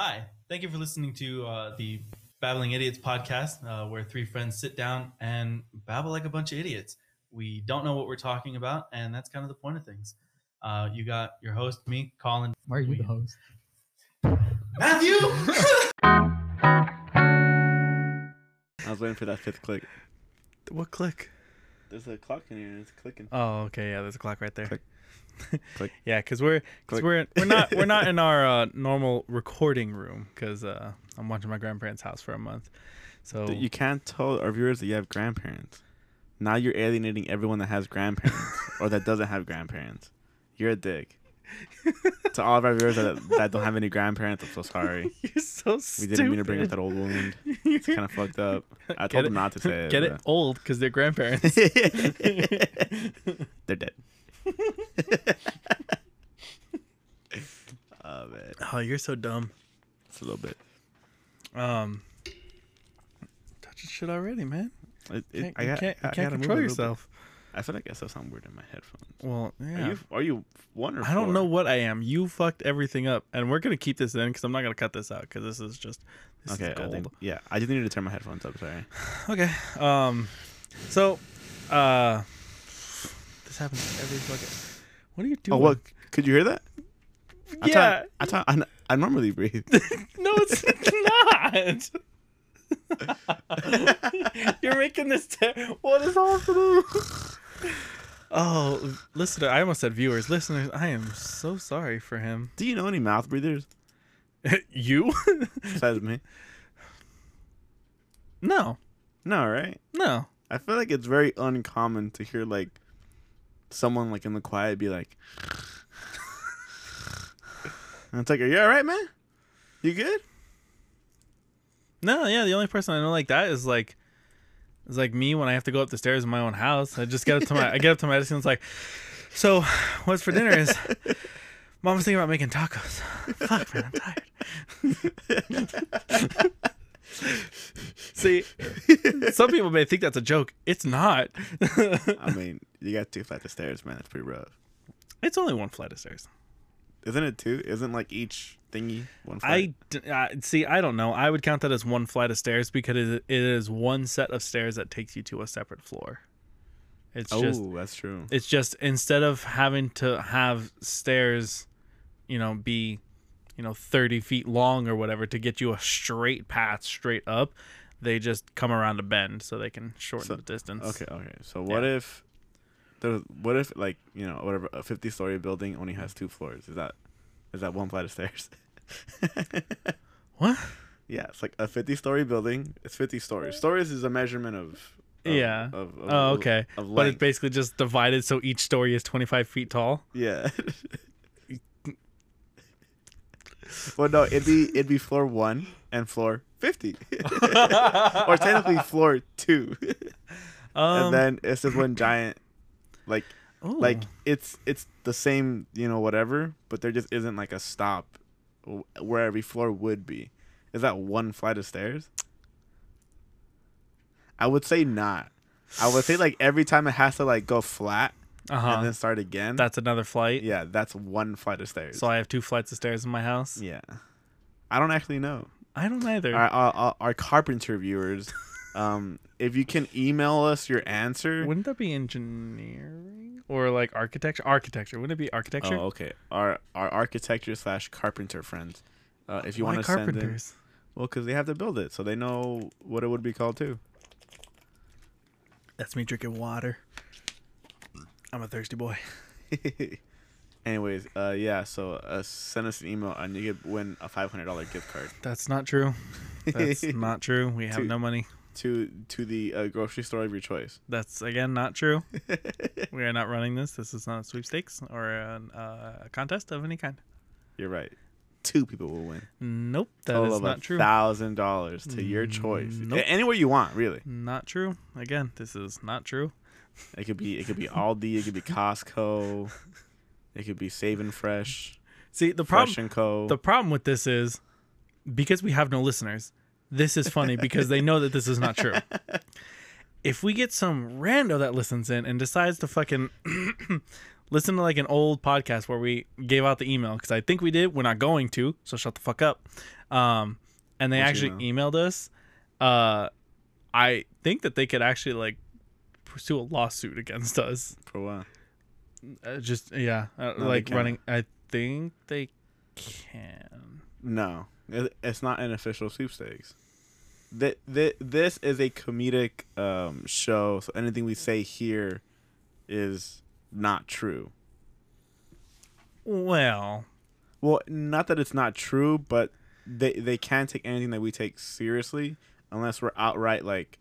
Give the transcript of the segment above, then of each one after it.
Hi, thank you for listening to uh, the Babbling Idiots podcast, uh, where three friends sit down and babble like a bunch of idiots. We don't know what we're talking about, and that's kind of the point of things. Uh, you got your host, me, Colin. Why are you We- the host? Matthew! I was waiting for that fifth click. What click? There's a clock in here. and It's clicking. Oh, okay. Yeah, there's a clock right there. Click. Click. yeah, because we're cause Click. we're we're not we're not in our uh, normal recording room because uh, I'm watching my grandparents' house for a month. So Dude, You can't tell our viewers that you have grandparents. Now you're alienating everyone that has grandparents or that doesn't have grandparents. You're a dick. to all of our viewers that, that don't have any grandparents, I'm so sorry. you're so stupid. We didn't mean to bring up that old wound. It's kind of fucked up. I Get told it- them not to say it. Get it old because they're grandparents. They're dead. Oh man, oh, you're so dumb. it's a little bit. Um, touching shit already, man. It, it, Can't, I you can't, you I can't control yourself. I feel like I saw something weird in my headphones. Well, yeah. Are you are you one or I don't four? know what I am. You fucked everything up, and we're gonna keep this in because I'm not gonna cut this out because this is just this Okay, is I gold. think, yeah, I just needed to turn my headphones up. Sorry. Okay. Um. So, uh, this happens every fucking. What are you doing? Oh, what? Could you hear that? I Yeah. I thought I, I normally breathe. no, it's not. You're making this. Ter- what is happening? Oh, listener! I almost said viewers. Listeners, I am so sorry for him. Do you know any mouth breathers you? besides me? no, No, right? no. I feel like it's very uncommon to hear like someone like in the quiet be like, and it's like, are you all right, man? You good? No, yeah, the only person I know like that is like is like me when I have to go up the stairs in my own house. I just get up to my I get up to my desk and it's like, so what's for dinner is mom was thinking about making tacos. Fuck man, I'm tired. See, some people may think that's a joke. It's not. I mean, you got two flights of stairs, man. That's pretty rough. it's only one flight of stairs. Isn't it two? Isn't like each thingy one I flight? d- uh, see. I don't know. I would count that as one flight of stairs because it it is one set of stairs that takes you to a separate floor. It's oh, just that's true. It's just instead of having to have stairs, you know, be, you know, 30 feet long or whatever to get you a straight path straight up, they just come around a bend so they can shorten So- the distance. Okay, okay. So what if there what if like, you know, whatever a 50 story building only has two floors? Is that is that one flight of stairs? What? yeah, it's like a 50 story building. It's 50 stories. Stories is a measurement of, of Yeah. Of, of, Oh, okay. Of But it's basically just divided so each story is 25 feet tall. yeah. well, no, it'd be it'd be floor 1 and floor 50. or technically floor 2. Um, and then it's just one giant like like it's it's the same you know whatever but there just isn't like a stop where every floor would be is that one flight of stairs i would say not i would say like every time it has to like go flat uh-huh. and then start again That's another flight. yeah that's one flight of stairs So I have two flights of stairs in my house. yeah i don't actually know I don't either. our, our, our- our carpenter viewers um if you can email us your answer Wouldn't that be engineering or like architecture? Architecture. Wouldn't it be architecture? oh okay our our architecture slash carpenter friends uh, if you want to send in carpenters? Well, because they have to build it, so they know what it would be called too. That's me drinking water. I'm a thirsty boy. Anyways, uh, yeah. So uh, send us an email and you could win a five hundred dollar gift card That's not true. That's not true. We have Two- no money. to to the uh, grocery store of your choice. That's again not true. we are not running this. This is not a sweepstakes or an, uh, a contest of any kind. You're right. Two people will win. Nope, that Total is not true. Thousand dollars to your choice. Nope. Anywhere you want, really. Not true. Again, this is not true. It could be it could be Aldi, it could be Costco, it could be Saving Fresh, See, the problem Fresh and Co. the problem with this is because we have no listeners. This is funny because they know that this is not true. If we get some rando that listens in and decides to fucking listen to like an old podcast where we gave out the email because I think we did. We're not going to, so shut the fuck up. Um, and they actually email? emailed us. Uh, I think that they could actually like pursue a lawsuit against us. For what? Uh, just yeah, uh, they like running. I think they can. No, it, it's not an official sweepstakes. Th- th- this is a comedic um, show, so anything we say here is not true. Well, Well, not that it's not true, but they they can't take anything that we take seriously unless we're outright like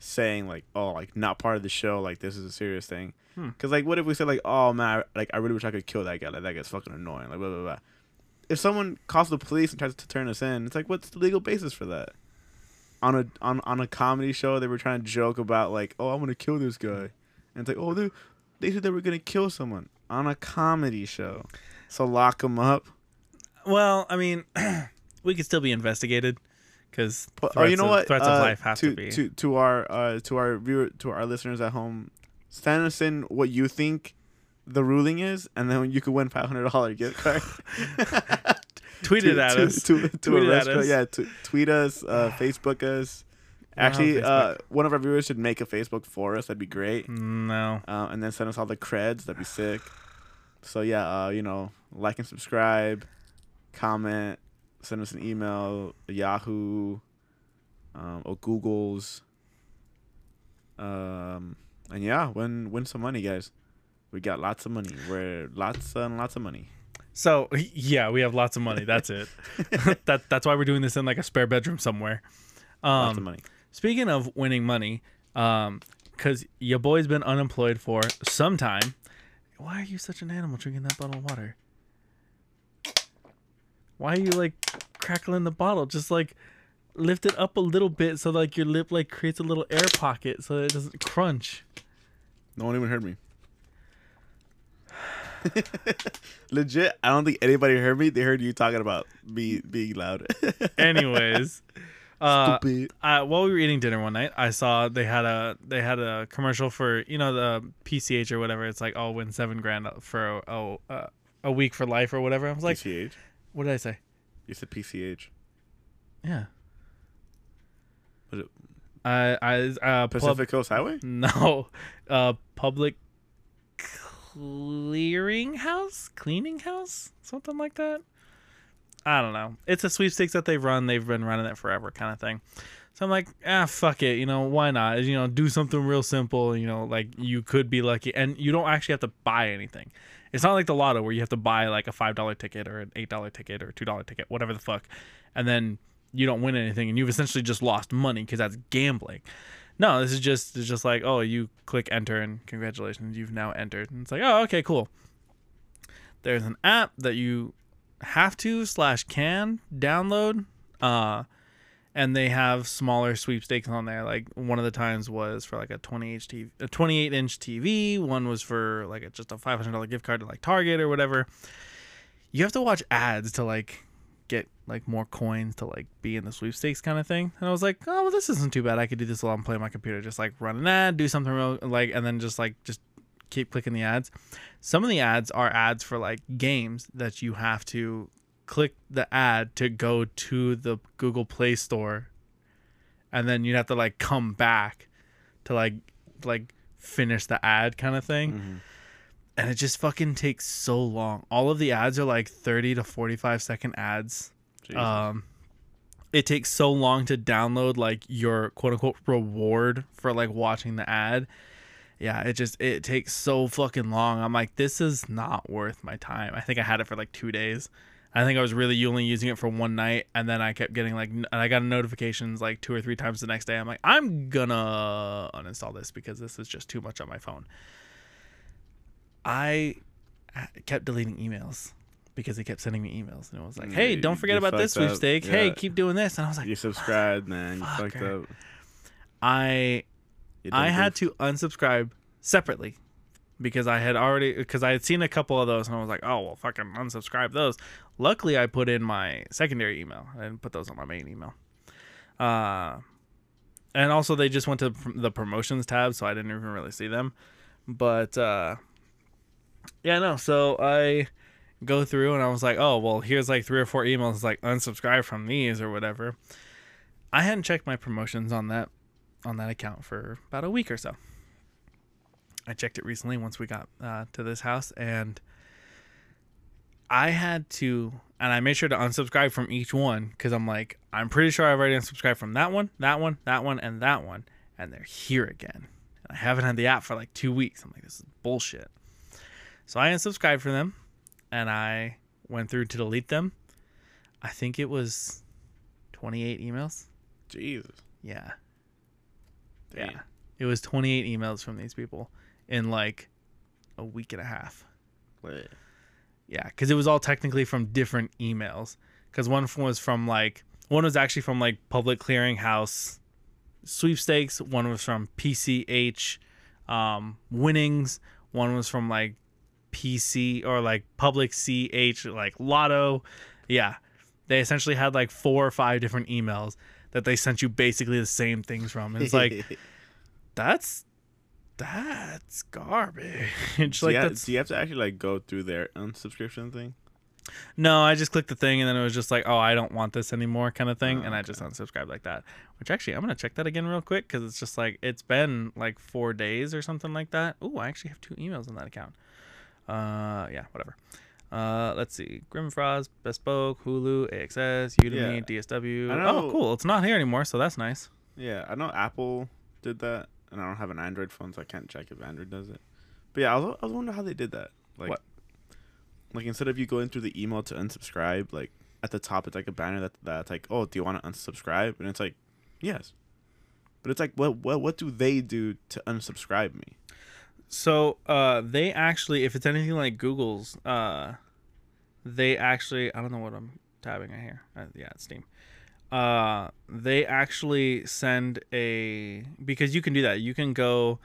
saying like, oh, like not part of the show, like this is a serious thing. Hmm. Because like, what if we say like, oh man, I, like I really wish I could kill that guy, like that guy's fucking annoying, like blah blah blah. If someone calls the police and tries to turn us in, it's like, what's the legal basis for that? On a on on a comedy show, they were trying to joke about like, oh, I'm gonna kill this guy, and it's like, oh, they they said they were gonna kill someone on a comedy show, so lock them up. well, I mean, we could still be investigated because oh, you know what? Threats Uh, of life have to, to be. to to our uh, to our viewer to our listeners at home. Send us in what you think the ruling is, and then you could win five hundred dollar gift card. Tweet it at to, us. To, to Tweet it at us. Yeah, to, tweet us, uh, Facebook us. Actually, uh, one of our viewers should make a Facebook for us. That'd be great. no. Uh, and then send us all the creds. That'd be sick. So yeah, uh, you know, like and subscribe, comment, send us an email, Yahoo, um, or Google's. Um, and yeah, win win some money, guys. We got lots of money. We're lots and lots of money. So yeah, we have lots of money. That's it. that that's why we're doing this in like a spare bedroom somewhere. Lots of Um, money. speaking of winning money, um, because your boy's been unemployed for some time. Why are you such an animal drinking that bottle of water? Why are you like crackling the bottle? Just like lift it up a little bit so like your lip like creates a little air pocket so that it doesn't crunch. No one even heard me. Legit, I don't think anybody heard me. They heard you talking about me being loud. Anyways, uh, uh, while we were eating dinner one night, I saw they had a they had a commercial for you know the PCH or whatever. It's like I'll win seven grand for a a, a week for life or whatever. I was like, PCH. What did I say? You said PCH. Yeah. Was it I I uh pub- Pacific Coast Highway? no uh public clearing house cleaning house something like that. I don't know. It's a sweepstakes that they've run. They've been running it forever, kind of thing. So I'm like, ah, fuck it. You know, why not? You know, do something real simple. You know, like you could be lucky, and you don't actually have to buy anything. It's not like the lotto where you have to buy like a five dollar ticket or an eight dollar ticket or two dollar ticket, whatever the fuck, and then you don't win anything, and you've essentially just lost money because that's gambling. No, this is just it's just like, oh, you click enter and congratulations, you've now entered. And it's like, oh, okay, cool. There's an app that you have to slash can download. Uh and they have smaller sweepstakes on there. Like one of the times was for like a 20 inch TV, a 28 inch TV. One was for like a, just a $500 gift card to like Target or whatever. You have to watch ads to like get like more coins to like be in the sweepstakes kind of thing. And I was like, oh, well, this isn't too bad. I could do this while I'm playing my computer. Just like run an ad, do something real like, and then just like just keep clicking the ads. Some of the ads are ads for like games that you have to click the ad to go to the Google Play Store, and then you'd have to like come back to like like finish the ad kind of thing. Mm-hmm. And it just fucking takes so long. All of the ads are like 30 to 45 second ads. Um it takes so long to download like your quote unquote reward for like watching the ad. Yeah, it just it takes so fucking long. I'm like, this is not worth my time. I think I had it for like two days. I think I was really only using it for one night, and then I kept getting like, and I got notifications like two or three times the next day. I'm like, I'm gonna uninstall this because this is just too much on my phone. I uh, kept deleting emails because they kept sending me emails, and it was like, hey, don't forget you about this sweepstake. Hey, keep doing this, and I was like, you subscribed, man. You fucked up. I I had to unsubscribe separately because I had already because I had seen a couple of those and I was like, oh well, fucking unsubscribe those. Luckily, I put in my secondary email. Didn't put those on my main email. Uh, and also they just went to the promotions tab, so I didn't even really see them. But uh, Yeah, no. So I go through and I was like, oh, well, here's like three or four emails like unsubscribe from these or whatever. I hadn't checked my promotions on that on that account for about a week or so. I checked it recently once we got uh, to this house and I had to and I made sure to unsubscribe from each one because I'm like, I'm pretty sure I've already unsubscribed from that one, that one, that one, and that one, and they're here again. I haven't had the app for like two weeks. I'm like, this is bullshit. So I unsubscribed from them and I went through to delete them. I think it was 28 emails. Jesus. Yeah. Damn. Yeah. It was 28 emails from these people in like a week and a half. Wait. Yeah, because it was all technically from different emails. Because one was from like one was actually from like Public Clearinghouse sweepstakes. One was from PCH um, winnings. One was from like PC or like Public CH like Lotto. Yeah, they essentially had like four or five different emails that they sent you basically the same things from. And it's like that's that's garbage. do, like you have, that's do you have to actually like go through their unsubscription thing? No, I just clicked the thing and then it was just like, oh, I don't want this anymore kind of thing. Oh, and I just unsubscribed like that. Which actually, I'm going to check that again real quick because it's just like, it's been like four days or something like that. Oh, I actually have two emails on that account. Uh, Yeah, whatever. Uh, let's see. Grimfrost, Bespoke, Hulu, AXS, Udemy, Yeah. DSW. Oh, cool. It's not here anymore, so that's nice. Yeah, I know Apple did that, and I don't have an Android phone, so I can't check if Android does it. But yeah, I was, I was wondering how they did that. Like, What? Like instead of you going through the email to unsubscribe, like at the top it's like a banner that that's like, oh, do you want to unsubscribe? And it's like, yes. But it's like, what what what do they do to unsubscribe me? So uh, they actually, if it's anything like Google's, uh, they actually, I don't know what I'm tabbing at here. Uh, yeah, it's Steam. Uh, they actually send a because you can do that. You can go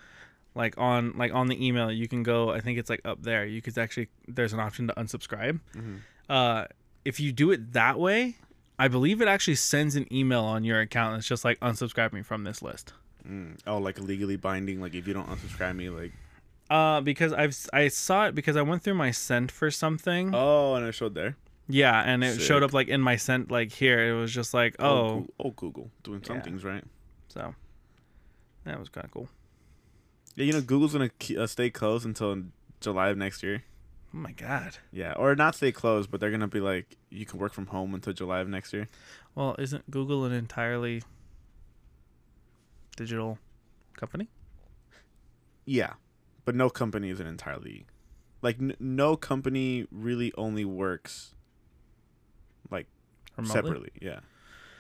like on like on the email. You can go. I think it's like up there. You could actually there's an option to unsubscribe. Mhm. Uh, if you do it that way, I believe it actually sends an email on your account. It's just like unsubscribe me from this list. Mm. Oh, like legally binding. Like if you don't unsubscribe me, like Uh, because I've I saw it because I went through my sent for something. oh, and I showed there. Yeah, and it showed up like in my sent like here. It was just like oh, Goo- oh, Google doing some Yeah. things right. so that was kind of cool. Yeah, you know Google's gonna uh, stay closed until July of next year. Oh my god. Yeah, or not stay closed, but they're gonna be like, you can work from home until July of next year. Well, isn't Google an entirely digital company? Yeah, but no company is an entirely, like n- no company really only works like Remotely? separately. Yeah,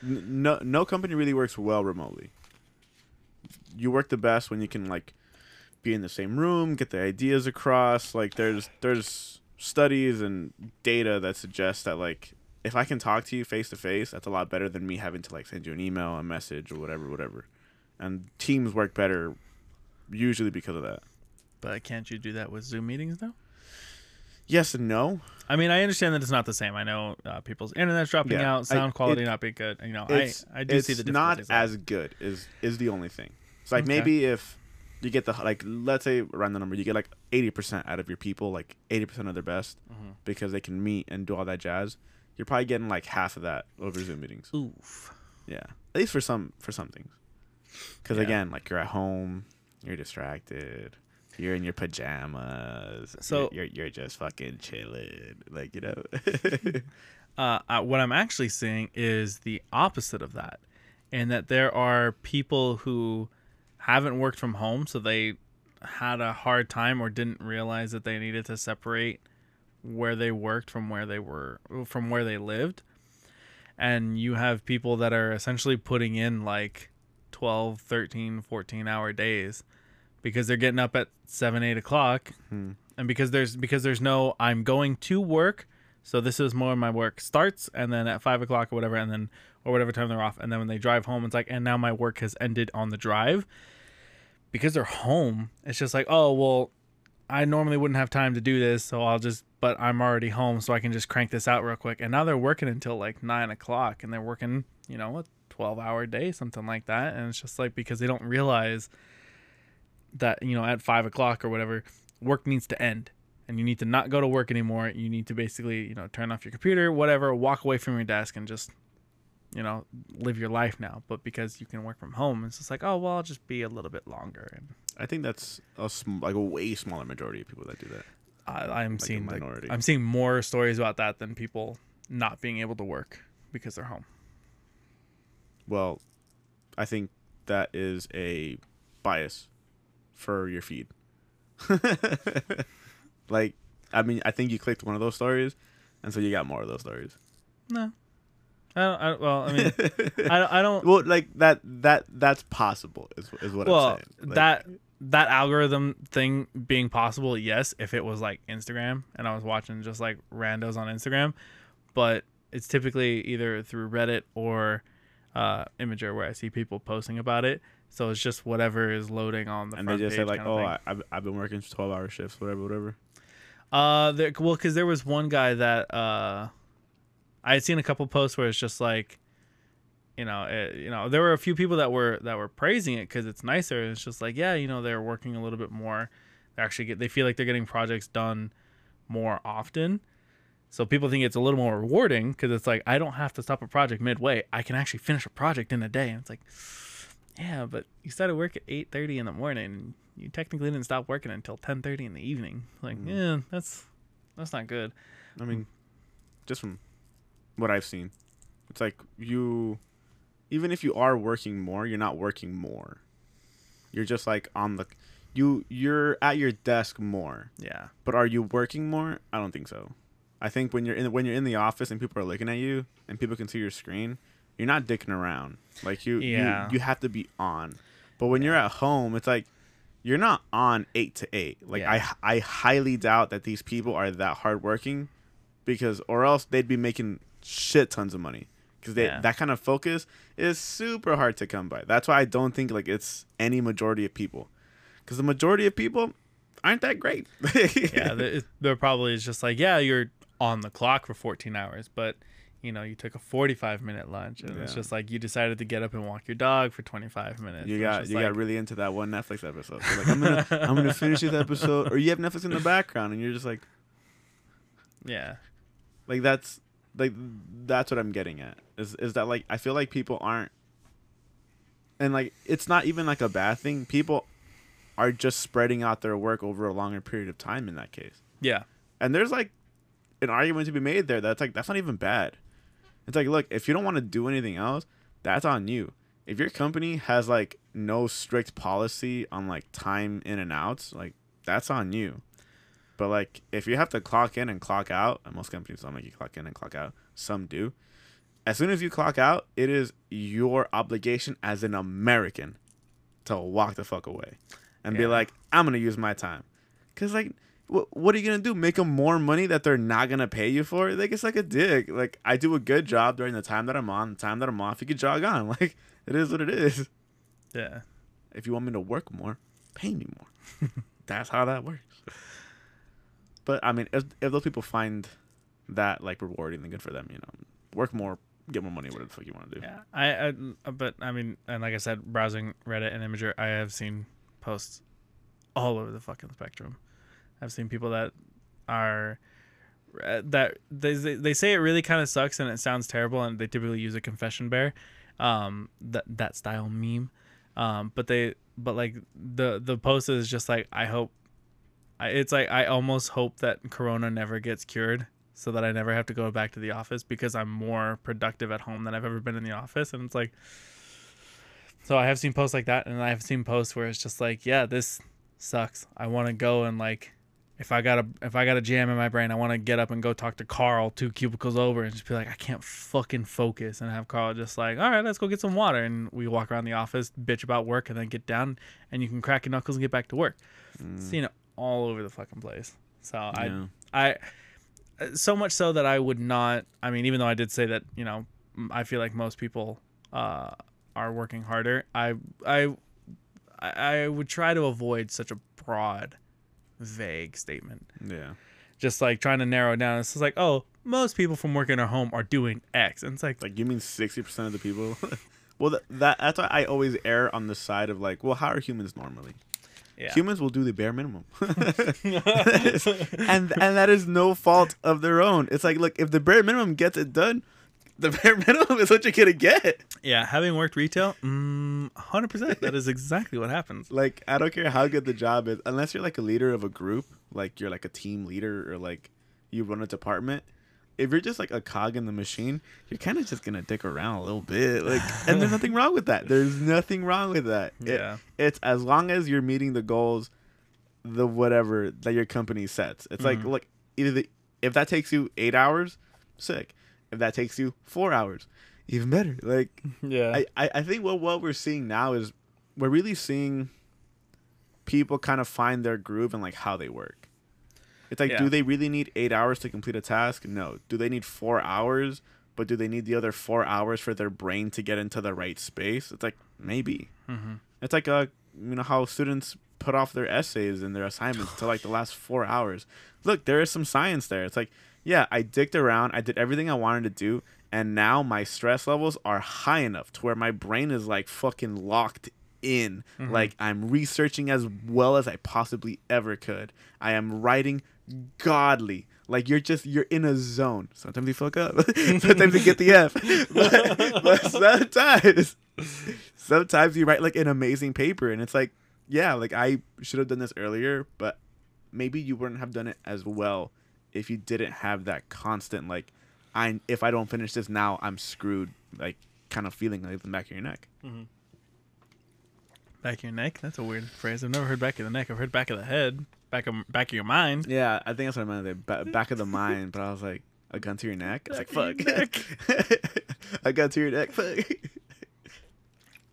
no no company really works well remotely. You work the best when you can like be in the same room, get the ideas across. Like there's there's studies and data that suggests that like if I can talk to you face to face, that's a lot better than me having to like send you an email, a message, or whatever, whatever. And teams work better usually because of that. But can't you do that with Zoom meetings though? Yes and no. I mean, I understand that it's not the same. I know uh, people's internet's dropping Yeah, out, sound I- quality it- not being good. You know, I I do see the not difficulties. of as good is is the only thing. It's like Okay. maybe if you get the like let's say around the number you get like 80% out of your people like 80% of their best Mhm. because they can meet and do all that jazz you're probably getting like half of that over zoom meetings Oof. yeah at least for some for some things because Yeah. again like you're at home you're distracted you're in your pajamas. So- you're, you're, you're just fucking chilling. Like you know? Uh, uh, what I'm actually seeing is the opposite of that, and that there are people who haven't worked from home, so they had a hard time or didn't realize that they needed to separate where they worked from where they were from where they lived. And you have people that are essentially putting in like 12 13 14 hour days because they're getting up at 7 8 o'clock. Hmm. and because there's because there's no i'm going to work. So this is more my work starts and then at 5 o'clock or whatever and then or whatever time they're off. And then when they drive home it's like and now my work has ended on the drive. Because they're home it's just like oh well i normally wouldn't have time to do this so i'll just but i'm already home so i can just crank this out real quick. And now they're working until like 9 o'clock and they're working you know a 12 hour day something like that. And it's just like because they don't realize that you know at 5 o'clock or whatever work needs to end and you need to not go to work anymore. You need to basically, you know, turn off your computer, whatever, walk away from your desk and just, you know, live your life now. But because you can work from home, it's just like, oh well, I'll just be a little bit longer. And I think that's a sm- like a way smaller majority of people that do that. I, I'm a seeing like, minority. I'm seeing more stories about that than people not being able to work because they're home. Well, I think that is a bias for your feed. like, I mean, I think you clicked one of those stories, and so you got more of those stories. No, I don't. I, well, I mean, I, don't- I don't. Well, like that that that's possible is is what well, I'm saying. Like, that that algorithm thing being possible, yes, if it was like Instagram and I was watching just like randos on Instagram, but it's typically either through Reddit or uh, Imgur where I see people posting about it. So it's just whatever is loading on the and they just say like, "Oh. I, I've I've been working twelve hour shifts, whatever, whatever." Uh, there, well, because there was one guy that uh, I had seen a couple posts where it's just like, you know, it, you know, there were a few people that were that were praising it because it's nicer. And it's just like, yeah, you know, they're working a little bit more. They actually get, they feel like they're getting projects done more often. So people think it's a little more rewarding because it's like I don't have to stop a project midway. I can actually finish a project in a day. And it's like, yeah, but you started work at eight thirty in the morning. And you technically didn't stop working until ten thirty in the evening. Like, Mhm. yeah, that's that's not good. I mean, just from what I've seen, it's like you, even if you are working more, you're not working more. You're just like on the, you you're at your desk more. Yeah, But are you working more? I don't think so. I think when you're in when you're in the office and people are looking at you and people can see your screen, you're not dicking around. Like you, Yeah. you, you have to be on. But when you're at home, it's like you're not on eight to eight. Like Yeah. I, I highly doubt that these people are that hardworking, because or else they'd be making shit tons of money. Because Yeah. that kind of focus is super hard to come by. That's why I don't think like it's any majority of people, because the majority of people aren't that great. yeah. the- it- They're probably just like, yeah, you're on the clock for fourteen hours, but you know, you took a forty-five minute lunch, and it's just like you decided to get up and walk your dog for twenty-five minutes. You got you like, got really into that one Netflix episode. So like I'm gonna I'm gonna finish this episode, or you have Netflix in the background, and you're just like yeah, like that's like that's what I'm getting at. Is is that like I feel like people aren't, and like it's not even like a bad thing. People are just spreading out their work over a longer period of time in that case, yeah, and there's like an argument to be made there. That's like that's not even bad. It's like look, if you don't want to do anything else, that's on you. If your company has like no strict policy on like time in and outs, like that's on you. But like if you have to clock in and clock out, and most companies don't make you clock in and clock out, some do. As soon as you clock out, it is your obligation as an American to walk the fuck away and be like, I'm gonna use my time. Cause like, what what are you gonna do? Make them more money that they're not gonna pay you for? Like it's like a dick. Like I do a good job during the time that I'm on. The time that I'm off, you can jog on. Like it is what it is. yeah. If you want me to work more, pay me more. That's how that works. But I mean, if, if those people find that like rewarding, then good for them. You know, work more, get more money, whatever the fuck you want to do. Yeah, I, I, but I mean, and like I said, browsing Reddit and Imgur, I have seen posts all over the fucking spectrum. I've seen people that are uh, that they they say it really kind of sucks and it sounds terrible, and they typically use a confession bear, um, that that style meme, um, but they but like the the post is just like I hope, it's like I almost hope that Corona never gets cured so that I never have to go back to the office because I'm more productive at home than I've ever been in the office. And it's like, so I have seen posts like that, and I have seen posts where it's just like, yeah, this sucks. I want to go and like, if I got a if I got a jam in my brain, I want to get up and go talk to Carl two cubicles over and just be like, I can't fucking focus, and have Carl just like, all right, let's go get some water, and we walk around the office, bitch about work, and then get down, and you can crack your knuckles and get back to work. Seen it all over the fucking place. So I Yeah. I so much so that I would not. I mean, even though I did say that, you know, I feel like most people uh, are working harder. I I I I would try to avoid such a broad, vague statement. Yeah. Just like trying to narrow it down. It's just like, oh, most people from working at home are doing X, and it's like, Like you mean sixty percent of the people? well, that, that that's why I always err on the side of like, well, how are humans normally? Yeah. Humans will do the bare minimum. and and that is no fault of their own. It's like, look, if the bare minimum gets it done, the bare minimum is what you're gonna get. yeah, having worked retail, mm, 100%. That is exactly what happens. Like, I don't care how good the job is, unless you're like a leader of a group, like you're like a team leader or like you run a department. If you're just like a cog in the machine, you're kind of just gonna dick around a little bit, like, and there's nothing wrong with that. There's nothing wrong with that. It- Yeah. it's as long as you're meeting the goals, the whatever that your company sets. It's like, Mhm. look, either the, if that takes you eight hours, sick. If that takes you four hours, even better. Like, Yeah. I, I, I think what what we're seeing now is we're really seeing people kind of find their groove and like how they work. It's like, Yeah. do they really need eight hours to complete a task? No. Do they need four hours? But do they need the other four hours for their brain to get into the right space? It's like maybe. Mhm. It's like uh you know how students put off their essays and their assignments to like the last four hours. Look, there is some science there. It's like, yeah, I dicked around, I did everything I wanted to do, and now my stress levels are high enough to where my brain is like fucking locked in. Mm-hmm. Like I'm researching as well as I possibly ever could. I am writing godly. Like you're just you're in a zone. Sometimes you fuck up. sometimes you get the F. But, but sometimes sometimes you write like an amazing paper and it's like, yeah, like I should have done this earlier, but maybe you wouldn't have done it as well if you didn't have that constant like I if I don't finish this now, I'm screwed like kind of feeling like the back of your neck. Mm-hmm. Back of your neck? That's a weird phrase. I've never heard back of the neck. I've heard back of the head. Back of back of your mind. Yeah, I think that's what I meant. Ba- back of the mind, but I was like, a gun to your neck. It's like Back of fuck, a gun to your neck. Fuck.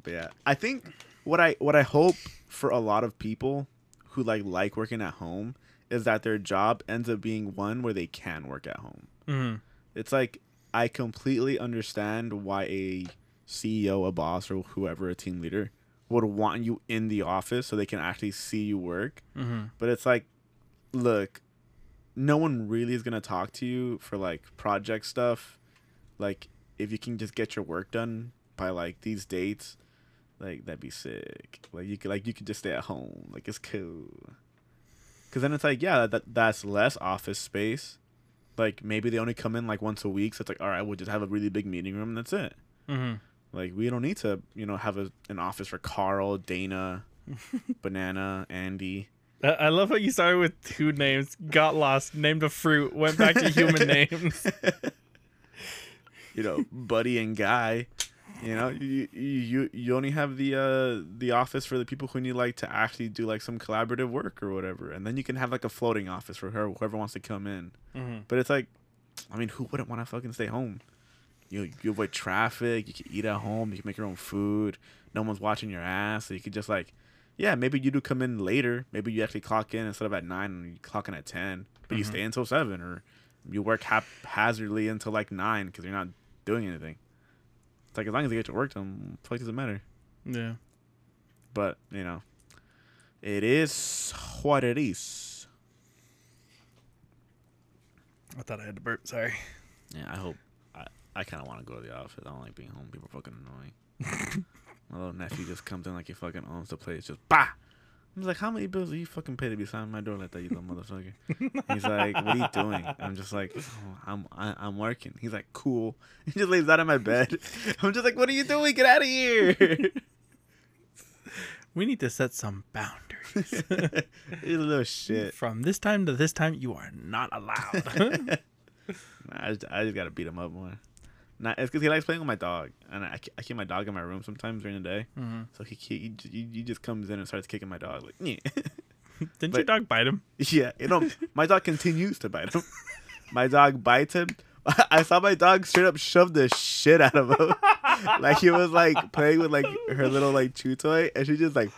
but yeah, I think what I what I hope for a lot of people who like like working at home is that their job ends up being one where they can work at home. hmm It's like I completely understand why a CEO, a boss, or whoever, a team leader would want you in the office so they can actually see you work. hmm But it's like, look, no one really is gonna talk to you for like project stuff. Like, if you can just get your work done by like these dates, like that'd be sick. Like you could like you could just stay at home. Like it's cool. Cause then it's like, yeah, that that's less office space. Like maybe they only come in like once a week, so it's like, all right, we'll just have a really big meeting room and that's it. hmm Like we don't need to, you know, have a, an office for Carl, Dana, Banana, Andy. I, I love how you started with two names, got lost, named a fruit, went back to human names. you know, Buddy and Guy. You know, you you you only have the uh the office for the people who need like to actually do like some collaborative work or whatever, and then you can have like a floating office for her whoever wants to come in. hmm But it's like, I mean, who wouldn't want to fucking stay home? You you avoid traffic. You can eat at home. You can make your own food. No one's watching your ass. So you could just like, yeah, maybe you do come in later. Maybe you actually clock in instead of at nine and you clock in at ten. But you Mhm. stay until seven, or you work haphazardly until like nine because you're not doing anything. It's like as long as you get your work done, fuck doesn't matter? Yeah. But you know, it is what it is. I thought I had to burp. Sorry. Yeah, I hope. I, I kind of want to go to the office. I don't like being home. People are fucking annoying. My little nephew just comes in like he fucking owns the place. Just bah. I'm like, how many bills do you fucking pay to be signing my door like that, you little motherfucker? He's like, what are you doing? I'm just like, oh, I'm I, I'm working. He's like, cool. He just lays out in my bed. I'm just like, what are you doing? Get out of here. We need to set some boundaries. A little shit. From this time to this time, you are not allowed. Nah, I just, I just gotta beat him up more. Nah, it's because he likes playing with my dog, and I, I keep my dog in my room sometimes during the day. hmm So he, he he he just comes in and starts kicking my dog like yeah Didn't your dog bite him? yeah you know my dog continues to bite him. My dog bites him. I saw my dog straight up shove the shit out of him, like he was like playing with like her little like chew toy, and she just like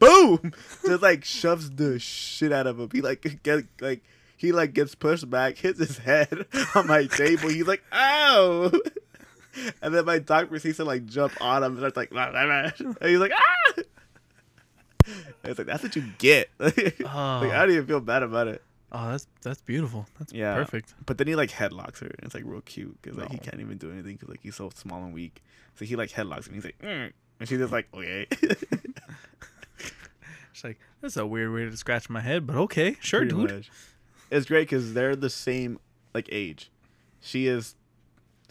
boom, just like shoves the shit out of him. He like get like he like gets pushed back, hits his head on my table. He's like ow. And then my dog proceeds to like jump on him and starts like, "Blah, blah, blah." and he's like, ah! It's like that's what you get. like, Oh, I don't even feel bad about it. oh, that's that's beautiful. That's Yeah. perfect. But then he like headlocks her. And it's like real cute because like he can't even do anything because like he's so small and weak. So he like headlocks her and he's like, mm. and she's just like, okay. She's like, that's a weird way to scratch my head, but okay, sure, Pretty dude. much. It's great because they're the same like age. She is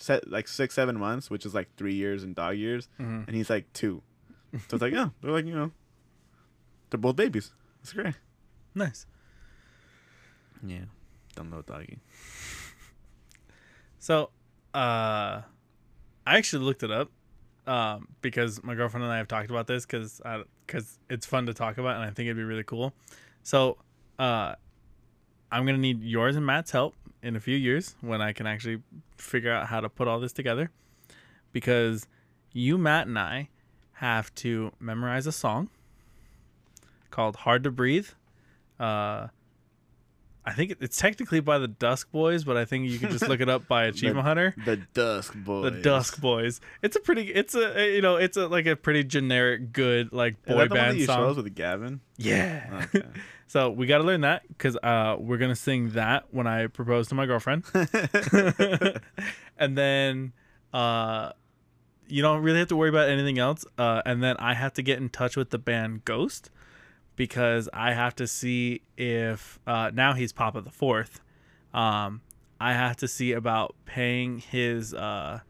set like six, seven months, which is like three years in dog years, Mhm. and he's like two. So it's like, yeah, they're like you know, they're both babies. It's great. Nice. Yeah, dumb little doggy. So, uh, I actually looked it up, um, because my girlfriend and I have talked about this because because it's fun to talk about and I think it'd be really cool. So, uh, I'm gonna need yours and Matt's help in a few years when I can actually figure out how to put all this together, because you, Matt, and I have to memorize a song called "Hard to Breathe." Uh, I think it's technically by the Dusk Boys, but I think you can just look it up by Achievement Hunter. The Dusk Boys. The Dusk Boys. It's a pretty. It's a you know. It's a like a pretty generic, good like boy that the one that band you song. chose with Gavin? Yeah. Okay. so we got to learn that because uh, we're gonna sing that when I propose to my girlfriend, and then uh, you don't really have to worry about anything else. Uh, and then I have to get in touch with the band Ghost because I have to see if uh, now he's Papa the Fourth. Um, I have to see about paying his uh,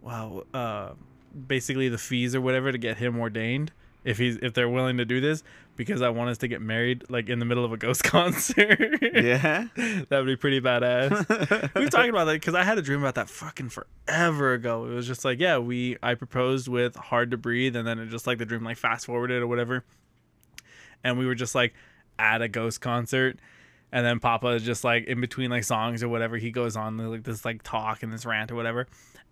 well, uh, basically the fees or whatever to get him ordained if he's if they're willing to do this because I want us to get married like in the middle of a ghost concert. yeah. that would be pretty badass. we were talking about that because I had a dream about that fucking forever ago. It was just like, yeah, we I proposed with "Hard to Breathe," and then it just like the dream like fast forwarded or whatever, and we were just like at a ghost concert. And then Papa is just like in between like songs or whatever, he goes on like this like talk and this rant or whatever,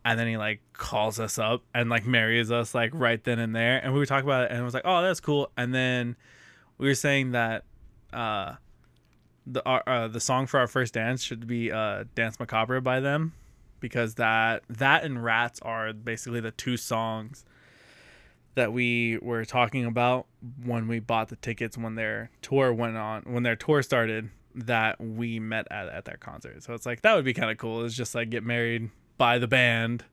and then he like calls us up and like marries us like right then and there. And we were talking about it, and it was like, oh, that's cool. And then we were saying that uh the our, uh, the song for our first dance should be uh Dance Macabre by them because that that and Rats are basically the two songs that we were talking about when we bought the tickets when their tour went on when their tour started that we met at at their concert. So it's like that would be kind of cool. It's just like get married by the band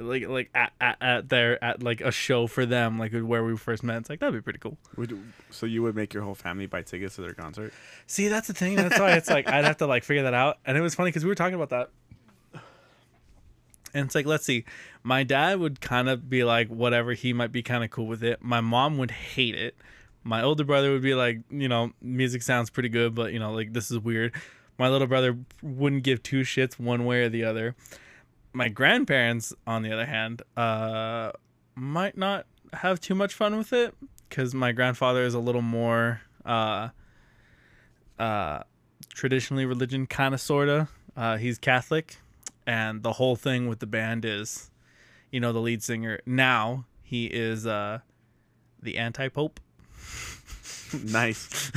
like like at, at, at their at like a show for them like where we first met. It's like that'd be pretty cool. Would, so you would make your whole family buy tickets to their concert? See, that's the thing. That's why it's like I'd have to like figure that out. And it was funny because we were talking about that. And it's like, let's see. My dad would kind of be like, whatever, he might be kind of cool with it. My mom would hate it. My older brother would be like, you know, music sounds pretty good, but, you know, like, this is weird. My little brother wouldn't give two shits one way or the other. My grandparents, on the other hand, uh, might not have too much fun with it because my grandfather is a little more, uh, uh, traditionally religion kind of sorta. Uh, he's Catholic, and the whole thing with the band is, you know, the lead singer now he is uh, the anti-pope. nice.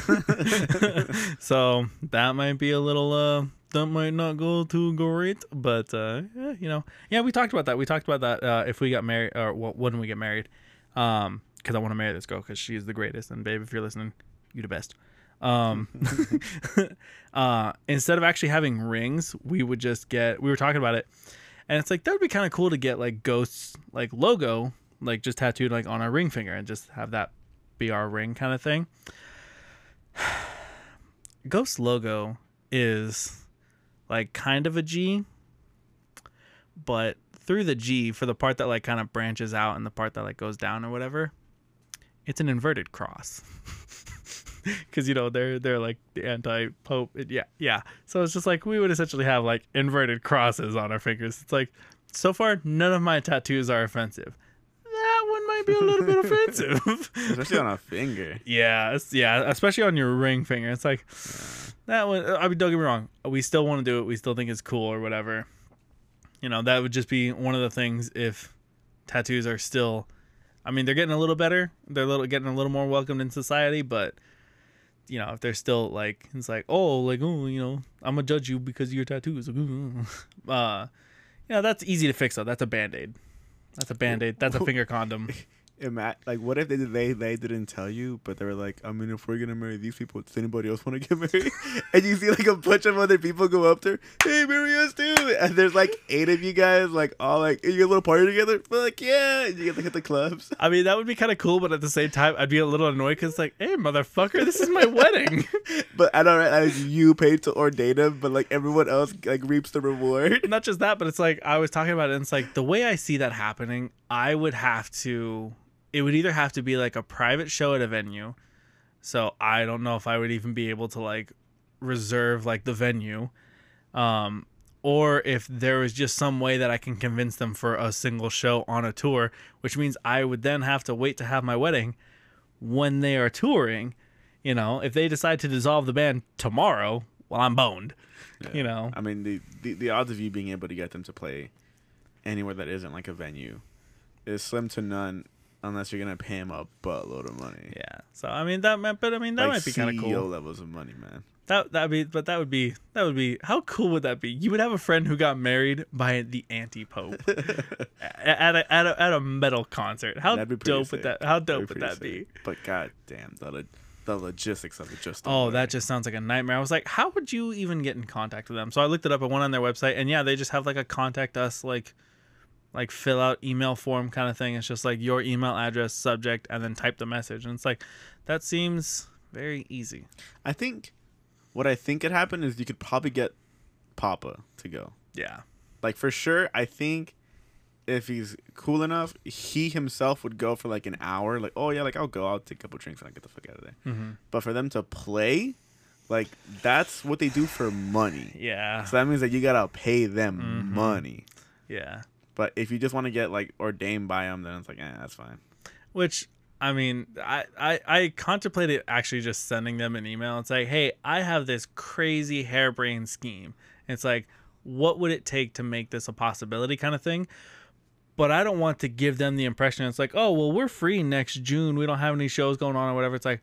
so that might be a little uh that might not go too great but uh yeah, you know. Yeah we talked about that. We talked about that uh if we got married or well, when we get married um because i want to marry this girl because she's the greatest and babe if you're listening you the best. Um uh instead of actually having rings we would just get we were talking about it and it's like that would be kind of cool to get like ghosts like logo like just tattooed like on our ring finger and just have that be our ring kind of thing. Ghost logo is like kind of a G, but through the G for the part that like kind of branches out and the part that like goes down or whatever, it's an inverted cross. Cause you know they're they're like the anti pope yeah yeah. So it's just like we would essentially have like inverted crosses on our fingers. It's like so far none of my tattoos are offensive might be a little bit offensive Especially on a finger. yeah, it's- yeah, especially on your ring finger. It's like that one. I mean, don't get me wrong. We still want to do it. We still think it's cool or whatever. You know, that would just be one of the things if tattoos are still. I mean, they're getting a little better. They're a little getting a little more welcomed in society, but you know, if they're still like, it's like, oh, like, oh, you know, I'm gonna judge you because of your tattoos. Uh, you know, that's easy to fix though. That's a band aid. That's a band aid. That's a finger condom. ima- like what if they they they didn't tell you, but they were like, I mean, if we're gonna marry these people, does anybody else want to get married? and you see like a bunch of other people go up there, hey, marry us too. And there's like eight of you guys, like all like you get a little party together. But like yeah, and you get to hit the clubs. I mean, that would be kind of cool, but at the same time, I'd be a little annoyed because, like, hey, motherfucker, this is my wedding. But I don't know, like, you paid to ordain them, but like everyone else like reaps the reward. Not just that, but it's like I was talking about it, and it's like the way I see that happening, I would have to, it would either have to be like a private show at a venue. So I don't know if I would even be able to like reserve like the venue. Um, or if there was just some way that I can convince them for a single show on a tour, which means I would then have to wait to have my wedding when they are touring. You know, if they decide to dissolve the band tomorrow, well, I'm boned. You know, I mean, the, the the odds of you being able to get them to play anywhere that isn't like a venue is slim to none, unless you're gonna pay them a buttload of money. yeah. So I mean that, might, but I mean that like might be kind of CEO cool. levels of money, man. That that be, but that would be that would be how cool would that be? You would have a friend who got married by the anti pope at a, at a at a metal concert. How That'd be pretty dope would that? How dope be would that be? But god damn, the the logistics of it just. Oh, that just sounds like a nightmare. I was like, how would you even get in contact with them? So I looked it up. I went on their website, and yeah, they just have like a contact us, like, like fill out email form kind of thing. It's just like your email address, subject, and then type the message. And it's like, that seems very easy. I think what I think could happen is you could probably get Papa to go. Yeah. Like for sure, I think if he's cool enough, he himself would go for like an hour. Like, oh yeah, like I'll go, I'll take a couple drinks and I get the fuck out of there. Mm-hmm. But for them to play, like that's what they do for money. Yeah. So that means that you gotta pay them Mhm. money. Yeah. But if you just want to get like ordained by them, then it's like, eh, that's fine. Which I mean, I, I I contemplated actually just sending them an email and say, hey, I have this crazy harebrained scheme. It's like, what would it take to make this a possibility, kind of thing. But I don't want to give them the impression it's like, oh well, we're free next June. We don't have any shows going on or whatever. It's like,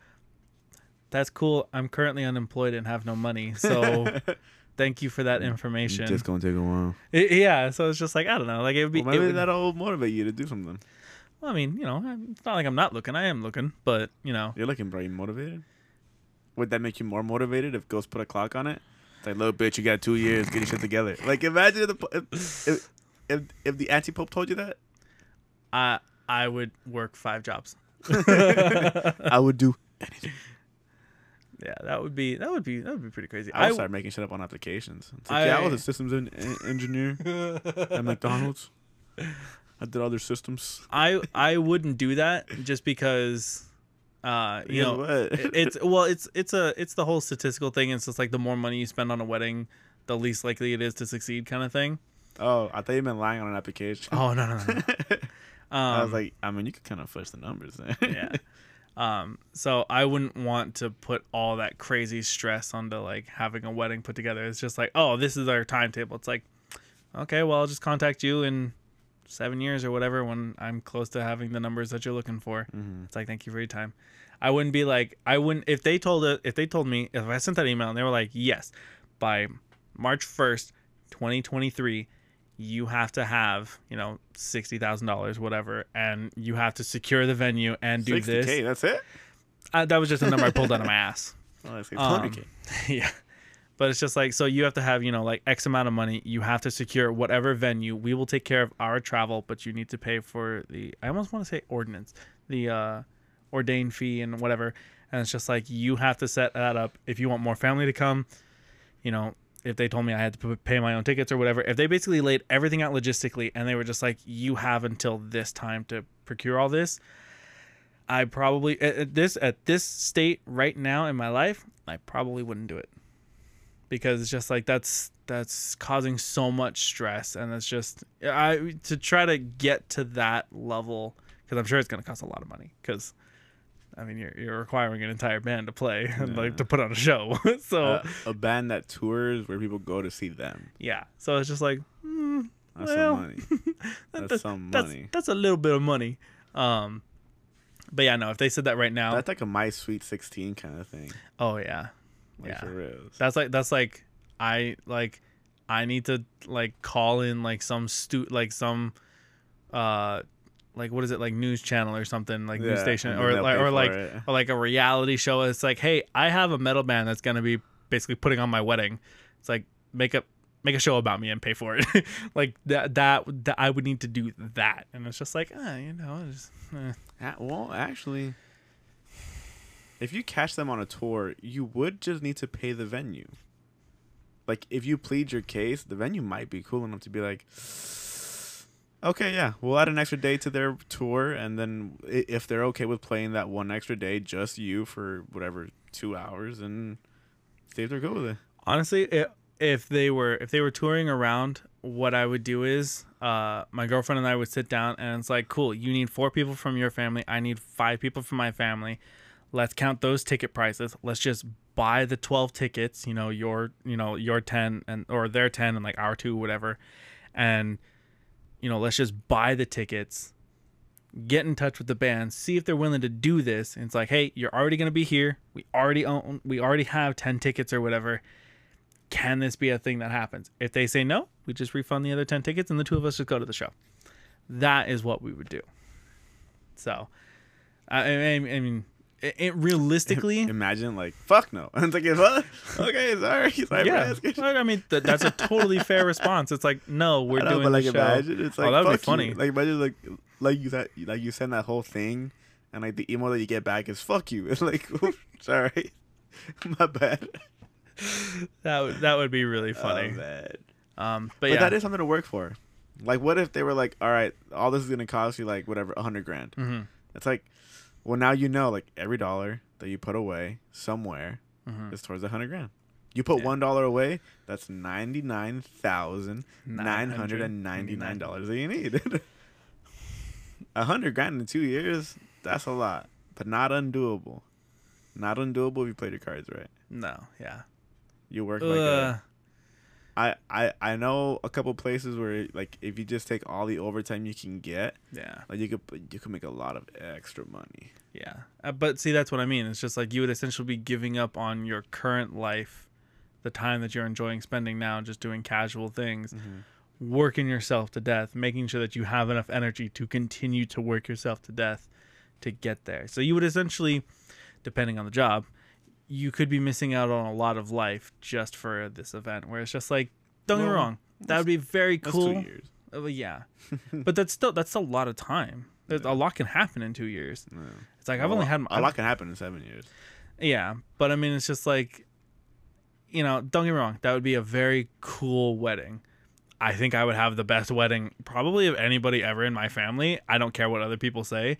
that's cool. I'm currently unemployed and have no money, so thank you for that mm, information. Just gonna take a while. I- yeah, so it's just like I don't know, like it would be. Well, it maybe would- that'll motivate you to do something. Well, I mean, you know, it's not like I'm not looking. I am looking, but you know, You're looking, very motivated? Would that make you more motivated if Ghost put a clock on it? It's like, little bitch, you got two years, get your shit together. Like, imagine if the po- if if, if, if the anti pope told you that. I I would work five jobs. I would do. Anything. Yeah, that would be that would be that would be pretty crazy. I would I start making shit up on applications. It's like, yeah, I was a systems en- en- engineer at McDonald's. I did other systems. I I wouldn't do that just because uh you know it- it's well it's it's a it's the whole statistical thing. It's just like the more money you spend on a wedding, the least likely it is to succeed kind of thing. oh, I thought you meant lying on an application. Oh no no no. no. I was Um, like, I mean, you could kind of fudge the numbers there. yeah. Um, so I wouldn't want to put all that crazy stress onto like having a wedding put together. It's just like, oh, this is our timetable. It's like, okay, well, I'll just contact you in seven years or whatever when I'm close to having the numbers that you're looking for. Mhm. It's like, thank you for your time. I wouldn't be like, I wouldn't if they told it if they told me if I sent that email and they were like, yes, by March first, 2023, you have to have you know sixty thousand dollars, whatever, and you have to secure the venue and do 60K, this. that's it? Uh, that was just a number I pulled out of my ass. Oh, Um, 100K. yeah. But it's just like so you have to have, you know, like X amount of money. You have to secure whatever venue. We will take care of our travel, but you need to pay for the I almost want to say ordinance, the uh ordained fee and whatever. And it's just like you have to set that up if you want more family to come, you know, if they told me I had to pay my own tickets or whatever. If they basically laid everything out logistically and they were just like you have until this time to procure all this, I probably at, this at this state right now in my life, I probably wouldn't do it because it's just like that's that's causing so much stress, and it's just I to try to get to that level because I'm sure it's gonna cost a lot of money because. I mean, you're, you're requiring an entire band to play and like to put on a show. so Uh, a band that tours where people go to see them. yeah, so it's just like mm, That's Well, some money. That's, that's, some that's money. that's a little bit of money. Um, but yeah, no, if they said that right now, That's like a My Sweet 16 kind of thing. oh yeah, Like Yeah. for real. That's like that's like I like I need to like call in like some stu like some uh like what is it like news channel or something like news station or like or like it. or like a reality show. It's like, hey, I have a metal band that's gonna be basically putting on my wedding. It's like make a make a show about me and pay for it. like that, that that I would need to do that, and it's just like, ah, you know, it's, eh. Ah, well, actually, if you catch them on a tour, you would just need to pay the venue. Like, if you plead your case, the venue might be cool enough to be like, okay, yeah, we'll add an extra day to their tour, and then if they're okay with playing that one extra day, just you for whatever two hours, and see if they're good with it. honestly, if they were if they were touring around, what I would do is, uh, my girlfriend and I would sit down, and it's like, cool, you need four people from your family, I need five people from my family. Let's count those ticket prices. Let's just buy the twelve tickets. You know, your you know your ten and or their ten and like our two, whatever, and you know, let's just buy the tickets. Get in touch with the band, see if they're willing to do this. And it's like, hey, you're already gonna be here. We already own, we already have ten tickets or whatever can this be a thing that happens? If they say no, we just refund the other 10 tickets and the two of us just go to the show. That is what we would do. So, I, I, I mean, it, it realistically, Imagine, like, fuck no. And it's like, what? Okay, sorry. for yeah. Like, I mean, th- that's a totally fair response. It's like, no, we're know, doing but like show. imagine it's Oh, like that would be fuck you. funny. Like imagine like like you said like you send that whole thing and like the email that you get back is fuck you. It's like sorry. My bad. That would that would be really funny. Oh, um, but, But yeah, that is something to work for. Like what if they were like, all right, all this is gonna cost you like whatever, a hundred grand. hmm It's like well now you know like every dollar that you put away somewhere hmm is towards a hundred grand. You put Yeah. one dollar away, that's ninety nine thousand nine hundred and ninety nine dollars that you need. A hundred grand in two years, that's a lot, but not undoable. Not undoable if you played your cards right. No, yeah. You work like a. I, I I know a couple places where like if you just take all the overtime you can get, yeah. like you could you could make a lot of extra money. Yeah. Uh, but see, that's what I mean. It's just like you would essentially be giving up on your current life, the time that you're enjoying spending now, just doing casual things, working yourself to death, making sure that you have enough energy to continue to work yourself to death to get there. So you would essentially, depending on the job, you could be missing out on a lot of life just for this event where it's just like, don't get me wrong. That would be very That's cool. two years. Uh, yeah. but that's still that's a lot of time. There's, A lot can happen in two years. Yeah. It's like I've A only lot- had a lot can happen in seven years. yeah, but I mean, it's just like, you know, don't get me wrong, that would be a very cool wedding. I think I would have the best wedding probably of anybody ever in my family. I don't care what other people say.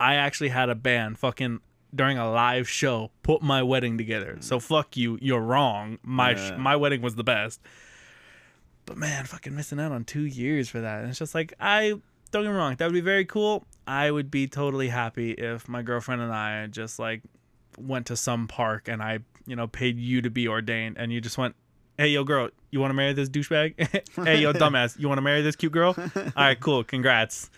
I actually had a band fucking during a live show put my wedding together. So mm. fuck you, you're wrong. My sh- Yeah. my wedding was the best. But man, fucking missing out on 2 years for that. And it's just like I don't get me wrong, that would be very cool. I would be totally happy if my girlfriend and I just like went to some park and I, you know, paid you to be ordained and you just went, Hey yo girl, you wanna marry this douchebag? hey yo dumbass, you wanna marry this cute girl? Alright, cool, congrats.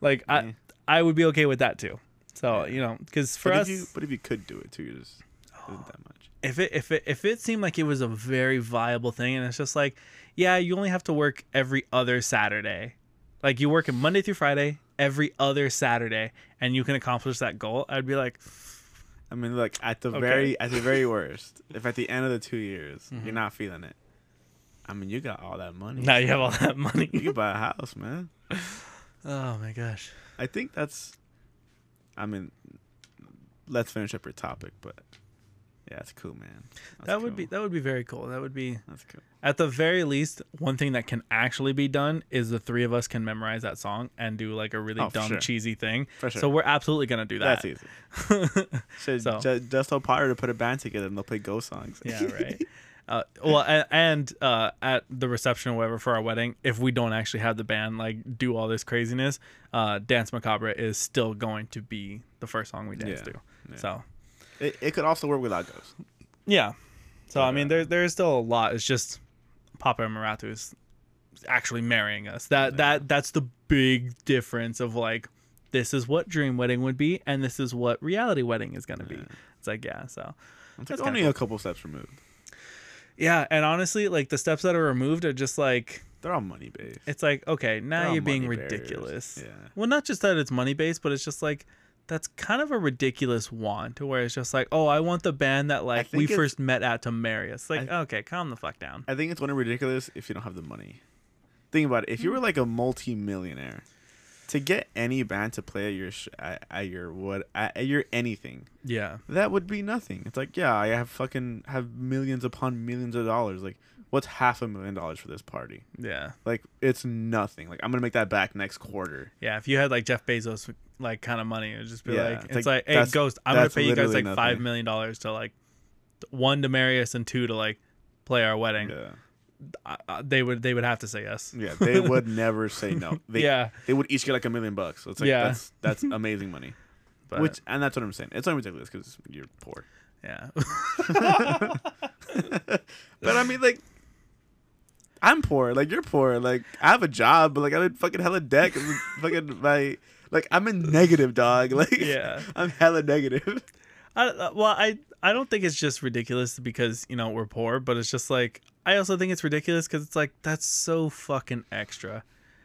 Like Yeah. I I would be okay with that too. So, you know, because for but us if you but if you could do it two years, isn't that much? if it if it if it seemed like it was a very viable thing and it's just like yeah you only have to work every other saturday like you work Monday through friday every other saturday and you can accomplish that goal i'd be like I mean, look at the Okay. very at the very worst, if at the end of the two years Mhm. you're not feeling it, I mean, you got all that money. now you have all that money you can buy a house, man. oh my gosh I think that's. I mean, let's finish up your topic, but yeah, it's cool, man. That's that would be that would be very cool that would be That's cool. at the very least one thing that can actually be done is the three of us can memorize that song and do like a really Oh, dumb sure. cheesy thing For sure. so we're absolutely gonna do that That's easy. Should So- just tell Potter to put a band together and they'll play ghost songs. Yeah, right. Uh, well, and uh, at the reception or whatever for our wedding, if we don't actually have the band like do all this craziness, uh, Dance Macabre is still going to be the first song we dance Yeah, to. yeah. So it, it could also work without ghosts. yeah, so I mean, there there's still a lot. It's just Papa Emeritus is actually marrying us. That Yeah. that that's the big difference of like this is what dream wedding would be, and this is what reality wedding is gonna be. It's like yeah, so. It's That's like kinda only a couple steps removed. Yeah, and honestly, like the steps that are removed are just like They're all money based. it's like okay, now you're being ridiculous. Yeah. Well, not just that it's money based, but it's just like that's kind of a ridiculous want to where it's just like, oh, I want the band that like we first met at to marry us. Like, I- okay, calm the fuck down. I think it's one of ridiculous if you don't have the money. Think about it. If you Hmm. were like a multi-millionaire, to get any band to play at your sh- at, at your what at, at your anything, Yeah, that would be nothing. It's like yeah, I have fucking have millions upon millions of dollars. Like what's half a million dollars for this party? yeah, Like it's nothing. Like I'm gonna make that back next quarter. yeah. If you had like Jeff Bezos like kind of money, it would just be Yeah, like, it's it's like, like, hey, Ghost, I'm gonna pay you guys like literally five nothing. million dollars to like one to marry us and two to like play our wedding. Yeah, I, I, they would they would have to say yes. yeah. They would never say no. They, yeah, they would each get like a million bucks. So it's like Yeah. that's that's amazing money. but Which and that's what I'm saying. It's not ridiculous because you're poor. yeah, But I mean, like, I'm poor. Like, you're poor. Like, I have a job, but like, I'm in fucking hella debt. fucking my, like, I'm in negative, dog. Like, Yeah. I'm hella negative. I, uh, well, I I don't think it's just ridiculous because you know we're poor, but it's just like I also think it's ridiculous because it's like that's so fucking extra.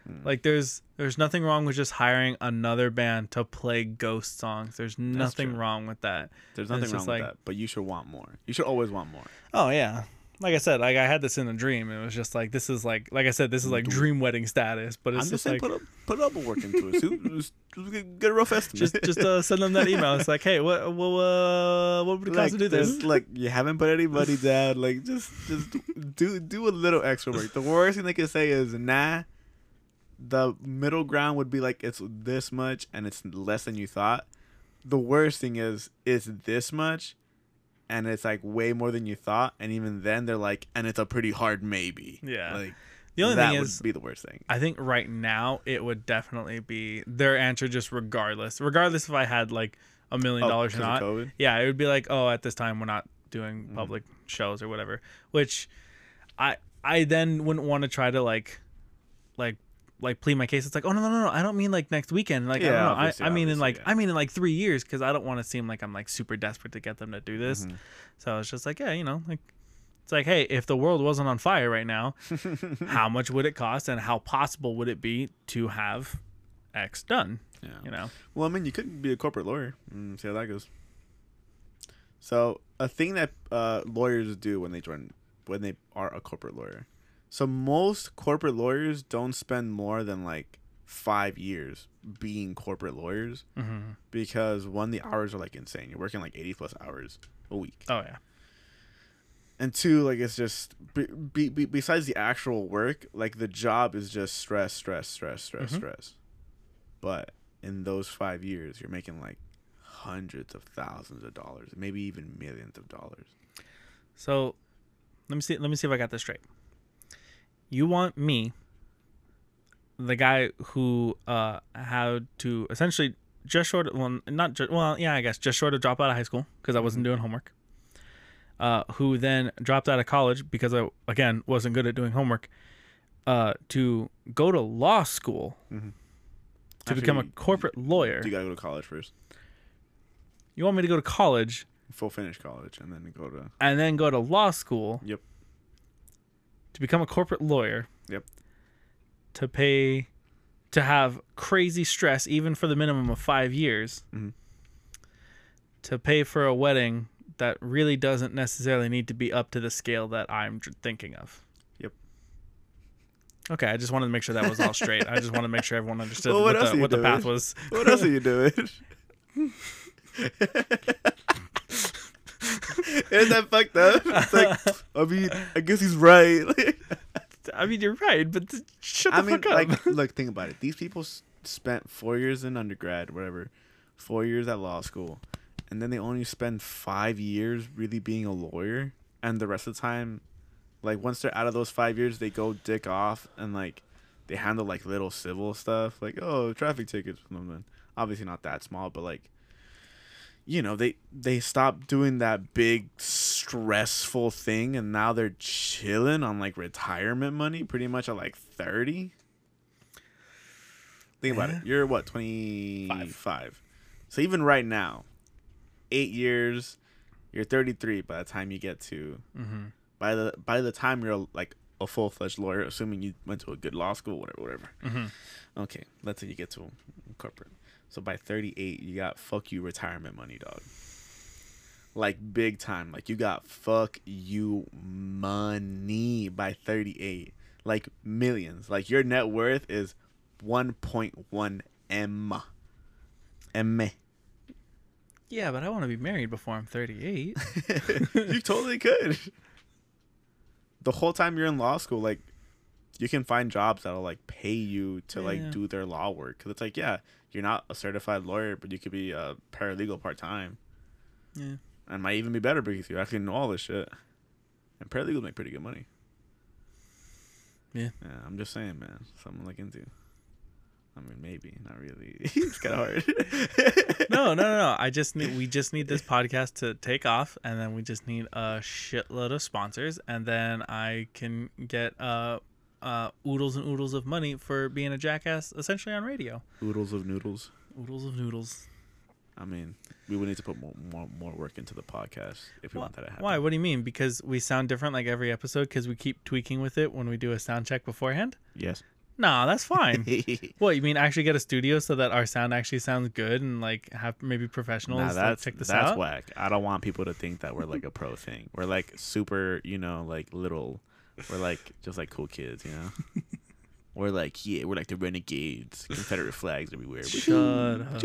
Hmm. Like there's there's nothing wrong with just hiring another band to play ghost songs. There's nothing wrong with that. There's nothing wrong just with like- that, but you should want more. You should always want more. Oh yeah. Like I said, like I had this in a dream. It was just like this is like like I said, this is like dream wedding status. But it's I'm just just saying, like put up, put up a work into it. Just, just get a rough estimate. just just uh, send them that email. It's like, hey, what what uh, what would it cost like, to do this? like you haven't put any money down. Like just just do do a little extra work. The worst thing they can say is nah. The middle ground would be like it's this much and it's less than you thought. The worst thing is it's this much and it's like way more than you thought and even then they're like and it's a pretty hard maybe. Yeah. Like The only thing that thing would is, be the worst thing. I think right now it would definitely be their answer just regardless. Regardless if I had like a million dollars or not. Yeah, it would be like, oh, at this time we're not doing Mm-hmm. public shows or whatever. Which I I then wouldn't want to try to like like like plead my case. It's like, oh no no no no, I don't mean like next weekend. Like I don't know. I, I mean in like obviously, I mean in like three years because I don't want to seem like I'm like super desperate to get them to do this. Mm-hmm. So it's just like, yeah, you know, like it's like, hey, if the world wasn't on fire right now, how much would it cost and how possible would it be to have X done? Yeah. You know? Well, I mean, you could be a corporate lawyer. Mm, see how that goes. So, a thing that uh, lawyers do when they join, when they are a corporate lawyer. So, most corporate lawyers don't spend more than like five years being corporate lawyers Mm-hmm. because one, the hours are like insane. You're working like 80 plus hours a week. Oh yeah. And two, like, it's just, be, be, be, besides the actual work, like, the job is just stress, stress, stress, stress, Mhm. stress. But in those five years, you're making like hundreds of thousands of dollars, maybe even millions of dollars. So let me see let me see if I got this straight. You want me, the guy who uh had to essentially just short of, well not just, well yeah I guess just short of drop out of high school because I wasn't doing homework. Uh, who then dropped out of college because I again wasn't good at doing homework. Uh, to go to law school Mhm. to Actually, become a corporate lawyer. You gotta go to college first, You want me to go to college full finish college, and then go to. and then go to law school. Yep. To become a corporate lawyer. Yep. To pay, to have crazy stress even for the minimum of five years. Mhm. To pay for a wedding that really doesn't necessarily need to be up to the scale that I'm thinking of. Yep. Okay, I just wanted to make sure that was all straight. I just wanted to make sure everyone understood Well, what what, the, what the path was. What else are you doing? Isn't that fucked up? It's like, I mean, I guess he's right. I mean, you're right, but th- shut the I mean, fuck up. like, look, think about it. These people s- spent four years in undergrad, whatever, four years at law school, and then they only spend five years really being a lawyer, and the rest of the time, like, once they're out of those five years, they go dick off and like they handle like little civil stuff, like oh traffic tickets. Obviously not that small, but like. You know, they they stopped doing that big stressful thing and now they're chilling on like retirement money pretty much at like 30. Think about it. You're what, 25. So even right now, 8 years, you're 33 by the time you get to mm-hmm. by the by the time you're like a full fledged lawyer, assuming you went to a good law school, whatever, whatever. hmm Okay, let's say you get to corporate. So by 38, you got fuck you retirement money, dog. Like big time. Like you got fuck you money by 38. Like millions. Like your net worth is 1.1 M. M. Yeah, but I want to be married before I'm 38. you totally could. The whole time you're in law school, like you can find jobs that'll like pay you to like do their law work. Cause it's like, yeah, you're not a certified lawyer, but you could be a paralegal part time, yeah. and might even be better because you actually know all this shit. And paralegals make pretty good money. Yeah. Yeah, I'm just saying, man. Something to look into. I mean, maybe not really. it's kind of hard. No, no, no, no. I just need we just need this podcast to take off, and then we just need a shitload of sponsors, and then I can get uh uh oodles and oodles of money for being a jackass, essentially on radio. Oodles of noodles. Oodles of noodles. I mean, we would need to put more more, more work into the podcast if we Why? want that to happen. Why? What do you mean? Because we sound different like every episode because we keep tweaking with it when we do a sound check beforehand? Yes. Nah, that's fine. what you mean? Actually get a studio so that our sound actually sounds good and like have maybe professionals Nah, like, check this that's out. whack. I don't want people to think that we're like a pro thing. We're like super, you know, like little. We're like just like cool kids, you know. we're like yeah, we're like the renegades, Confederate flags everywhere. Shut up.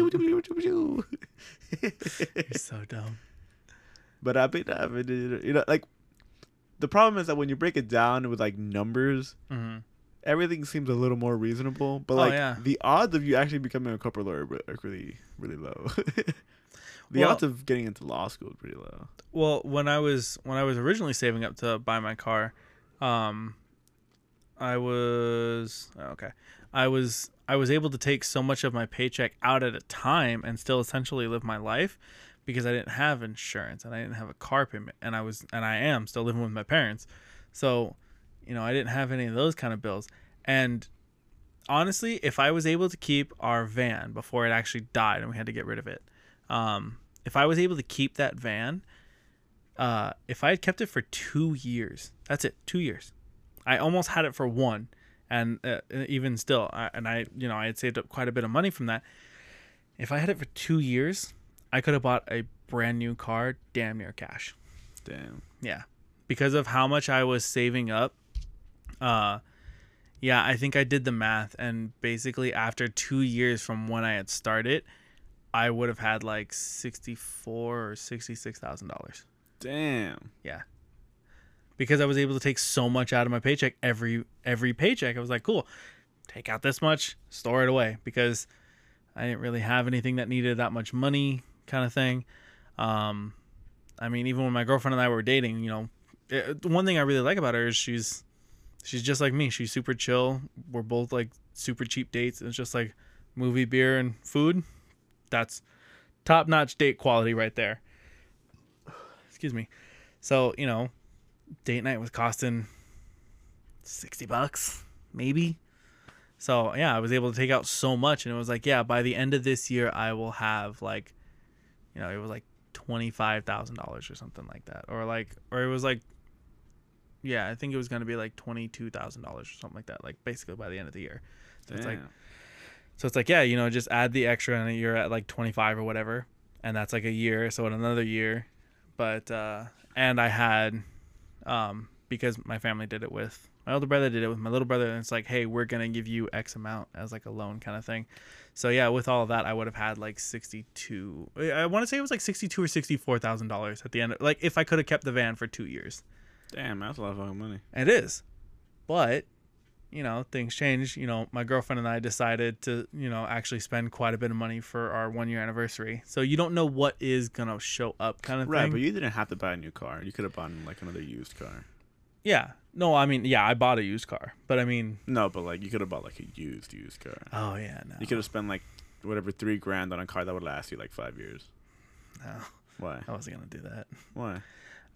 You're so dumb. but I mean, I mean, you know, like the problem is that when you break it down with like numbers, hmm everything seems a little more reasonable. But Oh, like yeah. the odds of you actually becoming a corporate lawyer are really, really low. the Well- odds of getting into law school is pretty low. Well, when I was when I was originally saving up to buy my car, um, I was oh, okay. I was I was able to take so much of my paycheck out at a time and still essentially live my life because I didn't have insurance and I didn't have a car payment and I was and I am still living with my parents. So, you know, I didn't have any of those kind of bills. And honestly, if I was able to keep our van before it actually died and we had to get rid of it, um, if I was able to keep that van, uh, if I had kept it for two years, that's it, two years. I almost had it for one, and uh, even still, I, and I, you know, I had saved up quite a bit of money from that. If I had it for two years, I could have bought a brand new car, damn near cash. Damn. Yeah, because of how much I was saving up. Uh, yeah, I think I did the math, and basically after two years from when I had started, I would have had like sixty-four or sixty-six thousand dollars Damn. Yeah. Because I was able to take so much out of my paycheck every every paycheck. I was like, cool, take out this much, store it away because I didn't really have anything that needed that much money, kind of thing. Um, I mean, even when my girlfriend and I were dating, you know, it, one thing I really like about her is she's she's just like me. She's super chill. We're both like super cheap dates. It's just like movie, beer, and food. That's top notch date quality right there. Excuse me. So you know, date night was costing 60 bucks maybe so yeah i was able to take out so much and it was like yeah by the end of this year i will have like you know it was like $25000 or something like that or like or it was like yeah i think it was going to be like $22000 or something like that like basically by the end of the year so Damn. it's like so it's like yeah you know just add the extra and you're at like 25 or whatever and that's like a year so in another year but uh and i had um because my family did it with my older brother did it with my little brother and it's like hey we're gonna give you x amount as like a loan kind of thing so yeah with all of that i would have had like 62 i want to say it was like 62 or 64 thousand dollars at the end like if i could have kept the van for two years Damn, that's a lot of fucking money. it is but you know things change you know my girlfriend and i decided to you know actually spend quite a bit of money for our one year anniversary so you don't know what is gonna show up kind of Right, thing but you didn't have to buy a new car. You could have bought like another used car. yeah no i mean yeah i bought a used car but i mean No, but like you could have bought like a used used car. oh yeah no You could have spent like whatever three grand on a car that would last you like five years. no Why? i wasn't gonna do that Why?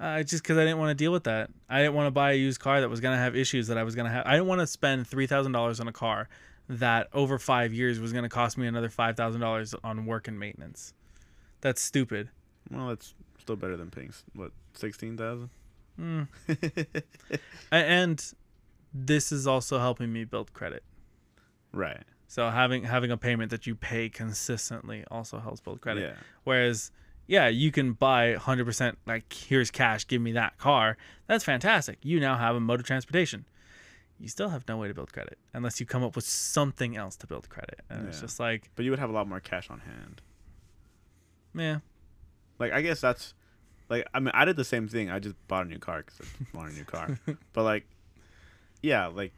Uh, just because i didn't want to deal with that i didn't want to buy a used car that was gonna have issues that i was gonna have i didn't want to spend $3000 on a car that over five years was gonna cost me another $5000 on work and maintenance that's stupid Well, that's still better than paying what sixteen thousand. Mm. And this is also helping me build credit. Right. So having having a payment that you pay consistently also helps build credit. Yeah. Whereas, yeah, you can buy 100% like here's cash, give me that car. That's fantastic. You now have a mode of transportation. You still have no way to build credit unless you come up with something else to build credit. And it's just like, But you would have a lot more cash on hand. yeah, Like I guess that's like I mean I did the same thing. I just bought a new car because I wanted a new car. but like, yeah, like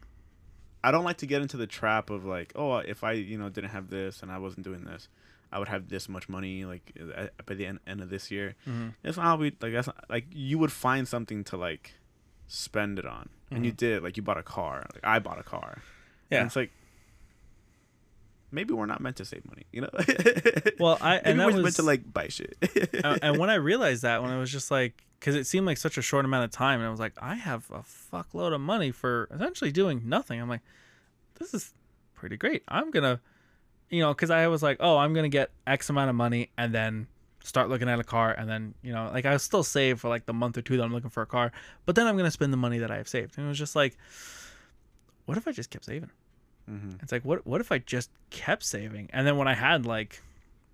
I don't like to get into the trap of like, oh, if I you know didn't have this and I wasn't doing this, I would have this much money like at, by the end, end of this year. Mhm. That's not we like. That's not, like you would find something to like spend it on, and you Mhm. did. Like you bought a car. Like I bought a car. yeah. And it's like maybe we're not meant to save money, you know? Well, I and that we're was meant to like buy shit. uh, and when I realized that, when I was just like, because it seemed like such a short amount of time, and I was like, I have a fuckload of money for essentially doing nothing. I'm like, this is pretty great. I'm gonna, you know, because I was like, oh, I'm gonna get X amount of money, and then start looking at a car, and then you know, like I was still save for like the month or two that I'm looking for a car, but then I'm gonna spend the money that I have saved. And it was just like, what if I just kept saving? Mhm. It's like, what what if I just kept saving, and then when I had like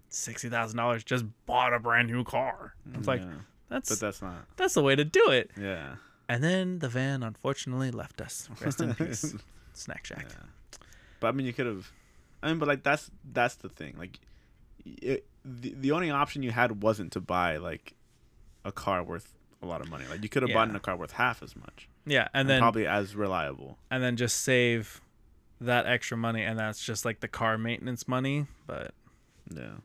sixty thousand dollars, just bought a brand new car. It's like Yeah. that's but that's not. that's the way to do it. Yeah. And then the van unfortunately left us. Rest in peace, Snack Shack. Yeah. But I mean, you could have. I mean, but like that's that's the thing. Like, it, the the only option you had wasn't to buy like a car worth a lot of money. Like you could have bought Yeah. a car worth half as much, Yeah, and and then probably as reliable. and then just save that extra money, and that's just like the car maintenance money. But Yeah.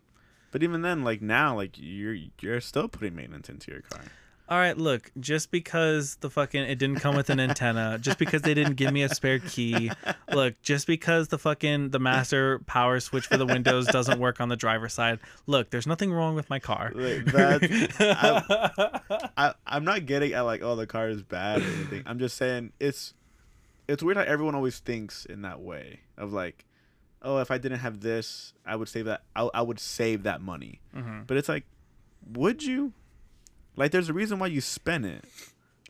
But even then, like now, like you're you're still putting maintenance into your car. All right, look, just because the fucking it didn't come with an antenna, just because they didn't give me a spare key, look, just because the fucking the master power switch for the windows doesn't work on the driver's side, look, there's nothing wrong with my car. Like, that- I I'm not getting at like oh the car is bad or anything. I'm just saying it's it's weird how everyone always thinks in that way of like oh if I didn't have this I would save that I, I would save that money. Mhm. But it's like would you? Like there's a reason why you spent it.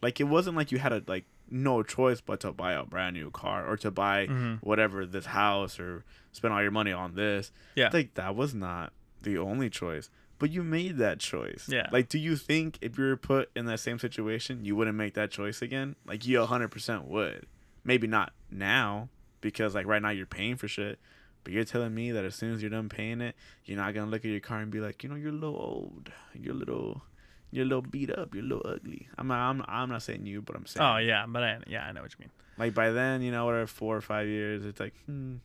Like it wasn't like you had a like no choice but to buy a brand new car or to buy Mhm. whatever this house or spend all your money on this. Yeah. Like that was not the only choice. But you made that choice. Yeah. Like do you think if you were put in that same situation, you wouldn't make that choice again? Like you 100% would. Maybe not now because like right now you're paying for shit. But you're telling me that as soon as you're done paying it, you're not gonna look at your car and be like, you know, you're a little old, you're a little, you're a little beat up, you're a little ugly. I'm not, I'm, I'm not saying you, but I'm saying, Oh yeah, but I yeah I know what you mean. like by then, you know, whatever, four or five years, it's like, hmm,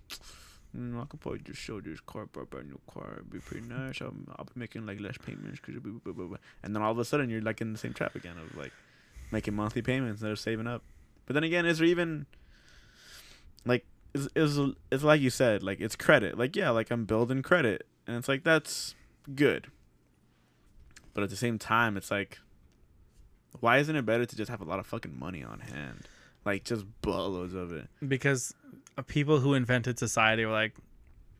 mm, I could probably just show this car, buy a new car, it'd be pretty nice. I'll, I'll be making like less payments, cause blah, blah, blah, blah. and then all of a sudden you're like in the same trap again of like making monthly payments instead of saving up. But then again, is there even like is is it's like you said, like it's credit. Like yeah, like I'm building credit, and it's like that's good. But at the same time, it's like, why isn't it better to just have a lot of fucking money on hand, like just buttloads of it? because people who invented society were like,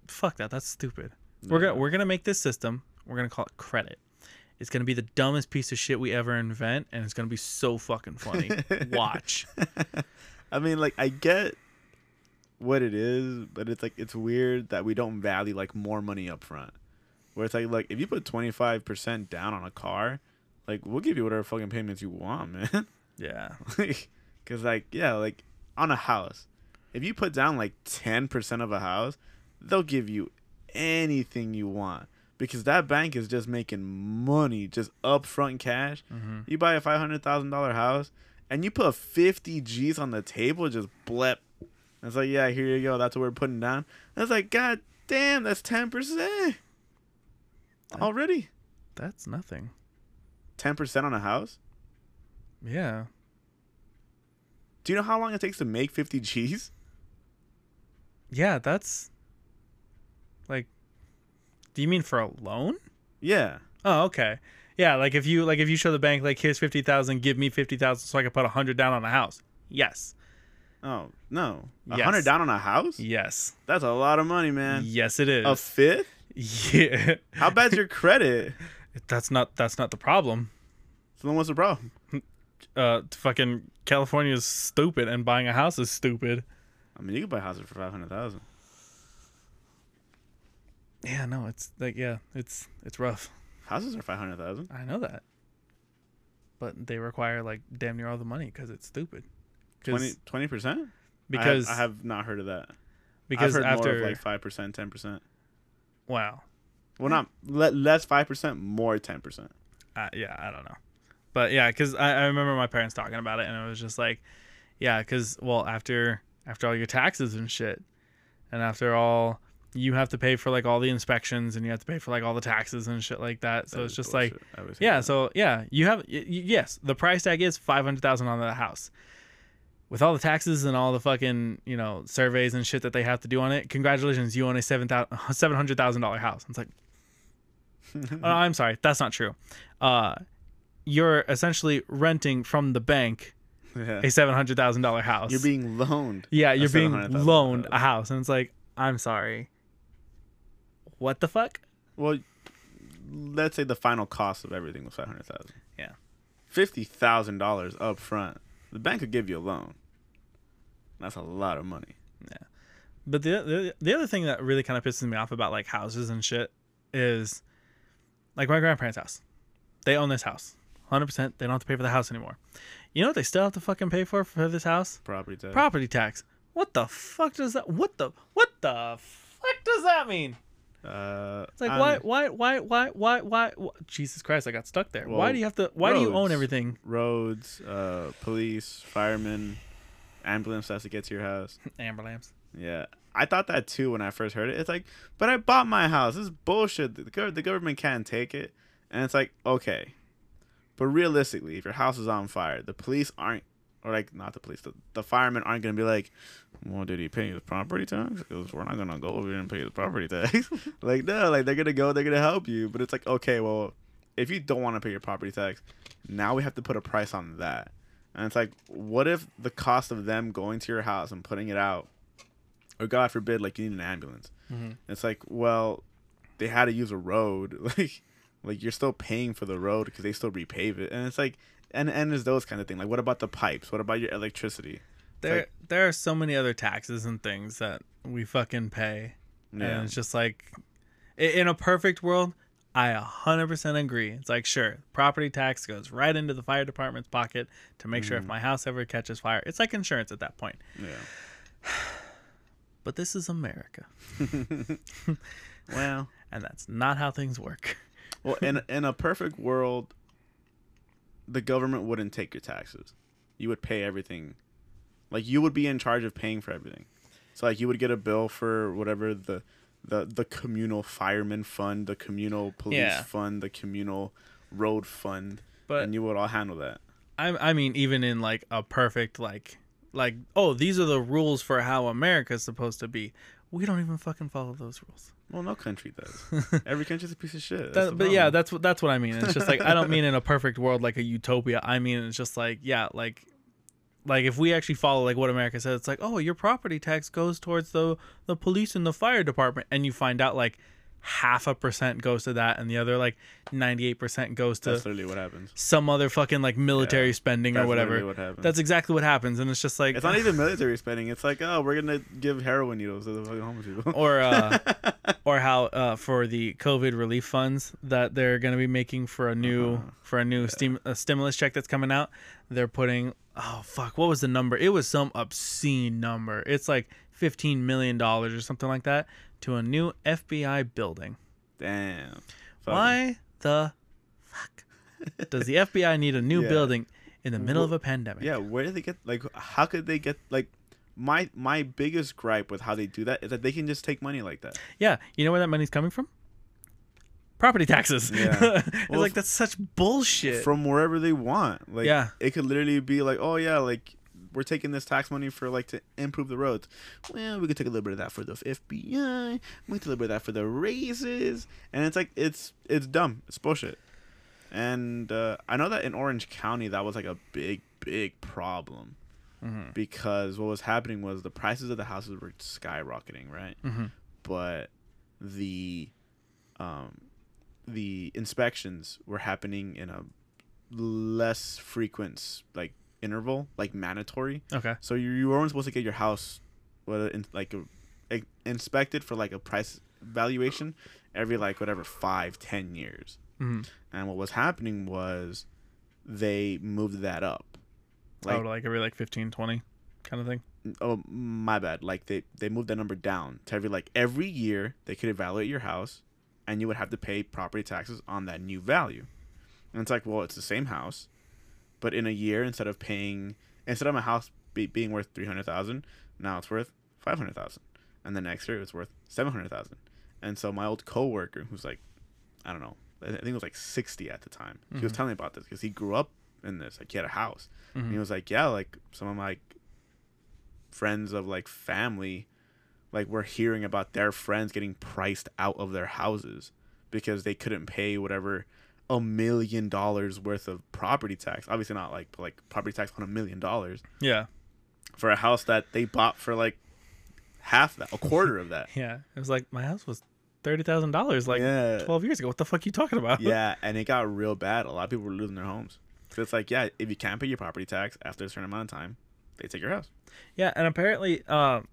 "Fuck that, that's stupid." We're gonna we're gonna make this system. We're gonna call it credit. It's gonna be the dumbest piece of shit we ever invent, and it's gonna be so fucking funny. Watch. I mean, like I get what it is, but it's like it's weird that we don't value like more money up front. Where it's like like if you put twenty five percent down on a car, like we'll give you whatever fucking payments you want, man. Yeah. Cause like yeah, like on a house, if you put down like ten percent of a house, they'll give you anything you want because that bank is just making money, just upfront cash. hmm You buy a five hundred thousand dollar house and you put fifty G's on the table, just blep. It's like, yeah, here you go. That's what we're putting down. And it's like, God damn, that's ten percent already. That's nothing. Ten percent on a house. Yeah. Do you know how long it takes to make fifty G's? Yeah, that's like. Do you mean for a loan? Yeah. Oh, okay. Yeah, like if you like if you show the bank like here's fifty thousand, give me fifty thousand so I can put a hundred down on a house. Yes. Oh no, a Yes. hundred down on a house? Yes. That's a lot of money, man. Yes, it is. A fifth? yeah. How bad's your credit? That's not that's not the problem. So then what's the problem? uh, fucking California is stupid and buying a house is stupid. I mean, you could buy houses for five hundred thousand. Yeah, no, it's like yeah, it's it's rough. Houses are five hundred thousand. I know that, but they require like damn near all the money because it's stupid. 'Cause- 20 percent. because I have, I have not heard of that. because I've heard after more of like five percent, ten percent. Wow, Well, not le- less five percent, more ten percent. uh, yeah, I don't know, but yeah, because I, I remember my parents talking about it, and it was just like, yeah, because well, after after all your taxes and shit, and after all, you have to pay for like all the inspections, and you have to pay for like all the taxes and shit like that. So it's just like, yeah, so yeah, you have y- yes, the price tag is five hundred thousand on the house. With all the taxes and all the fucking you know surveys and shit that they have to do on it, congratulations, you own a seven thousand seven hundred thousand dollar house. It's like, oh, I'm sorry, that's not true. Uh, you're essentially renting from the bank yeah. a seven hundred thousand dollar house. you're being loaned. yeah, you're being loaned a house, and it's like, I'm sorry. What the fuck? Well, let's say the final cost of everything was five hundred thousand. Yeah. Fifty thousand dollars up front. The bank could give you a loan. That's a lot of money. Yeah. But the, the the other thing that really kind of pisses me off about like houses and shit is like my grandparents' house. They own this house. 100%. They don't have to pay for the house anymore. You know what they still have to fucking pay for for this house? Property tax. Property tax. What the fuck does that What the what the fuck does that mean? uh, It's like why why why why why why why Jesus Christ, I got stuck there. why do you have to why do you own everything? roads, uh, police, firemen, ambulance has to get to your house. Amber lamps. Yeah, I thought that too when I first heard it. It's like, but I bought my house. This is bullshit. The, gov- the government can't take it. And it's like, okay, but realistically, if your house is on fire, the police aren't, or like not the police, the, the firemen aren't gonna be like, well, did he pay the property tax? Because we're not gonna go over here and pay the property tax. like no, like they're gonna go, they're gonna help you. But it's like, okay, well, if you don't want to pay your property tax, now we have to put a price on that. And it's like, what if the cost of them going to your house and putting it out, or God forbid, like you need an ambulance? Mhm. It's like, well, they had to use a road, like, like you're still paying for the road because they still repave it, and it's like, and and is those kind of thing. Like, what about the pipes? What about your electricity? There like- there are so many other taxes and things that we fucking pay. Yeah, And it's just like, in a perfect world, I 100% agree. It's like, sure, property tax goes right into the fire department's pocket to make sure if Mhm. my house ever catches fire. It's like insurance at that point. yeah. But this is America. well, And that's not how things work. well, in in a perfect world, the government wouldn't take your taxes. You would pay everything. Like you would be in charge of paying for everything. So like you would get a bill for whatever the the the communal fireman fund, the communal police Yeah. fund, the communal road fund, But and you would all handle that. I, I mean, even in like a perfect, like, like, oh, these are the rules for how America's supposed to be. We don't even fucking follow those rules. Well, no country does. Every country's a piece of shit. That, but yeah, that's what that's what I mean. It's just like I don't mean in a perfect world like a utopia. I mean it's just like yeah, like like if we actually follow like what America says, it's like oh your property tax goes towards the the police and the fire department, and you find out like half a percent goes to that, and the other like ninety eight percent goes to that's literally what happens. some other fucking like military Yeah, spending or whatever. what. That's exactly what happens, and it's just like it's not even military spending. It's like, oh, we're gonna give heroin needles to the fucking homeless people. or uh, or how uh, for the COVID relief funds that they're to be making for a new Uh-huh. for a new stim- a stimulus check that's coming out. They're putting oh fuck, what was the number? It was some obscene number. It's like fifteen million dollars or something like that to a new FBI building. Damn. Fuck. Why the fuck does the FBI need a new Yeah. building in the middle of a pandemic? Yeah, where did they get like? How could they get like? My my biggest gripe with how they do that is that they can just take money like that. Yeah, you know where that money's coming from? Property taxes. Yeah. it's Well, like that's such bullshit. from wherever they want. Like, Yeah. it could literally be like, oh yeah, like we're taking this tax money for like to improve the roads. Well, we could take a little bit of that for the FBI. We could take a little bit of that for the raises, and it's like it's it's dumb. It's bullshit. And uh, I know that in Orange County that was like a big big problem Mhm. because what was happening was the prices of the houses were skyrocketing, right? Mhm. But the um the inspections were happening in a less frequent like interval, like mandatory. Okay. So you you weren't supposed to get your house, in, like a, inspected for like a price valuation every like whatever five ten years. hmm And what was happening was they moved that up. Like oh, like every like 15, 20 kind of thing. oh my bad like they they moved that number down to every like every year they could evaluate your house and you would have to pay property taxes on that new value and it's like well it's the same house but in a year instead of paying instead of my house be, being worth 300000 now it's worth 500000 and the next year it's worth 700000 and so my old coworker who's like i don't know i think it was like 60 at the time he was Mhm. telling me about this because he grew up in this like he had a house and he Mhm. was like, yeah, like some of my friends of like family, like we're hearing about their friends getting priced out of their houses because they couldn't pay whatever a million dollars worth of property tax. Obviously not like like property tax on a million dollars Yeah. for a house that they bought for like half that, a quarter of that. Yeah. It was like my house was thirty thousand dollars like yeah. twelve years ago. What the fuck are you talking about? yeah, and it got real bad. A lot of people were losing their homes. So it's like, yeah, if you can't pay your property tax after a certain amount of time, they take your house. Yeah, and apparently, um,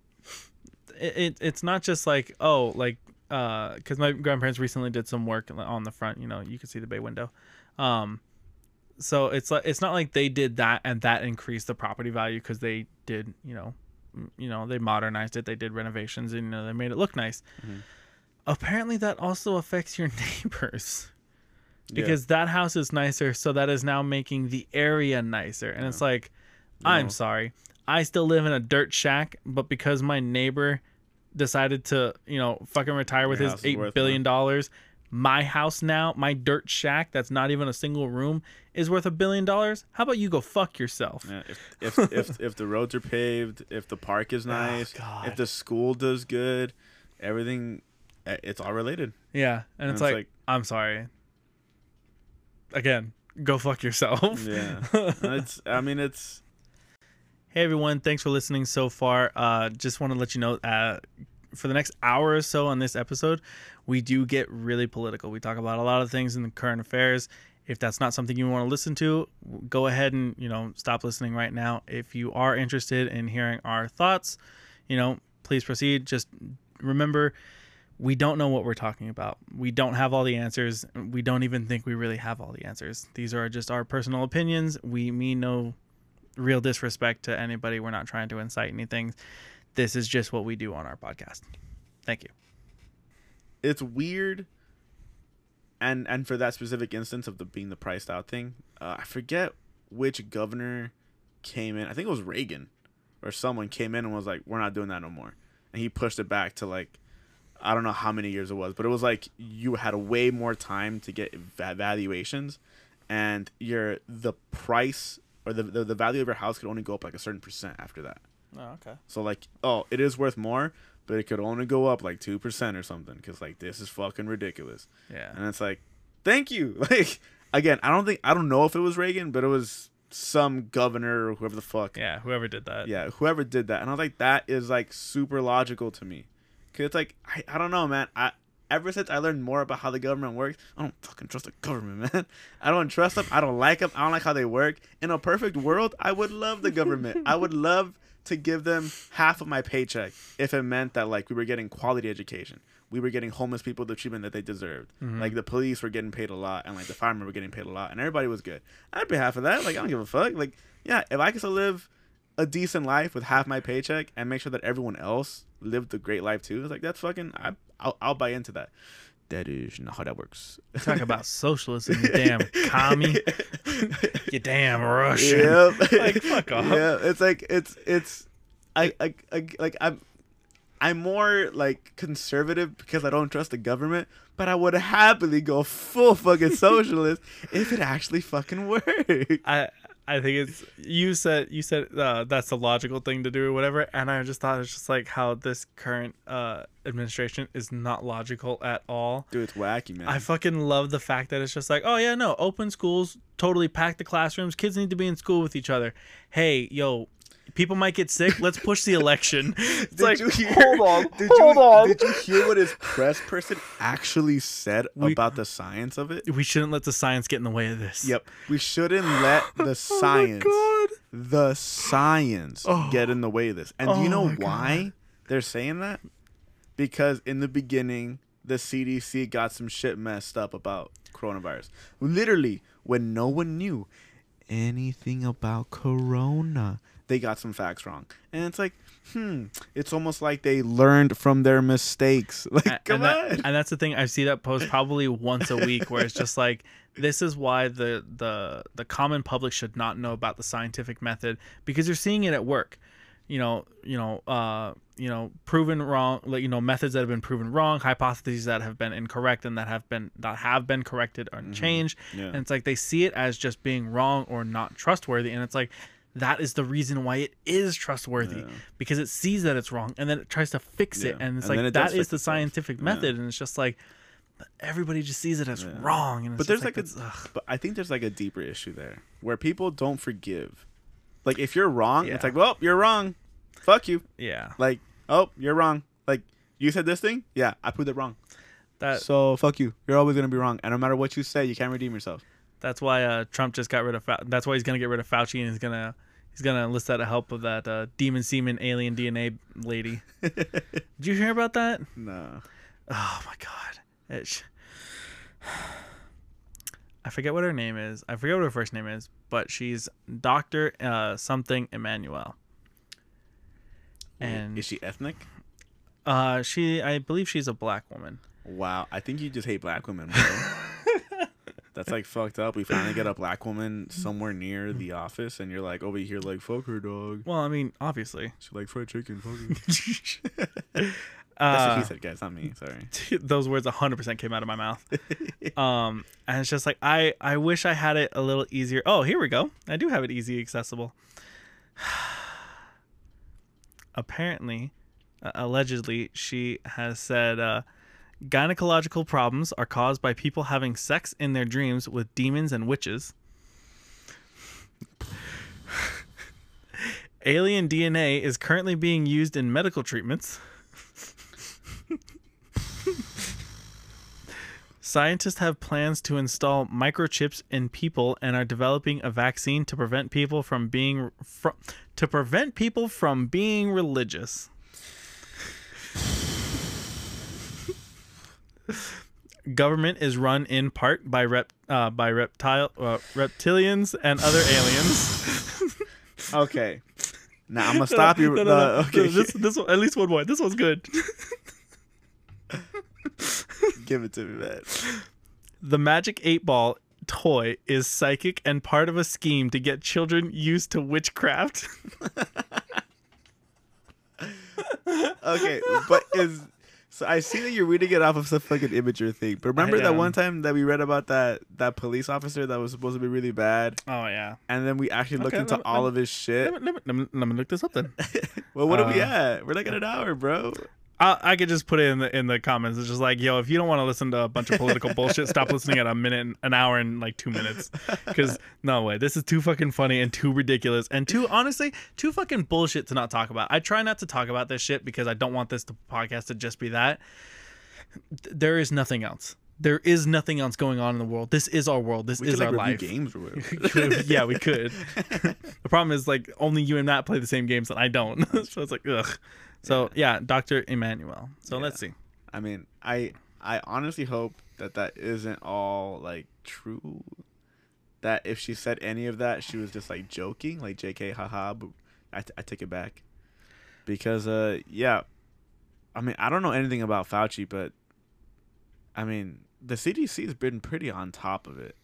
it, it it's not just like oh like uh because my grandparents recently did some work on the front. You know, you can see the bay window. Um, so it's like it's not like they did that and that increased the property value because they did you know, you know they modernized it, they did renovations, and you know they made it look nice. Mhm. Apparently, that also affects your neighbors Yeah. because that house is nicer, so that is now making the area nicer, and it's like. I'm sorry. I still live in a dirt shack, but because my neighbor decided to, you know, fucking retire with Your his eight billion dollars, my house now, my dirt shack that's not even a single room, is worth a billion dollars. How about you go fuck yourself? Yeah, if if, if if the roads are paved, if the park is nice, Oh, if the school does good, everything, eh, it's all related. Yeah, and, And it's, it's like, like- I'm sorry. Again, go fuck yourself. Yeah, it's. I mean, it's. Hey everyone, thanks for listening so far. Uh, just want to let you know, uh, for the next hour or so on this episode, we do get really political. We talk about a lot of things in the current affairs. If that's not something you want to listen to, go ahead and you know stop listening right now. If you are interested in hearing our thoughts, you know, please proceed. Just remember, we don't know what we're talking about. We don't have all the answers. We don't even think we really have all the answers. These are just our personal opinions. We mean no real disrespect to anybody. We're not trying to incite anything. This is just what we do on our podcast. Thank you. it's weird and and for that specific instance of the being the priced out thing uh, i forget which governor came in i think it was reagan or someone came in and was like we're not doing that no more and he pushed it back to like i don't know how many years it was but it was like you had way more time to get va- valuations and your the price or the, the the value of your house could only go up like a certain percent after that Oh, okay. so like, oh, it is worth more, but it could only go up like two percent or something. Cause like this is fucking ridiculous. Yeah. And it's like, thank you. Like again, I don't think I don't know if it was Reagan, but it was some governor or whoever the fuck. Yeah. Whoever did that. Yeah, whoever did that. And I was like, that is like super logical to me. Cause it's like I, I don't know, man. I ever since I learned more about how the government works, I don't fucking trust the government, man. I don't trust them. I don't like them. I don't like how they work. In a perfect world, I would love the government. I would love to give them half of my paycheck if it meant that like we were getting quality education. We were getting homeless people the treatment that they deserved. Mhm. Like the police were getting paid a lot, and like the firemen were getting paid a lot, and everybody was good. I'd be half of that. Like I don't give a fuck. Like yeah, if I could still live a decent life with half my paycheck and make sure that everyone else lived a great life too, it's like that's fucking. I, I'll, I'll buy into that. That is not how that works. Talk about socialism, you damn commie. You damn Russian. Yep. Like, fuck off. Yeah, it's like it's it's I, I, I like I'm I'm more like conservative because I don't trust the government, but I would happily go full fucking socialist if it actually fucking worked. I I think it's you said you said uh, that's the logical thing to do or whatever, and I just thought it's just like how this current uh, administration is not logical at all. Dude, it's wacky, man. I fucking love the fact that it's just like, oh yeah, no, open schools, totally pack the classrooms. Kids need to be in school with each other. Hey, yo, people might get sick. Let's push the election. It's Did like you hear- hold on, Did hold you on. did you hear what his press person actually said We- about the science of it? we shouldn't let the science get in the way of this. Yep. We shouldn't let the oh science Oh the science Oh. get in the way of this. And do you Oh know why they're saying that? Because in the beginning, the CDC got some shit messed up about coronavirus. Literally, when no one knew anything about corona, they got some facts wrong. And it's like, hmm, it's almost like they learned from their mistakes. Like, A- come and on. that- and that's the thing. I see that post probably once a week, where it's just like, this is why the the the common public should not know about the scientific method because you're seeing it at work. You know, you know, uh, you know, proven wrong. Like you know, methods that have been proven wrong, hypotheses that have been incorrect, and that have been that have been corrected or changed. Yeah. And it's like they see it as just being wrong or not trustworthy, and it's like. That is the reason why it is trustworthy Yeah. because it sees that it's wrong and then it tries to fix it Yeah. and it's And like it that is the itself. scientific Yeah. method and it's just like but everybody just sees it as Yeah. wrong and it's But there's just like, a, ugh. but I think there's like a deeper issue there where people don't forgive. Like if you're wrong, it's like, well, you're wrong. Fuck you. yeah Like, oh, you're wrong. Like you said this thing, yeah, I proved it wrong. that so fuck you. You're always gonna be wrong, and no matter what you say, you can't redeem yourself. that's why uh, Trump just got rid of Fau- that's why he's gonna get rid of Fauci and he's gonna he's gonna enlist that help of that uh, demon semen alien DNA lady. Did you hear about that? no. Oh my god. It sh- I forget what her name is. I forget what her first name is, but she's Doctor uh, something Immanuel. And is she ethnic? uh, she, I believe she's a black woman. Wow, I think you just hate black women, bro. That's like fucked up. We finally get a black woman somewhere near the office, and you're like over here like fuck her dog. Well, I mean, obviously. She like fried chicken. Fuck her. That's Uh, what he said, guys, not me. Sorry. those words 100% came out of my mouth. um, and it's just like I, I wish I had it a little easier. Oh, here we go. I do have it easy accessible. Apparently, uh, allegedly, she has said uh, gynecological problems are caused by people having sex in their dreams with demons and witches. Alien DNA is currently being used in medical treatments. Scientists have plans to install microchips in people and are developing a vaccine to prevent people from being to prevent people from being religious. Government is run in part by rep uh, by reptile uh, reptilians and other aliens. Okay. Now I'm gonna stop you. No, no, no. okay, This this one, at least one more. This one's good. give it to me, man. The Magic 8 Ball toy is psychic and part of a scheme to get children used to witchcraft. Okay, but is so I see that you're reading it off of some fucking Imgur thing. But remember that one time that we read about that that police officer that was supposed to be really bad, Oh, yeah. and then we actually looked Okay, into me- all let of his shit. Let me, let, me, let, me, me look this up then. well, what are we uh, at? We're like at an hour, bro. I, I could just put it in the in the comments. It's just like, yo, if you don't want to listen to a bunch of political bullshit, stop listening at a minute, an hour, and like two minutes. Because no way, this is too fucking funny and too ridiculous and too honestly too fucking bullshit to not talk about. I try not to talk about this shit because I don't want this to, podcast to just be that. There is nothing else. There is nothing else going on in the world. This is our world. This We is could like our life. games or whatever. yeah, we could. the problem is like only you and Matt play the same games and I don't. so it's like ugh. So yeah, Doctor Immanuel. So Yeah. let's see. I mean, I I honestly hope that that isn't all like true. That if she said any of that, she was just like joking, like J.K. haha. But I, t- I take it back because uh yeah, I mean I don't know anything about Fauci, but I mean the CDC has been pretty on top of it.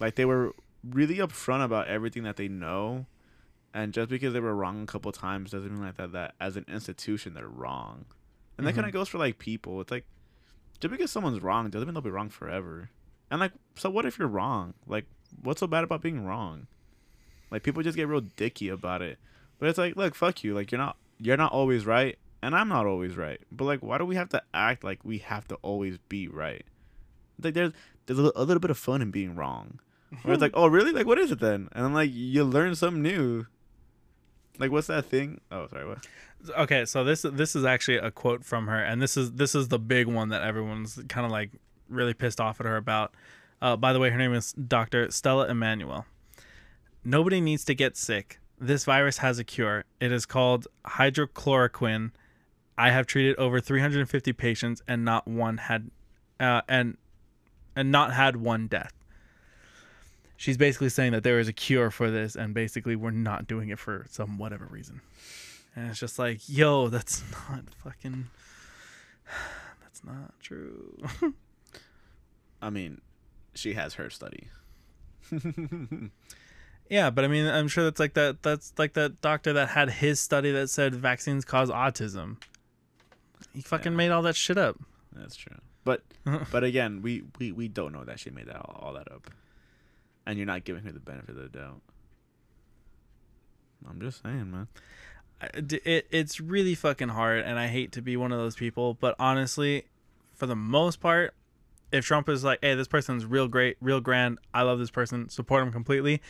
Like they were really upfront about everything that they know. And just because they were wrong a couple times doesn't mean like that that as an institution they're wrong. And that Mhm. kind of goes for like people. It's like just because someone's wrong doesn't mean they'll be wrong forever. And like, so what if you're wrong? Like, what's so bad about being wrong? Like people just get real dicky about it. But it's like, look, fuck you. Like you're not you're not always right, and I'm not always right. But like, why do we have to act like we have to always be right? Like there's there's a little, a little bit of fun in being wrong. Where it's like, oh really? Like what is it then? And I'm like you learn something new. Like, what's that thing? Oh, sorry. What? okay so this this is actually a quote from her and this is this is the big one that everyone's kind of like really pissed off at her about uh, by the way her name is dr stella immanuel nobody needs to get sick this virus has a cure it is called hydroxychloroquine i have treated over 350 patients and not one had uh, and and not had one death she's basically saying that there is a cure for this and basically we're not doing it for some whatever reason and it's just like, yo, that's not fucking. That's not true. I mean, she has her study. yeah, but I mean, I'm sure that's like that. That's like that doctor that had his study that said vaccines cause autism. He fucking Yeah. made all that shit up. That's true. But but again, we, we we don't know that she made that all, all that up, and you're not giving her the benefit of the doubt. I'm just saying, man. It it's really fucking hard and I hate to be one of those people, but honestly, for the most part, if Trump is like, "Hey, this person's real great, real grand. I love this person. Support him completely."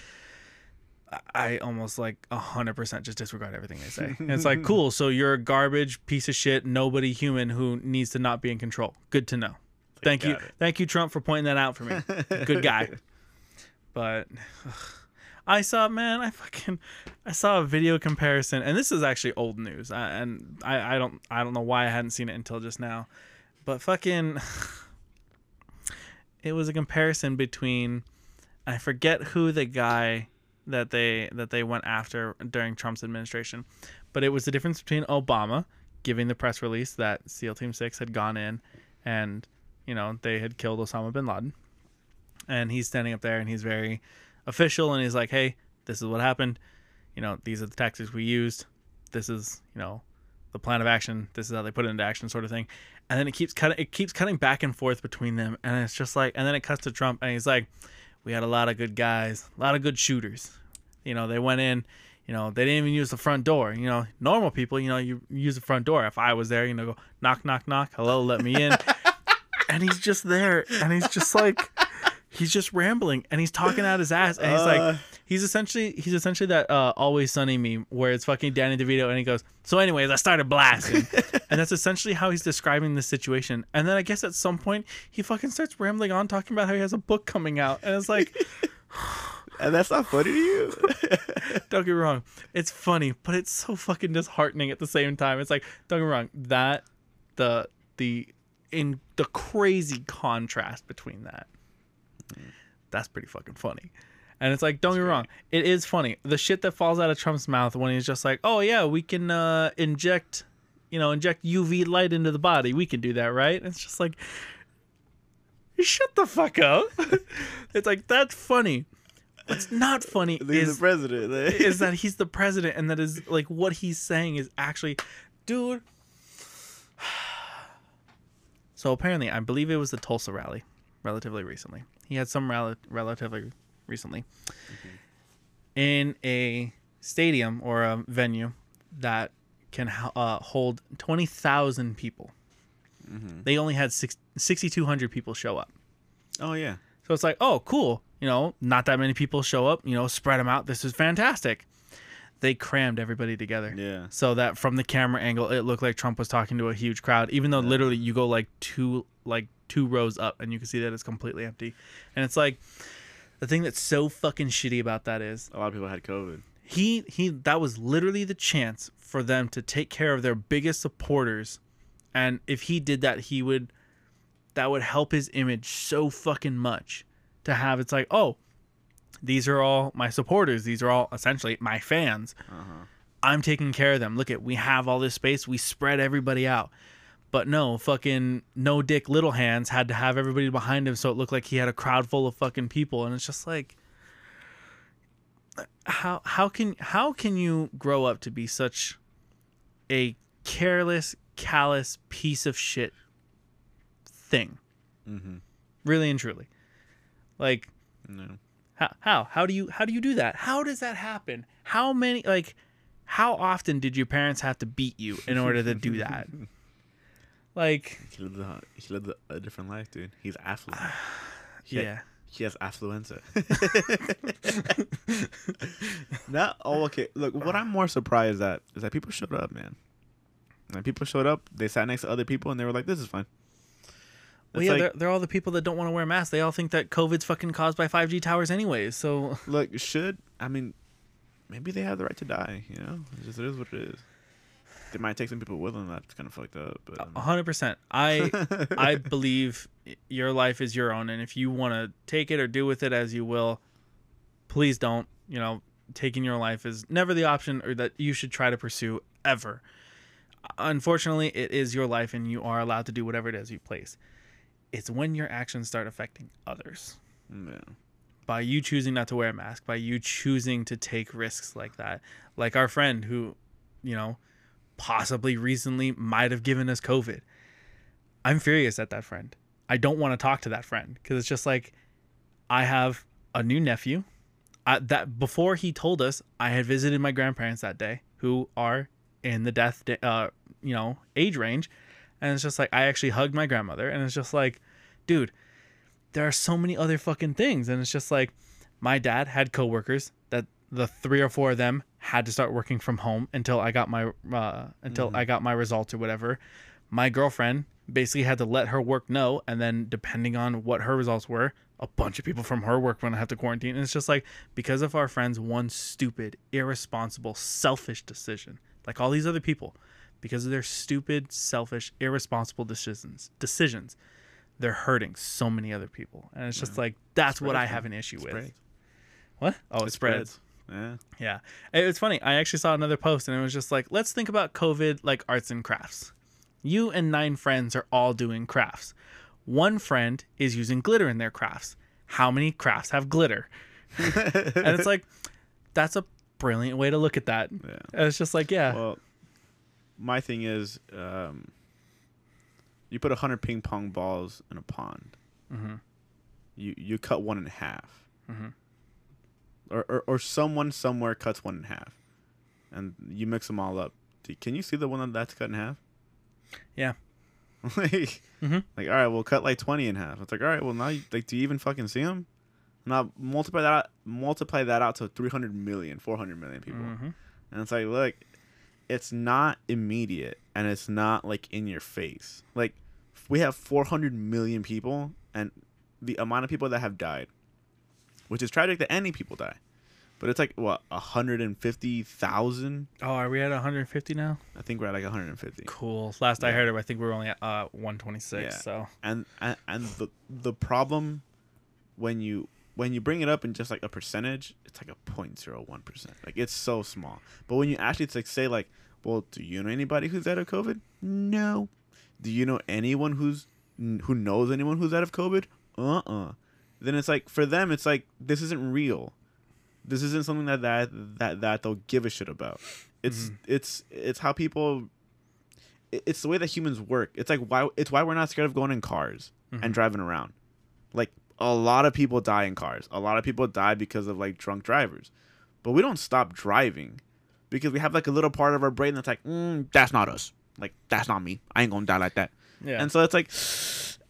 I- almost like a hundred percent just disregard everything they say. And it's like, cool. So you're a garbage piece of shit, nobody human who needs to not be in control. Good to know. Thank you, it. thank you, Trump, for pointing that out for me. Good guy. But I saw, man, I fucking, I saw a video comparison, and this is actually old news, I, and I, I don't, I don't know why I hadn't seen it until just now, but fucking, it was a comparison between, I forget who the guy that they that they went after during Trump's administration, but it was the difference between Obama giving the press release that SEAL Team Six had gone in, and you know they had killed Osama bin Laden, and he's standing up there and he's very official and he's like, "Hey, this is what happened. You know, these are the tactics we used. This is, you know, the plan of action. This is how they put it into action, sort of thing." And then it keeps cutting. It keeps cutting back and forth between them, and it's just like, and then it cuts to Trump, and he's like, "We had a lot of good guys, a lot of good shooters. You know, they went in." You know, they didn't even use the front door. You know, normal people, you know, you use the front door. If I was there, you know, go knock, knock, knock. Hello, let me in. and he's just there, and he's just like, he's just rambling, and he's talking out his ass, and he's Uh. like, he's essentially, he's essentially that uh, Always Sunny meme where it's fucking Danny DeVito, and he goes, so anyways, I started blasting, and that's essentially how he's describing the situation. And then I guess at some point he fucking starts rambling on, talking about how he has a book coming out, and it's like. And that's not funny to you. don't get me wrong, it's funny, but it's so fucking disheartening at the same time. It's like, don't get me wrong, that the the in the crazy contrast between that. That's pretty fucking funny. And it's like, don't get me wrong, it is funny. The shit that falls out of Trump's mouth when he's just like, "Oh yeah, we can uh, inject, you know, inject UV light into the body. We can do that, right?" It's just like, shut the fuck up. it's like that's funny. What's not funny He's is the president. eh? is that he's the president and that is like what he's saying is actually dude so apparently i believe it was the tulsa rally relatively recently he had some rally relatively recently in a stadium or a venue that can uh, hold 20,000 people they only had six, 6200 people show up oh yeah. so it's like, oh, cool. You know, not that many people show up. You know, spread them out. This is fantastic. They crammed everybody together. Yeah. So that from the camera angle, it looked like Trump was talking to a huge crowd, even though literally you go like two like two rows up and you can see that it's completely empty. And it's like the thing that's so fucking shitty about that is A lot of people had COVID. he he that was literally the chance for them to take care of their biggest supporters. And if he did that he would that would help his image so fucking much to have it's like oh these are all my supporters. These are all essentially my fans. Uh-huh. I'm taking care of them. Look at we have all this space. We spread everybody out but no fucking no dick little hands had to have everybody behind him so it looked like he had a crowd full of fucking people and it's just like how how can how can you grow up to be such a careless, callous piece of shit thing? Mm-hmm. Really and truly, like No. how how how do you how do you do that? How does that happen? How many like how often did your parents have to beat you in order to do that? Like He lived, a, he lived a, different life, dude. He's affluent. He had- yeah. He has affluenza. Not oh okay. Look, what I'm more surprised at is that people showed up, man. And people showed up, they sat next to other people, and they were like, "This is fine." Well, yeah, like, they're, they're all the people that don't want to wear masks. They all think that COVID's fucking caused by 5G towers anyways. So look, should I mean, maybe they have the right to die. You know, it's just it is what it is. They might take some people with them. That's kind of fucked up. But um, hundred percent. I I believe your life is your own, and if you want to take it or do with it as you will, please don't. You know, taking your life is never the option, or that you should try to pursue ever. Unfortunately, it is your life, and you are allowed to do whatever it is you place. It's when your actions start affecting others mm, yeah. by you choosing not to wear a mask, by you choosing to take risks like that. Like our friend who, you know, possibly recently might have given us COVID. I'm furious at that friend. I don't want to talk to that friend because it's just like I have a new nephew. I, that before he told us, I had visited my grandparents that day who are in the death, da- uh, you know, age range, and it's just like I actually hugged my grandmother, and it's just like, dude, there are so many other fucking things and it's just like my dad had coworkers that the three or four of them had to start working from home until I got my uh, until I got my results or whatever. My girlfriend basically had to let her work know and then depending on what her results were, a bunch of people from her work were gonna have to quarantine. And it's just like because of our friends one stupid, irresponsible, selfish decision, like all these other people, because of their stupid, selfish, irresponsible decisions decisions they're hurting so many other people and it's just like that's what i have an issue with Spreads. what oh it, It spreads. Yeah. yeah It- it's funny i actually saw another post and it was just like let's think about covid like arts and crafts you and nine friends are all doing crafts one friend is using glitter in their crafts how many crafts have glitter and it's like that's a brilliant way to look at that Yeah. and it's just like yeah Well, my thing is, um, you put a hundred ping pong balls in a pond. Mhm. You you cut one in half, Mhm. Or, or or someone somewhere cuts one in half, and you mix them all up. Can you see the one that's cut in half? Yeah. like, Mhm. like all right, we'll cut like twenty in half. It's like all right, well now you, like do you even fucking see them? Now multiply that out, multiply that out to 300 million, 400 million people. Mhm. And it's like, look, it's not immediate and it's not like in your face. Like we have 400 million people and the amount of people that have died, which is tragic that any people die. But it's like what 150,000. oh are we at 150 now I think we're at like 150. Cool. Last I heard it, I think we are only at uh 126. Yeah. So And and, and the the problem when you when you bring it up in just like a percentage, it's like a 0.01 percent. Like it's so small. But when you actually it's like say like, well, do you know anybody who's out of COVID? No. Do you know anyone who's who knows anyone who's out of COVID? Uh uh Then it's like for them, it's like this isn't real. This isn't something that that that, that they'll give a shit about. It's it's it's how people. It's the way that humans work. It's like why it's why we're not scared of going in cars and driving around. Like a lot of people die in cars. A lot of people die because of like drunk drivers. But we don't stop driving because we have like a little part of our brain that's like, mm, that's not us. Like that's not me. I ain't gonna die like that. yeah. And so it's like,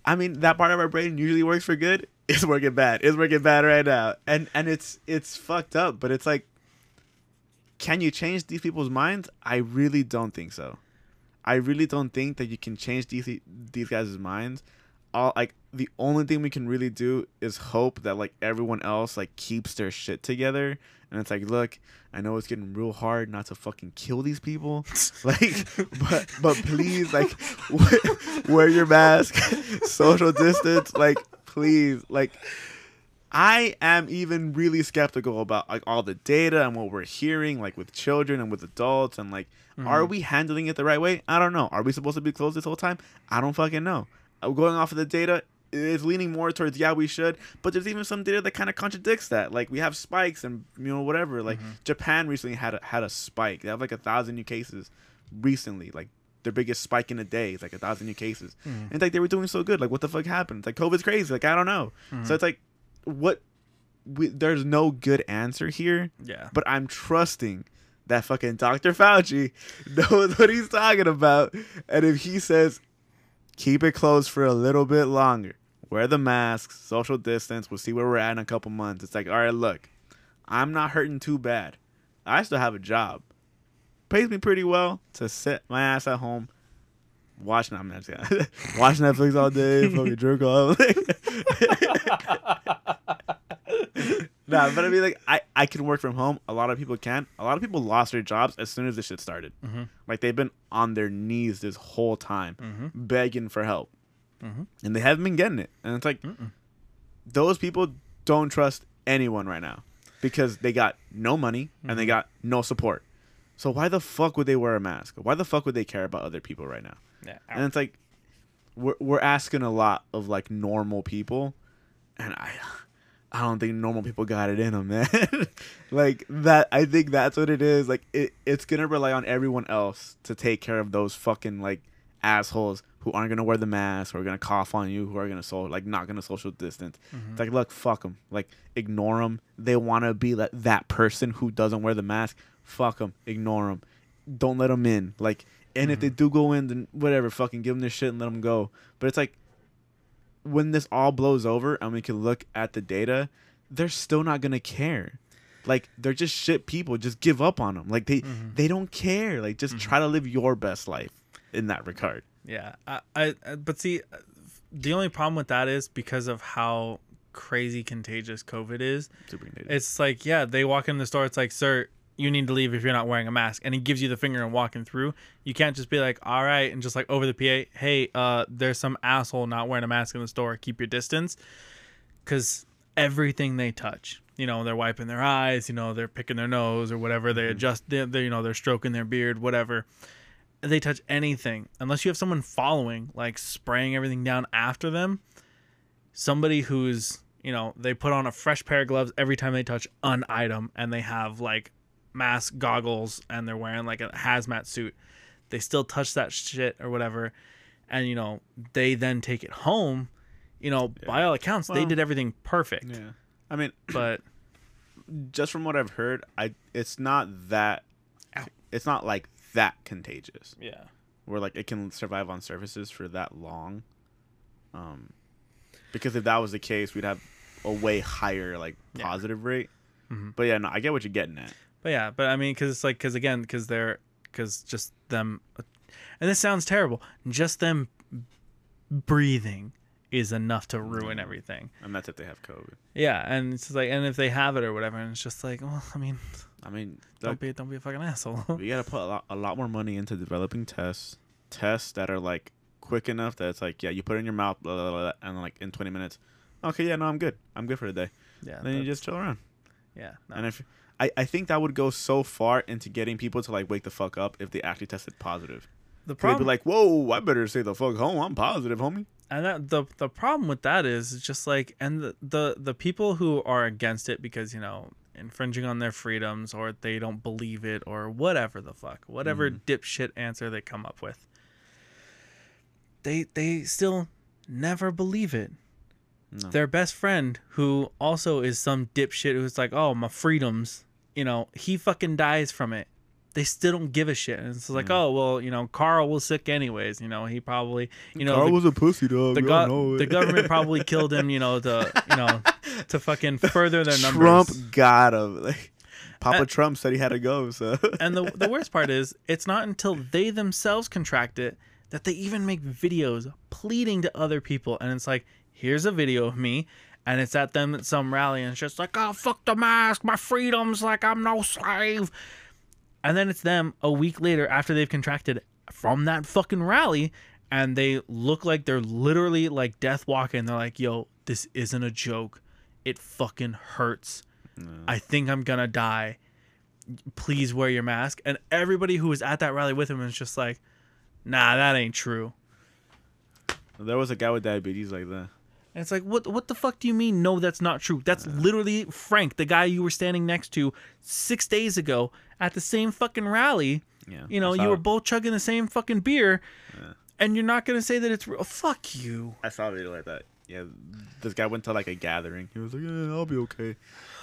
I mean, that part of our brain usually works for good. It's working bad. It's working bad right now. And and it's it's fucked up. But it's like, can you change these people's minds? I really don't think so. I really don't think that you can change these these guys' minds. All like the only thing we can really do is hope that like everyone else like keeps their shit together. And it's like, look, I know it's getting real hard not to fucking kill these people. like, but but please, like, wear your mask, social distance, like, please, like. I am even really skeptical about like all the data and what we're hearing, like with children and with adults, and like, are mm-hmm. we handling it the right way? I don't know. Are we supposed to be closed this whole time? I don't fucking know. Uh, Going off of the data, it's leaning more towards yeah we should, but there's even some data that kind of contradicts that. Like we have spikes and you know whatever. Like mm-hmm. Japan recently had a, had a spike. They have like a thousand new cases recently. Like their biggest spike in a day is like a thousand new cases. Mm-hmm. And like they were doing so good. Like what the fuck happened? It's like COVID's crazy. Like I don't know. So mm-hmm. it's like what we, there's no good answer here, yeah. but I'm trusting that fucking Dr. Fauci knows what he's talking about. And if he says keep it closed for a little bit longer, wear the masks, social distance. We'll see where we're at in a couple months. It's like, all right, look, I'm not hurting too bad. I still have a job. Pays me pretty well to sit my ass at home, watch no, I'm not just watch Netflix all day, fucking jerk off. nah, but I mean, like, I I can work from home. A lot of people can. A lot of people lost their jobs as soon as this shit started. Mm-hmm. Like they've been on their knees this whole time, Mm-hmm. begging for help, Mhm. and they haven't been getting it. And it's like Mm-mm. those people don't trust anyone right now because they got no money and they Mhm. got no support. So why the fuck would they wear a mask? Why the fuck would they care about other people right now? Yeah. And it's like we're we're asking a lot of like normal people, and I I don't think normal people got it in them, man. like that, I think that's what it is. Like it, it's gonna rely on everyone else to take care of those fucking like assholes who aren't gonna wear the mask, who are gonna cough on you, who are gonna so like not gonna social distance. Mhm. It's like, look, fuck them. Like, ignore them. They want to be that that person who doesn't wear the mask. Fuck them. Ignore them. Don't let them in. Like, and if they do go in, then whatever. Fucking give them their shit and let them go. But it's like, when this all blows over and we can look at the data, they're still not gonna care. Like, they're just shit people. Just give up on them. Like they Mhm. they don't care. Like, just Mhm. try to live your best life in that regard. Yeah, I, I, I- but see, uh, the only problem with that is because of how crazy contagious COVID is. Super contagious. It's like, yeah, they walk in the store. It's like, sir, you need to leave if you're not wearing a mask, and he gives you the finger and walking through. You can't just be like, all right, and just like over the PA, hey, uh, there's some asshole not wearing a mask in the store. Keep your distance, because everything they touch, you know, they're wiping their eyes, you know, they're picking their nose or whatever. They adjust, they, they you know, they're stroking their beard, whatever they touch anything unless you have someone following like spraying everything down after them somebody who's you know they put on a fresh pair of gloves every time they touch an item and they have like mask goggles and they're wearing like a hazmat suit they still touch that shit or whatever and you know they then take it home you know by all accounts they did everything perfect yeah. I mean, but just from what I've heard, I it's not that Ow. it's not like that contagious yeah where like it can survive on surfaces for that long. Um, because if that was the case, we'd have a way higher like Yeah. positive rate. Mhm. But yeah, no, I get what you're getting at. But yeah, but I mean, because it's like, because again, because they're, because just them, and this sounds terrible, just them breathing is enough to ruin everything. And that's if they have COVID. Yeah, and it's like, and if they have it or whatever, and it's just like, well, I mean, I mean, don't like, be, don't be a fucking asshole. we gotta put a lot, a lot more money into developing tests, tests that are like quick enough that it's like, yeah, you put it in your mouth, blah, blah, blah, and like in 20 minutes, okay, yeah, no, I'm good, I'm good for the day. yeah, then you just chill around. yeah, no. And if I, I think that would go so far into getting people to like wake the fuck up if they actually tested positive. the They'd be problem, like, "Whoa, I better say the fuck home. I'm positive, homie." and that the the problem with that is just like, and the the the people who are against it because you know infringing on their freedoms or they don't believe it or whatever the fuck, whatever Mhm. dipshit answer they come up with. They they still never believe it. No. Their best friend, who also is some dipshit who's like, "Oh, my freedoms," you know, he fucking dies from it. They still don't give a shit, and it's like, Yeah. "Oh, well, you know, Carl was sick anyways. You know, he probably, you know, Carl the, was a pussy dog. the, go- know the government probably killed him. You know, to you know, to fucking further their numbers." Trump got him. Like, Papa Uh, Trump said he had to go. So and the the worst part is it's not until they themselves contract it that they even make videos pleading to other people and it's like here's a video of me and it's at them at some rally and it's just like oh fuck the mask my freedoms like i'm no slave and then it's them a week later after they've contracted from that fucking rally and they look like they're literally like death walking they're like yo this isn't a joke it fucking hurts I think I'm gonna die. Please wear your mask. And everybody who was at that rally with him is just like, nah, that ain't true. there was a guy with diabetes like that. And it's like, what what the fuck do you mean? No, that's not true. That's literally Frank, the guy you were standing next to six days ago at the same fucking rally. Yeah, You know, you were both chugging the same fucking beer, Yeah. and you're not gonna say that it's real. Fuck you. I saw a video like that. Yeah, this guy went to like a gathering. He was like, "Yeah, I'll be okay,"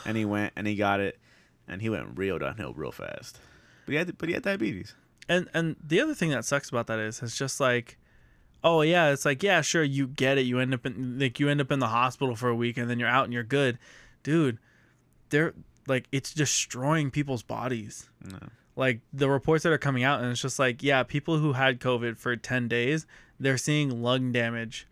and he went and he got it, and he went real downhill real fast. But he had but he had diabetes. and and the other thing that sucks about that is it's just like oh yeah, it's like yeah, sure, you get it. You end up in like you end up in the hospital for a week and then you're out and you're good, dude. They're like it's destroying people's bodies. No. Like the reports that are coming out, and it's just like yeah, people who had COVID for ten days, they're seeing lung damage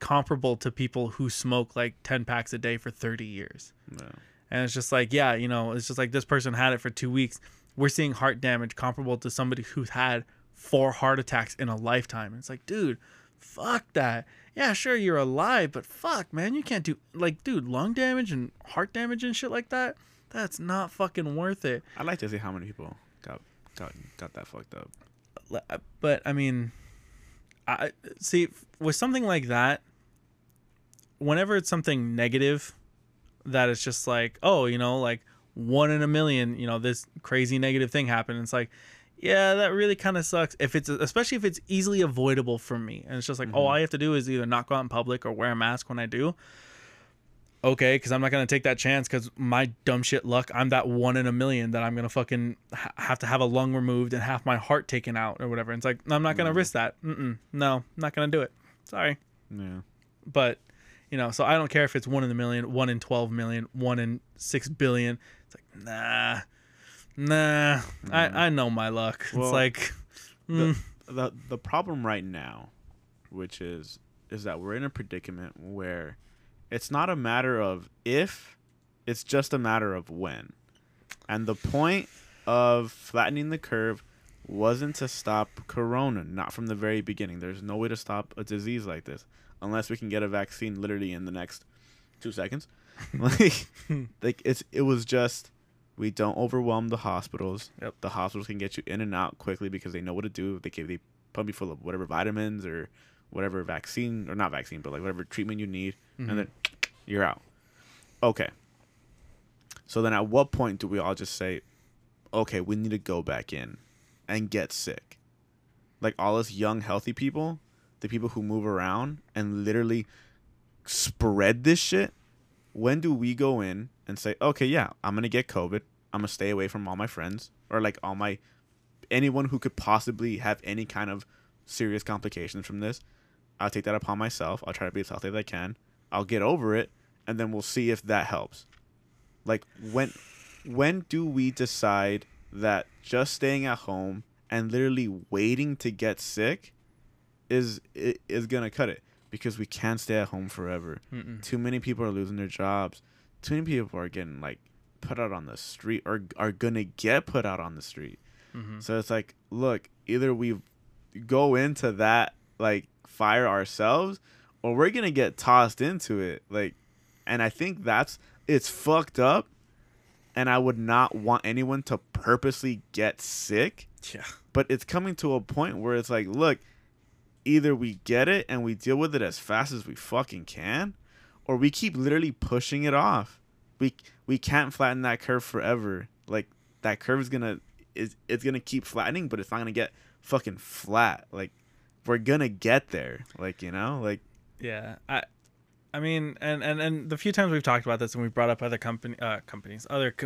comparable to people who smoke like ten packs a day for thirty years. No. And it's just like, yeah, you know, it's just like this person had it for two weeks. We're seeing heart damage comparable to somebody who's had four heart attacks in a lifetime. And it's like, dude, fuck that. Yeah, sure, you're alive, but fuck, man, you can't do like, dude, lung damage and heart damage and shit like that. That's not fucking worth it. I'd like to see how many people got got got that fucked up. Uh, but I mean, I see with something like that. Whenever it's something negative, that it's just like, oh, you know, like one in a million, you know, this crazy negative thing happened. It's like, yeah, that really kind of sucks. If it's especially if it's easily avoidable for me, and it's just like, oh, all mm-hmm. I have to do is either not go out in public or wear a mask when I do. Okay, because I'm not gonna take that chance. Because my dumb shit luck, I'm that one in a million that I'm gonna fucking ha- have to have a lung removed and half my heart taken out or whatever. And it's like I'm not gonna mm-hmm. risk that. Mm-mm, no, I'm not gonna do it. Sorry Yeah. but you know so i don't care if it's one in a million one in 12 million one in 6 billion it's like nah nah I, mm. I know my luck Well, it's like the, mm. the the problem right now, which is is that we're in a predicament where it's not a matter of if, it's just a matter of when. And the point of flattening the curve wasn't to stop corona, not from the very beginning. There's no way to stop a disease like this unless we can get a vaccine literally in the next 2 seconds. like like it's it was just we don't overwhelm the hospitals. Yep. The hospitals can get you in and out quickly because they know what to do. They give they pump you full of whatever vitamins or whatever vaccine or not vaccine, but like whatever treatment you need, and mm-hmm. then you're out. Okay. So then, at what point do we all just say, "Okay, we need to go back in and get sick"? Like all us young, healthy people, the people who move around and literally spread this shit. When do we go in and say, "Okay, yeah, I'm gonna get COVID. I'm gonna stay away from all my friends or like all my anyone who could possibly have any kind of serious complications from this. I'll take that upon myself. I'll try to be as healthy as I can. I'll get over it, and then we'll see if that helps. Like when when do we decide that just staying at home and literally waiting to get sick is is gonna cut it? Because we can't stay at home forever. Mm-mm. Too many people are losing their jobs. Too many people are getting like put out on the street or are gonna get put out on the street. Mhm. So it's like, look, either we go into that like fire ourselves or we're to get tossed into it. Like and I think that's it's fucked up and I would not want anyone to purposely get sick, yeah but it's coming to a point where it's like, look, either we get it and we deal with it as fast as we fucking can or we keep literally pushing it off. We we can't flatten that curve forever. Like that curve is gonna is it's gonna keep flattening, but it's not gonna get fucking flat. Like we're gonna get there. Like you know, like yeah i i mean and and and the few times we've talked about this and we've brought up other company uh companies other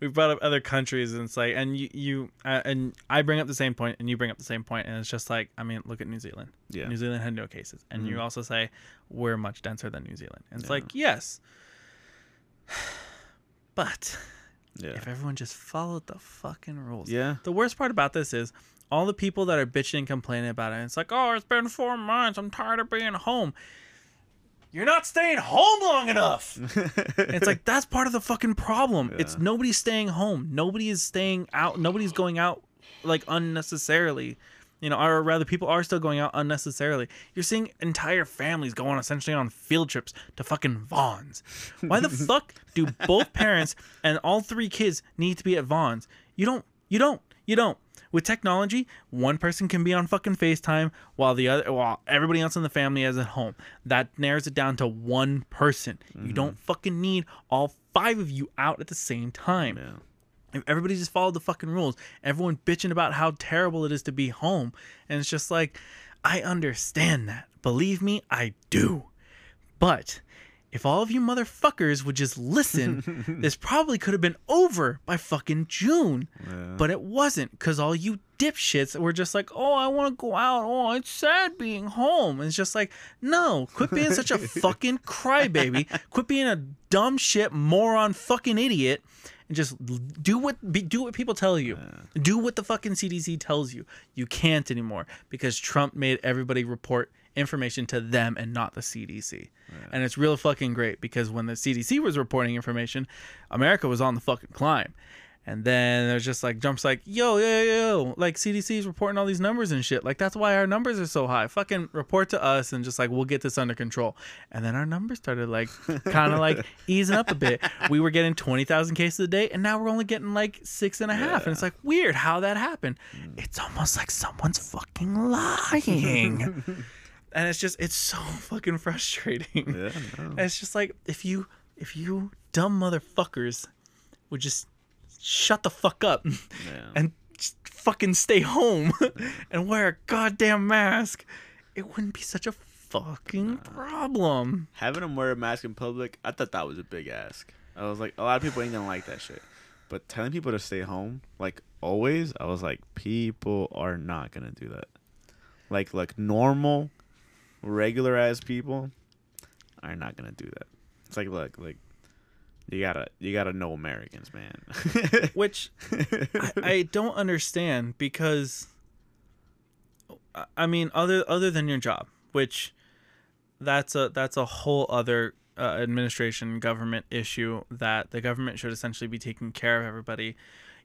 we've brought up other countries and it's like and you you uh, and i bring up the same point and you bring up the same point and it's just like i mean look at new zealand yeah, New Zealand had no cases. And you Mhm. also say we're much denser than New Zealand. And it's Yeah. like, yes. But yeah, if everyone just followed the fucking rules. yeah. The worst part about this is all the people that are bitching and complaining about it. It's like, oh, it's been four months. I'm tired of being home. You're not staying home long enough. it's like that's part of the fucking problem. It's Yeah. nobody's staying home. Nobody is staying out. Nobody's going out like unnecessarily. You know, or rather, people are still going out unnecessarily. You're seeing entire families going essentially on field trips to fucking Vons. Why the fuck do both parents and all three kids need to be at Vons? You don't. You don't. You don't. With technology, one person can be on fucking FaceTime while the other, while everybody else in the family is at home. That narrows it down to one person. You mm-hmm. don't fucking need all five of you out at the same time. yeah. If everybody just followed the fucking rules, everyone bitching about how terrible it is to be home. And it's just like, I understand that. Believe me, I do. But if all of you motherfuckers would just listen, this probably could have been over by fucking June. Yeah. But it wasn't because all you dipshits were just like, oh, I want to go out. Oh, it's sad being home. And it's just like, no, quit being such a fucking crybaby. Quit being a dumb shit, moron, fucking idiot. And just do what be, do what people tell you. Do what the fucking CDC tells you. You can't anymore because Trump made everybody report information to them and not the CDC. And it's real fucking great because when the CDC was reporting information, America was on the fucking climb. And then there's just like jumps like, yo, yo, yo, like CDC's reporting all these numbers and shit. Like that's why our numbers are so high. Fucking report to us and just like we'll get this under control. And then our numbers started like kind of like easing up a bit. We were getting twenty thousand cases a day, and now we're only getting like six and a half. And it's like weird how that happened. Mm. It's almost like someone's fucking lying. and it's just it's so fucking frustrating. Yeah, no. And it's just like if you if you dumb motherfuckers would just shut the fuck up Yeah. and just fucking stay home and wear a goddamn mask, it wouldn't be such a fucking problem. Having them wear a mask in public, I thought that was a big ask. I was like, a lot of people ain't gonna like that shit. But telling people to stay home, like always, I was like, people are not gonna do that. Like, like normal, regular ass people are not gonna do that. It's like, look, like you gotta, you gotta know Americans, man. Which I, I don't understand because I- mean other other than your job, which that's a that's a whole other uh, administration government issue that the government should essentially be taking care of everybody.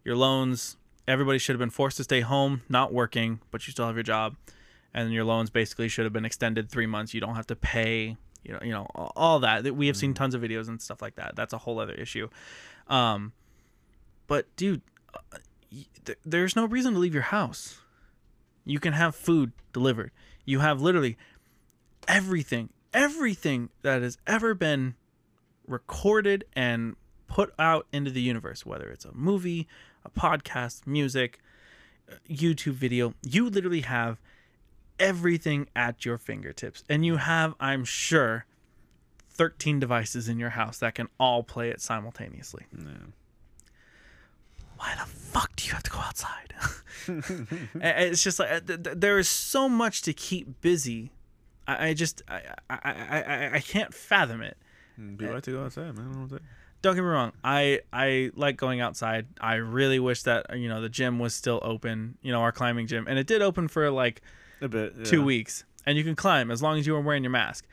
Your loans, everybody should have been forced to stay home, not working, but you still have your job, and your loans basically should have been extended three months. You don't have to pay. You know, you know all- that. That We have seen tons of videos and stuff like that. That's a whole other issue. Um, but dude, uh, there's no reason to leave your house. You can have food delivered. You have literally everything, everything that has ever been recorded and put out into the universe, whether it's a movie, a podcast, music, uh, YouTube video. You literally have everything at your fingertips. And you have, I'm sure, 13 devices in your house that can all play it simultaneously Yeah. why the fuck do you have to go outside? It's just like uh, th- th- there is so much to keep busy. I, just I, I, I, I, can't fathom it. People like to go outside, man. Don't know what to- Don't get me wrong. I I like going outside. I really wish that you know the gym was still open. You know our climbing gym, and it did open for like A bit. two weeks, and you can climb as long as you are wearing your mask.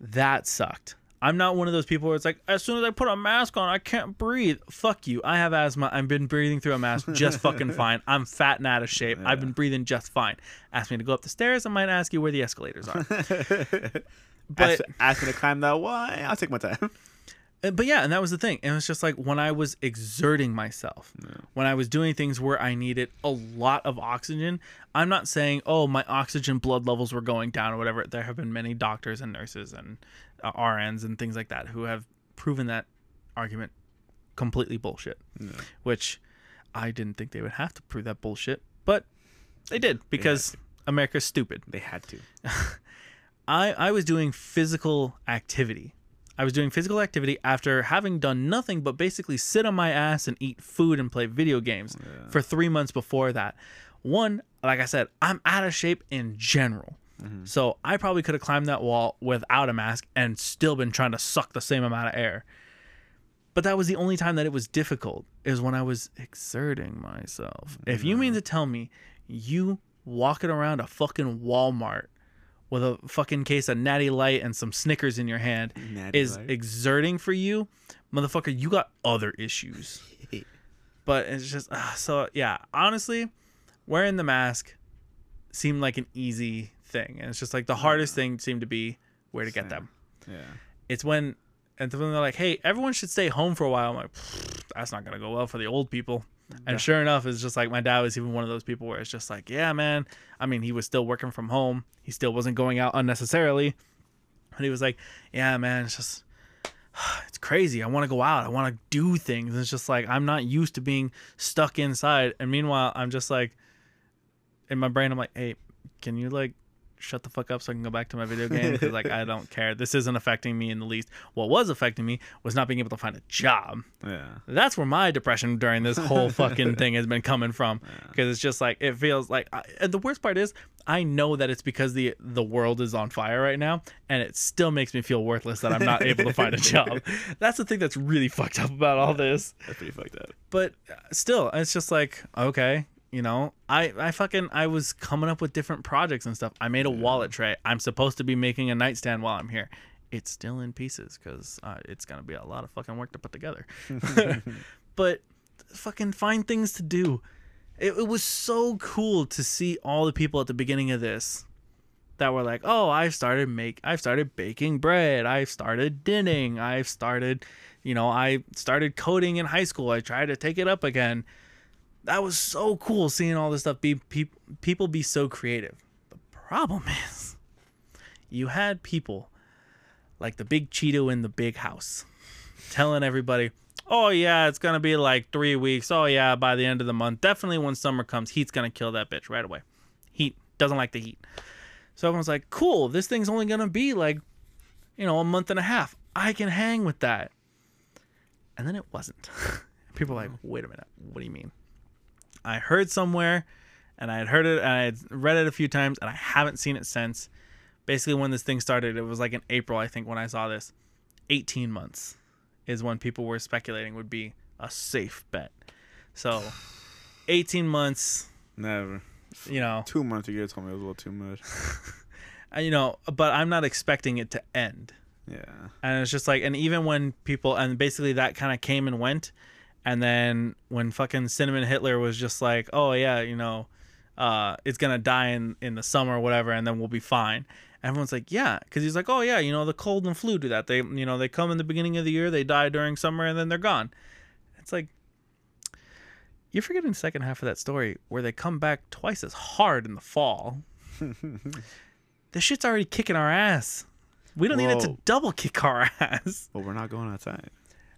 That sucked. I'm not one of those people where it's like, as soon as I put a mask on, I can't breathe. Fuck you. I have asthma. I've been breathing through a mask just fucking fine. I'm fat and out of shape. I've been breathing just fine. Ask me to go up the stairs, I might ask you where the escalators are. Ask, But ask me to climb that why? I'll take my time. Uh, but yeah, and that was the thing. And it was just like when I was exerting myself, when I was doing things where I needed a lot of oxygen. I'm not saying, oh, my oxygen blood levels were going down or whatever. There have been many doctors and nurses and uh, RNs and things like that who have proven that argument completely bullshit. Which I didn't think they would have to prove that bullshit, but they did because America's stupid. They had to. I, I was doing physical activity. I was doing physical activity after having done nothing but basically sit on my ass and eat food and play video games for three months before that. One, like I said, I'm out of shape in general. Mm-hmm. So I probably could have climbed that wall without a mask and still been trying to suck the same amount of air. But that was the only time that it was difficult, is when I was exerting myself. If you mean to tell me you walking around a fucking Walmart with a fucking case of Natty Light and some Snickers in your hand Natty is Light? exerting for you, motherfucker, you got other issues. but it's just uh, so yeah. Honestly, wearing the mask seemed like an easy thing, and it's just like the hardest thing seemed to be where to get them. Yeah. It's when and then they're like, "Hey, everyone should stay home for a while." I'm like, "That's not gonna go well for the old people." And sure enough, it's just like my dad was even one of those people where it's just like, "Yeah, man." I mean, he was still working from home. He still wasn't going out unnecessarily. And he was like, "Yeah, man, it's just." It's crazy. I want to go out. I want to do things. And it's just like I'm not used to being stuck inside. And meanwhile, I'm just like, in my brain, I'm like, hey, can you like shut the fuck up so I can go back to my video game because like I don't care. This isn't affecting me in the least. What was affecting me was not being able to find a job. Yeah. That's where my depression during this whole fucking thing has been coming from Yeah. because it's just like it feels like I, and the worst part is I know that it's because the the world is on fire right now and it still makes me feel worthless that I'm not able to find a job. That's the thing that's really fucked up about all this That's pretty fucked up. but uh, still it's just like okay you know i i fucking i was coming up with different projects and stuff i made a wallet tray i'm supposed to be making a nightstand while i'm here it's still in pieces because uh, it's gonna be a lot of fucking work to put together but fucking find things to do it, it was so cool to see all the people at the beginning of this that were like, "Oh, I've started make I've started baking bread. I've started dinning. I've started, you know, I started coding in high school. I tried to take it up again." That was so cool seeing all this stuff be pe- people be so creative. The problem is you had people like the big Cheeto in the big house telling everybody, "Oh yeah, it's to be like 3 weeks. Oh yeah, by the end of the month. Definitely when summer comes, heat's to kill that bitch right away." Heat doesn't like the heat. So everyone's like, cool, this thing's only gonna be like, you know, a month and a half. I can hang with that. And then it wasn't. People are like, mm. wait a minute, what do you mean? I heard somewhere and I had heard it and I had read it a few times and I haven't seen it since. Basically, when this thing started, it was like in April, I think, when I saw this. 18 months is when people were speculating would be a safe bet. So, 18 months, Never. you know, Two months ago, you told me it was a little too much. you know, but I'm not expecting it to end. Yeah. And it's just like, and even when people, and basically that kind of came and went. And then when fucking Cinnamon Hitler was just like, oh, yeah, you know, uh, it's going to die in, in the summer or whatever, and then we'll be fine. Everyone's like, yeah. Because he's like, oh, yeah, you know, the cold and flu do that. They, you know, they come in the beginning of the year, they die during summer, and then they're gone. It's like, you're forgetting the second half of that story where they come back twice as hard in the fall. this shit's already kicking our ass. We don't need it to double kick our ass. But we're not going outside.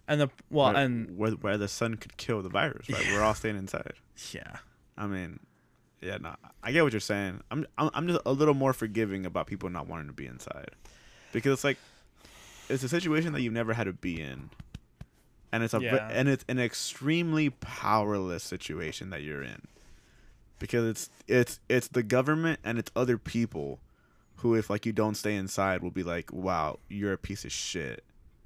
And the well, where, and where, where the sun could kill the virus, right? We're all staying inside. yeah, I mean, yeah, no, I get what you're saying. I'm, I'm, I'm just a little more forgiving about people not wanting to be inside, because it's like, it's a situation that you've never had to be in, and it's a Yeah. and it's an extremely powerless situation that you're in, because it's it's it's the government and it's other people, who if like you don't stay inside will be like, wow, you're a piece of shit,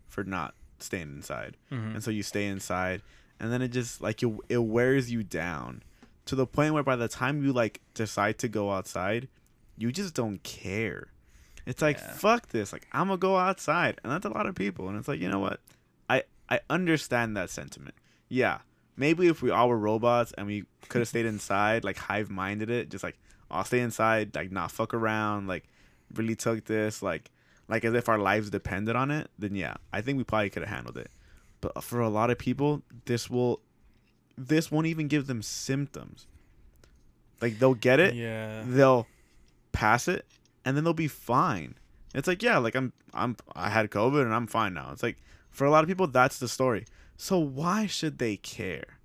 for not staying inside. Mhm. and so you stay inside and then it just like it, it wears you down to the point where by the time you like decide to go outside you just don't care. It's like Yeah. fuck this like i'm gonna go outside. And that's a lot of people. And it's like you know what? I i understand that sentiment. Yeah maybe if we all were robots and we could have stayed inside like hive minded it just like i'll stay inside like not fuck around like really took this like like as if our lives depended on it then yeah i think we probably could have handled it. But for a lot of people this will this won't even give them symptoms. Like they'll get it yeah, they'll pass it and then they'll be fine. It's like yeah like i'm i'm i had covid and i'm fine now. It's like for a lot of people that's the story. So why should they care?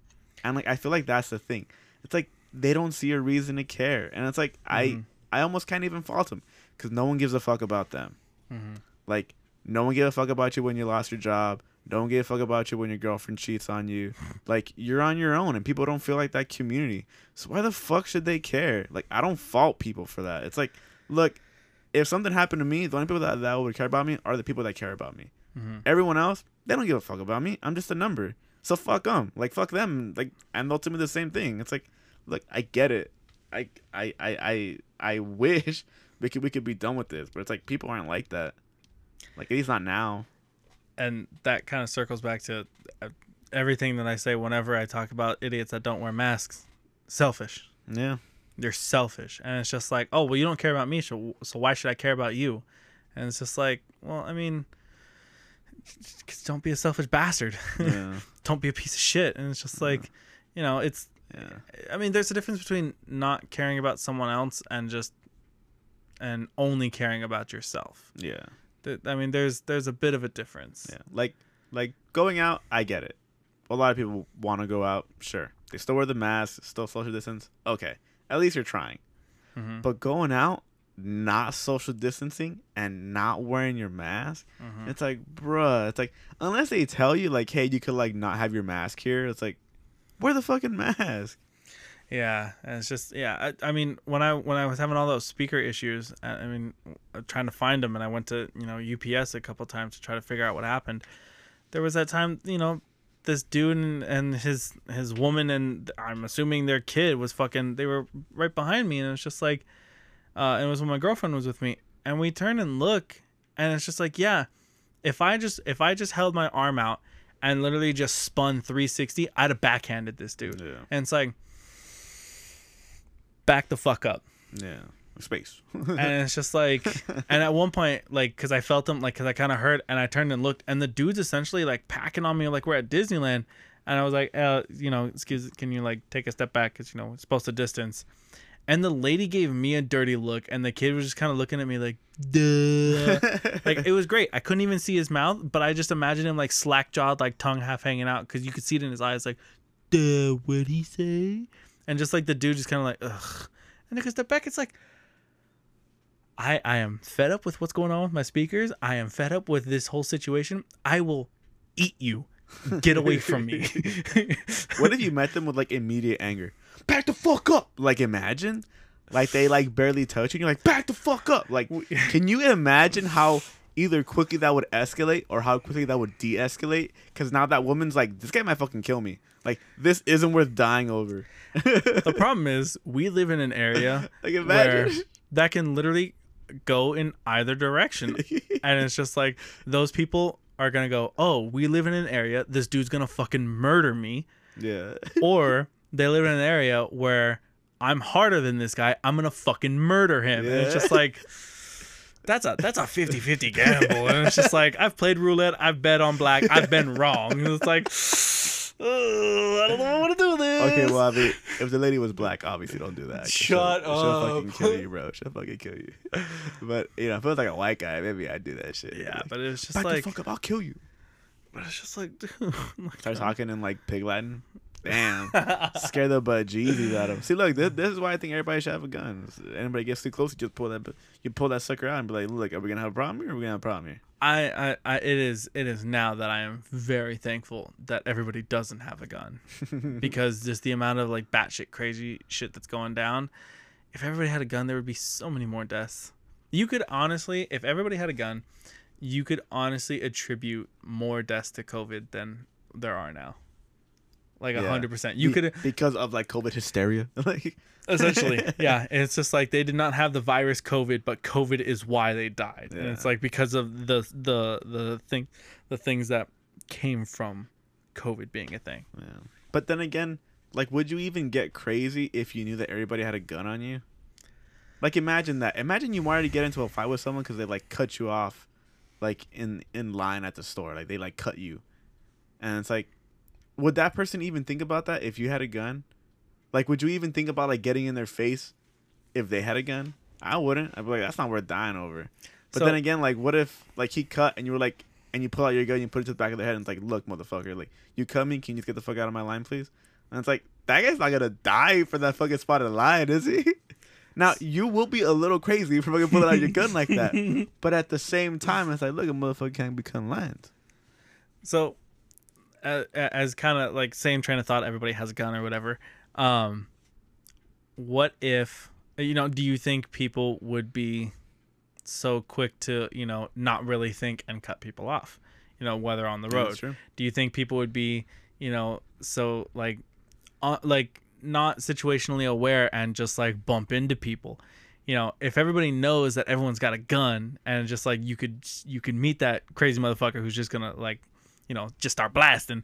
And like i feel like that's the thing. It's like they don't see a reason to care. And it's like Mhm. i i almost can't even fault them because no one gives a fuck about them Mhm. like no one give a fuck about you when you lost your job. Don't give a fuck about you when your girlfriend cheats on you. Like you're on your own and people don't feel like that community. So why the fuck should they care? Like i don't fault people for that. It's like look if something happened to me the only people that, that would care about me are the people that care about me. Mhm. everyone else they don't give a fuck about me. I'm just a number. So fuck them like fuck them. Like and they'll me the same thing. It's like look i get it. I i i i, I wish we could we could be done with this but it's like people aren't like that like at least not now and that kind of circles back to uh, everything that I say whenever I talk about idiots that don't wear masks. Selfish. yeah They're selfish, and it's just like, oh well, you don't care about me, so so why should I care about you? And it's just like, well, I mean, just don't be a selfish bastard. yeah don't be a piece of shit. And it's just like, you know, it's yeah I mean, there's a difference between not caring about someone else and just and only caring about yourself. yeah Th- I mean, there's there's a bit of a difference. yeah like like going out i get it a lot of people want to go out sure they still wear the mask still social distance okay at least you're trying Mhm. but going out not social distancing and not wearing your mask. Mhm. It's like, bruh, it's like unless they tell you like, hey, you could like not have your mask here. It's like, wear the fucking mask. Yeah, and it's just yeah. I, I mean, when I when I was having all those speaker issues, I, I mean, uh, trying to find them, and I went to you know UPS a couple times to try to figure out what happened. There was that time, you know, this dude and, and his his woman and I'm assuming their kid was fucking. They were right behind me, and it was just like, uh, and it was when my girlfriend was with me, and we turn and look, and it's just like, yeah, if I just if I just held my arm out and literally just spun 360, I'd have backhanded this dude. Yeah. And it's like, back the fuck up. Yeah. Space. And it's just like, and at one point, like, cause I felt him, like, cause I kind of heard, and I turned and looked, and the dude's essentially like packing on me, like we're at Disneyland. And I was like, uh, you know, excuse, can you like take a step back? Cause you know, it's supposed to distance. And the lady gave me a dirty look, and the kid was just kind of looking at me like, duh. like it was great. I couldn't even see his mouth, but I just imagined him like slack jawed, like tongue half hanging out, because you could see it in his eyes, like, duh, what'd he say? And just like the dude just kind of like, ugh. And because step back, it's like, I I am fed up with what's going on with my speakers. I am fed up with this whole situation. I will eat you. Get away from me. what if you met them with like immediate anger? Back the fuck up. Like imagine, like they like barely touch you. You're like back the fuck up. Like, can you imagine how either quickly that would escalate or how quickly that would de-escalate? Because now that woman's like, this guy might fucking kill me. Like this isn't worth dying over. the problem is we live in an area Like where that can literally go in either direction. and it's just like those people are gonna go, Oh, we live in an area, this dude's gonna fucking murder me. yeah. Or they live in an area where I'm harder than this guy, I'm gonna fucking murder him. And it's just like that's a that's a 50-50 gamble. And it's just like I've played roulette, I've bet on black, I've been wrong. And it's like "Oh, I don't know what to do with this. Okay, well, I mean, if the lady was black, obviously don't do that. Shut she'll, She'll fucking kill you, bro. She'll fucking kill you. But you know, if it was like a white guy, maybe I'd do that shit. Yeah, Like, but it's just back like the fuck up, I'll kill you. but it's just like oh dude, like, Start talking in like pig Latin. Damn, scare the bejesus out of him. See, look, this, this is why I think everybody should have a gun. If anybody gets too close, you just pull that, you pull that sucker out and be like, look, are we gonna have a problem here? Or are we gonna have a problem here? I, I, I it is it is now that I am very thankful that everybody doesn't have a gun because just the amount of like batshit crazy shit that's going down. If everybody had a gun, there would be so many more deaths. You could honestly, if everybody had a gun, you could honestly attribute more deaths to COVID than there are now. Like a hundred percent. You Be- could because of like COVID hysteria. like, essentially yeah it's just like they did not have the virus covid but covid is why they died and it's like because of the the the thing the things that came from covid being a thing Yeah. But then again, like, would you even get crazy if you knew that everybody had a gun on you? Like, imagine that. Imagine you wanted to get into a fight with someone because they like cut you off, like in in line at the store. Like they like cut you, and it's like, would that person even think about that if you had a gun? Like, would you even think about like getting in their face if they had a gun? I wouldn't. I'd be like, that's not worth dying over. But So- then again, like, what if like he cut and you were like, and you pull out your gun, and you put it to the back of their head, and it's like, look, motherfucker, like you coming? Can you just get the fuck out of my line, please? And it's like that guy's not gonna die for that fucking spotted line, is he? Now you will be a little crazy for fucking pulling out your gun like that, but at the same time, it's like, look, a motherfucker can't become lines. so as kind of like same train of thought everybody has a gun or whatever. Um what if you know do you think people would be so quick to you know not really think and cut people off you know whether on the road? do you think people would be you know so like uh, like not situationally aware and just like bump into people? You know if everybody knows that everyone's got a gun and just like you could you could meet that crazy motherfucker who's just gonna like you know just start blasting.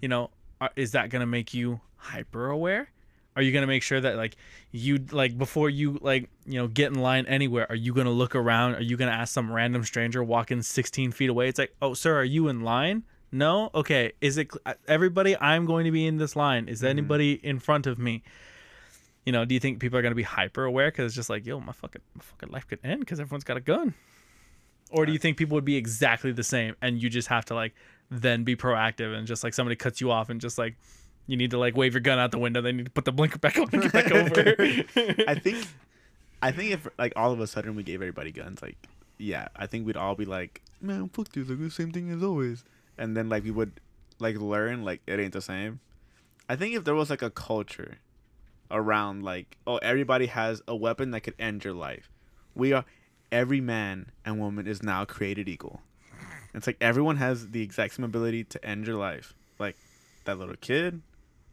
You know are, is that gonna make you hyper aware? Are you gonna make sure that like you like before you like you know get in line anywhere are you gonna look around? Are you gonna ask some random stranger walking 16 feet away? It's like oh sir are you in line? No? Okay. Is it uh, everybody i'm going to be in this line. Is mm-hmm. anybody in front of me? You know do you think people are going to be hyper aware? Because it's just like yo my fucking my fucking life could end because everyone's got a gun. Or do you think people would be exactly the same and you just have to like then be proactive and just like somebody cuts you off and just like you need to like wave your gun out the window they need to put the blinker back on and get back over I think I think if like all of a sudden we gave everybody guns, like yeah, I think we'd all be like, man, fuck this, like the same thing as always. And then like we would like learn like it ain't the same. I think if there was like a culture around like oh everybody has a weapon that could end your life, we are every man and woman is now created equal. It's like everyone has the exact same ability to end your life. Like that little kid,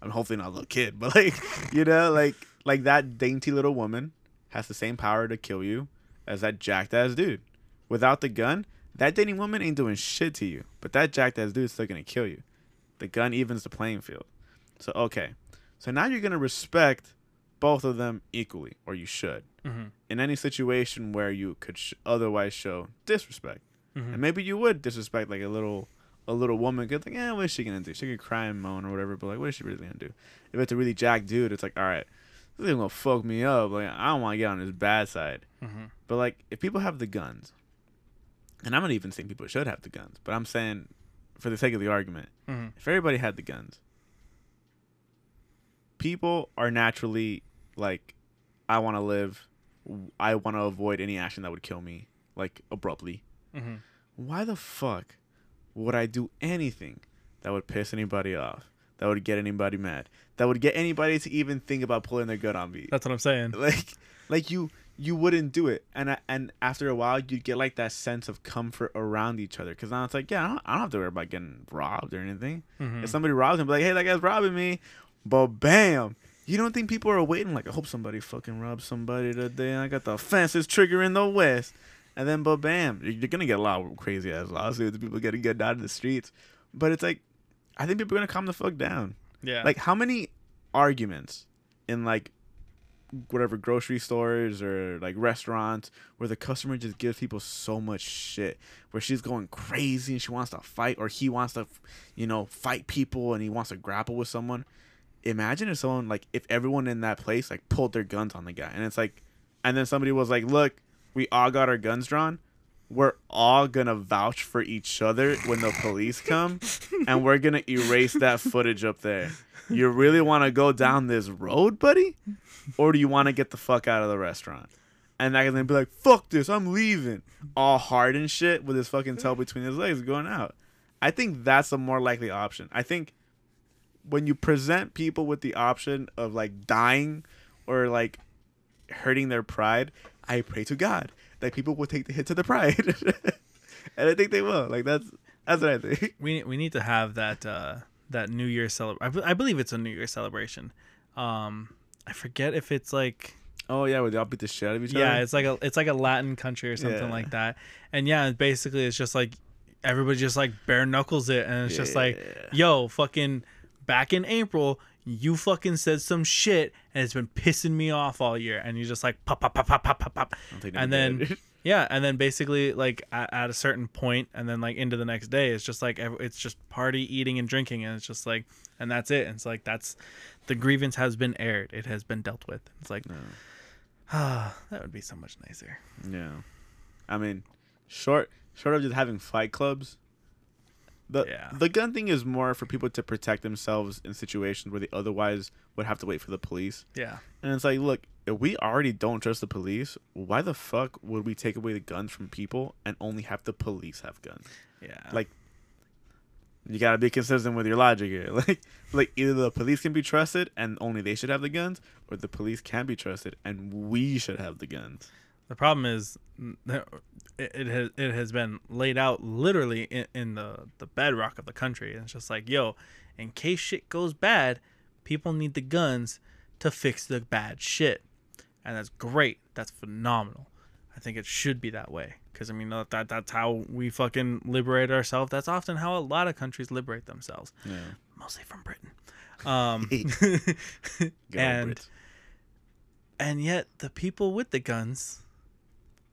I mean, hopefully not a little kid, but like you know, like like that dainty little woman has the same power to kill you as that jacked ass dude. Without the gun, that dating woman ain't doing shit to you, but that jacked ass dude is still gonna kill you. The gun evens the playing field. So okay, so now you're gonna respect both of them equally, or you should. Mm-hmm. In any situation where you could sh- otherwise show disrespect, Mm-hmm. and maybe you would disrespect like a little a little woman could think, yeah, what is she gonna do? She could cry and moan or whatever, but like, what is she really gonna do? If it's a really jack dude, it's like, all right, this is gonna fuck me up. Like, I don't want to get on his bad side. Mm-hmm. But like, if people have the guns, and I'm not even saying people should have the guns, but I'm saying, for the sake of the argument, Mm-hmm. if everybody had the guns, people are naturally like, I want to live. I want to avoid any action that would kill me, like abruptly Mm-hmm. why the fuck would I do anything that would piss anybody off, that would get anybody mad, that would get anybody to even think about pulling their gun on me? That's what I'm saying. Like, like you you wouldn't do it, and I, and after a while you'd get like that sense of comfort around each other, because now it's like, yeah, I don't, I don't have to worry about getting robbed or anything. Mm-hmm. If somebody robs him, be like, hey, that guy's robbing me, but bam. You don't think people are waiting like I hope somebody fucking robs somebody today. I got the fastest trigger in the west. And then, but bam, you're gonna get a lot of crazy ass lawsuits. People getting get out of the streets, but it's like, I think people are gonna calm the fuck down. Yeah. Like, how many arguments in like whatever grocery stores or like restaurants where the customer just gives people so much shit, where she's going crazy and she wants to fight, or he wants to, you know, fight people and he wants to grapple with someone. Imagine if someone like if everyone in that place like pulled their guns on the guy, and it's like, and then somebody was like, "Look, we all got our guns drawn. We're all gonna vouch for each other when the police come, and we're gonna erase that footage up there. You really want to go down this road, buddy, or do you want to get the fuck out of the restaurant?" And that gonna be like, "Fuck this, I'm leaving," all hard and shit with his fucking tail between his legs, going out. I think that's a more likely option. I think when you present people with the option of like dying or like hurting their pride, I pray to God that people will take the hit to the pride, and I think they will. Like that's that's what I think. we we need to have that uh that New Year celebration. I, believe it's a New Year celebration. Um, I forget if it's like Oh yeah, where they all beat the shit out of each yeah, other. Yeah, it's like a it's like a Latin country or something Yeah. like that. And yeah, basically it's just like everybody just like bare knuckles it, and it's just like yo, fucking back in April. You fucking said some shit and it's been pissing me off all year, and you're just like pop pop pop pop pop pop pop, and then yeah, and then basically like at, at a certain point, and then like into the next day, it's just like it's just party, eating, and drinking, and it's just like, and that's it. And it's like that's the grievance has been aired, it has been dealt with. It's like, No. ah, that would be so much nicer. Yeah, I mean, short short of just having fight clubs. The Yeah. the gun thing is more for people to protect themselves in situations where they otherwise would have to wait for the police. Yeah, And it's like, look, if we already don't trust the police, why the fuck would we take away the guns from people and only have the police have guns? yeah, Like, You gotta be consistent with your logic here. Like, like either the police can be trusted and only they should have the guns, or the police can be trusted and we should have the guns. The problem is it, it has it has been laid out literally in, in the the bedrock of the country. And it's just like, yo, in case shit goes bad, people need the guns to fix the bad shit, and that's great. That's phenomenal. I think it should be that way because I mean that, that that's how we fucking liberate ourselves. That's often how a lot of countries liberate themselves, Yeah. mostly from Britain. Um, and and yet the people with the guns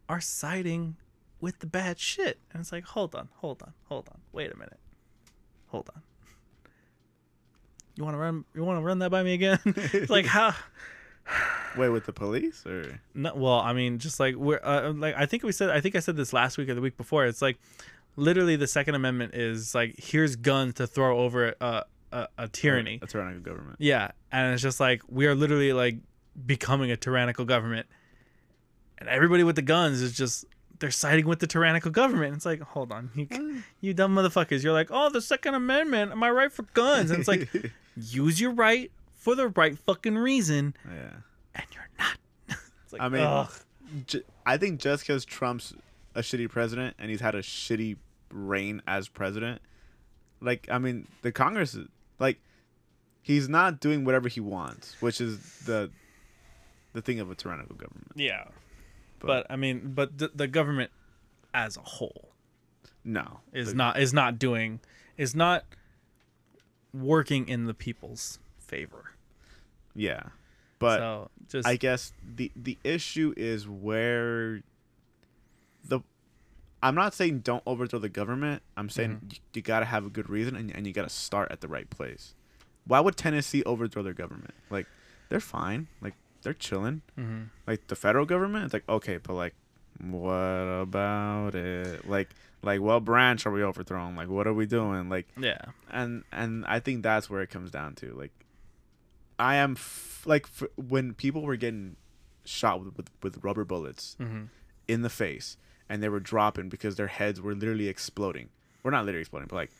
are siding with the bad shit. And it's like hold on hold on hold on. Wait a minute. Hold on. You want to run you want to run that by me again? It's like how? Wait, with the police or? No, well i mean just like we're uh, like i think we said i think i said this last week or the week before. It's like literally the second amendment is like here's guns to throw over a a, a tyranny. A tyrannical government? Yeah, and it's just like we are literally like becoming a tyrannical government, and everybody with the guns is just they're siding with the tyrannical government. It's like, hold on, you, mm. you dumb motherfuckers. You're like, oh, the Second Amendment. Am I right for guns? And it's like, use your right for the right fucking reason, yeah. and you're not. it's like, I mean, ugh. J- I think just because Trump's a shitty president and he's had a shitty reign as president, like I mean, the Congress, is- like, he's not doing whatever he wants, which is the the thing of a tyrannical government. yeah. But, But I mean, but the, the government as a whole no, is the- not is not doing is not working in the people's favor. Yeah, but so just I guess the the issue is where the I'm not saying don't overthrow the government. I'm saying Mm-hmm. you, you got to have a good reason and, and you got to start at the right place. Why would Tennessee overthrow their government? Like they're fine. Like they're chilling. Mhm. Like the federal government, it's like okay, but like what about it? Like like what branch are we overthrowing? Like what are we doing? Like yeah. and and I think that's where it comes down to. Like, I am f- like f- when people were getting shot with, with with rubber bullets hmm in the face, and they were dropping because their heads were literally exploding. We're not literally exploding, but like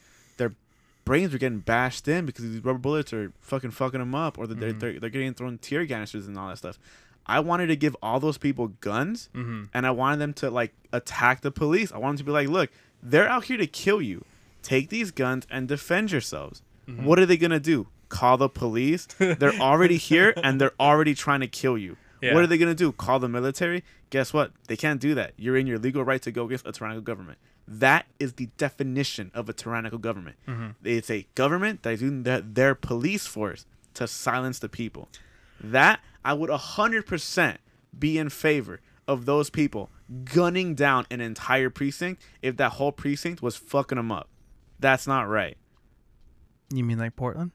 brains were getting bashed in because these rubber bullets are fucking fucking them up, or they're, Mhm. they're they're getting thrown tear canisters and all that stuff. I wanted to give all those people guns hmm and I wanted them to like attack the police. I wanted them to be like, look, they're out here to kill you. Take these guns and defend yourselves. Mm-hmm. What are they gonna do? Call the police? they're already here and they're already trying to kill you. Yeah. What are they gonna do? Call the military? Guess what? They can't do that. You're in your legal right to go against a tyrannical government. That is the definition of a tyrannical government. Mm-hmm. It's a government that is using their, their police force to silence the people. That I would hundred percent be in favor of those people gunning down an entire precinct if that whole precinct was fucking them up. That's not right. You mean like Portland?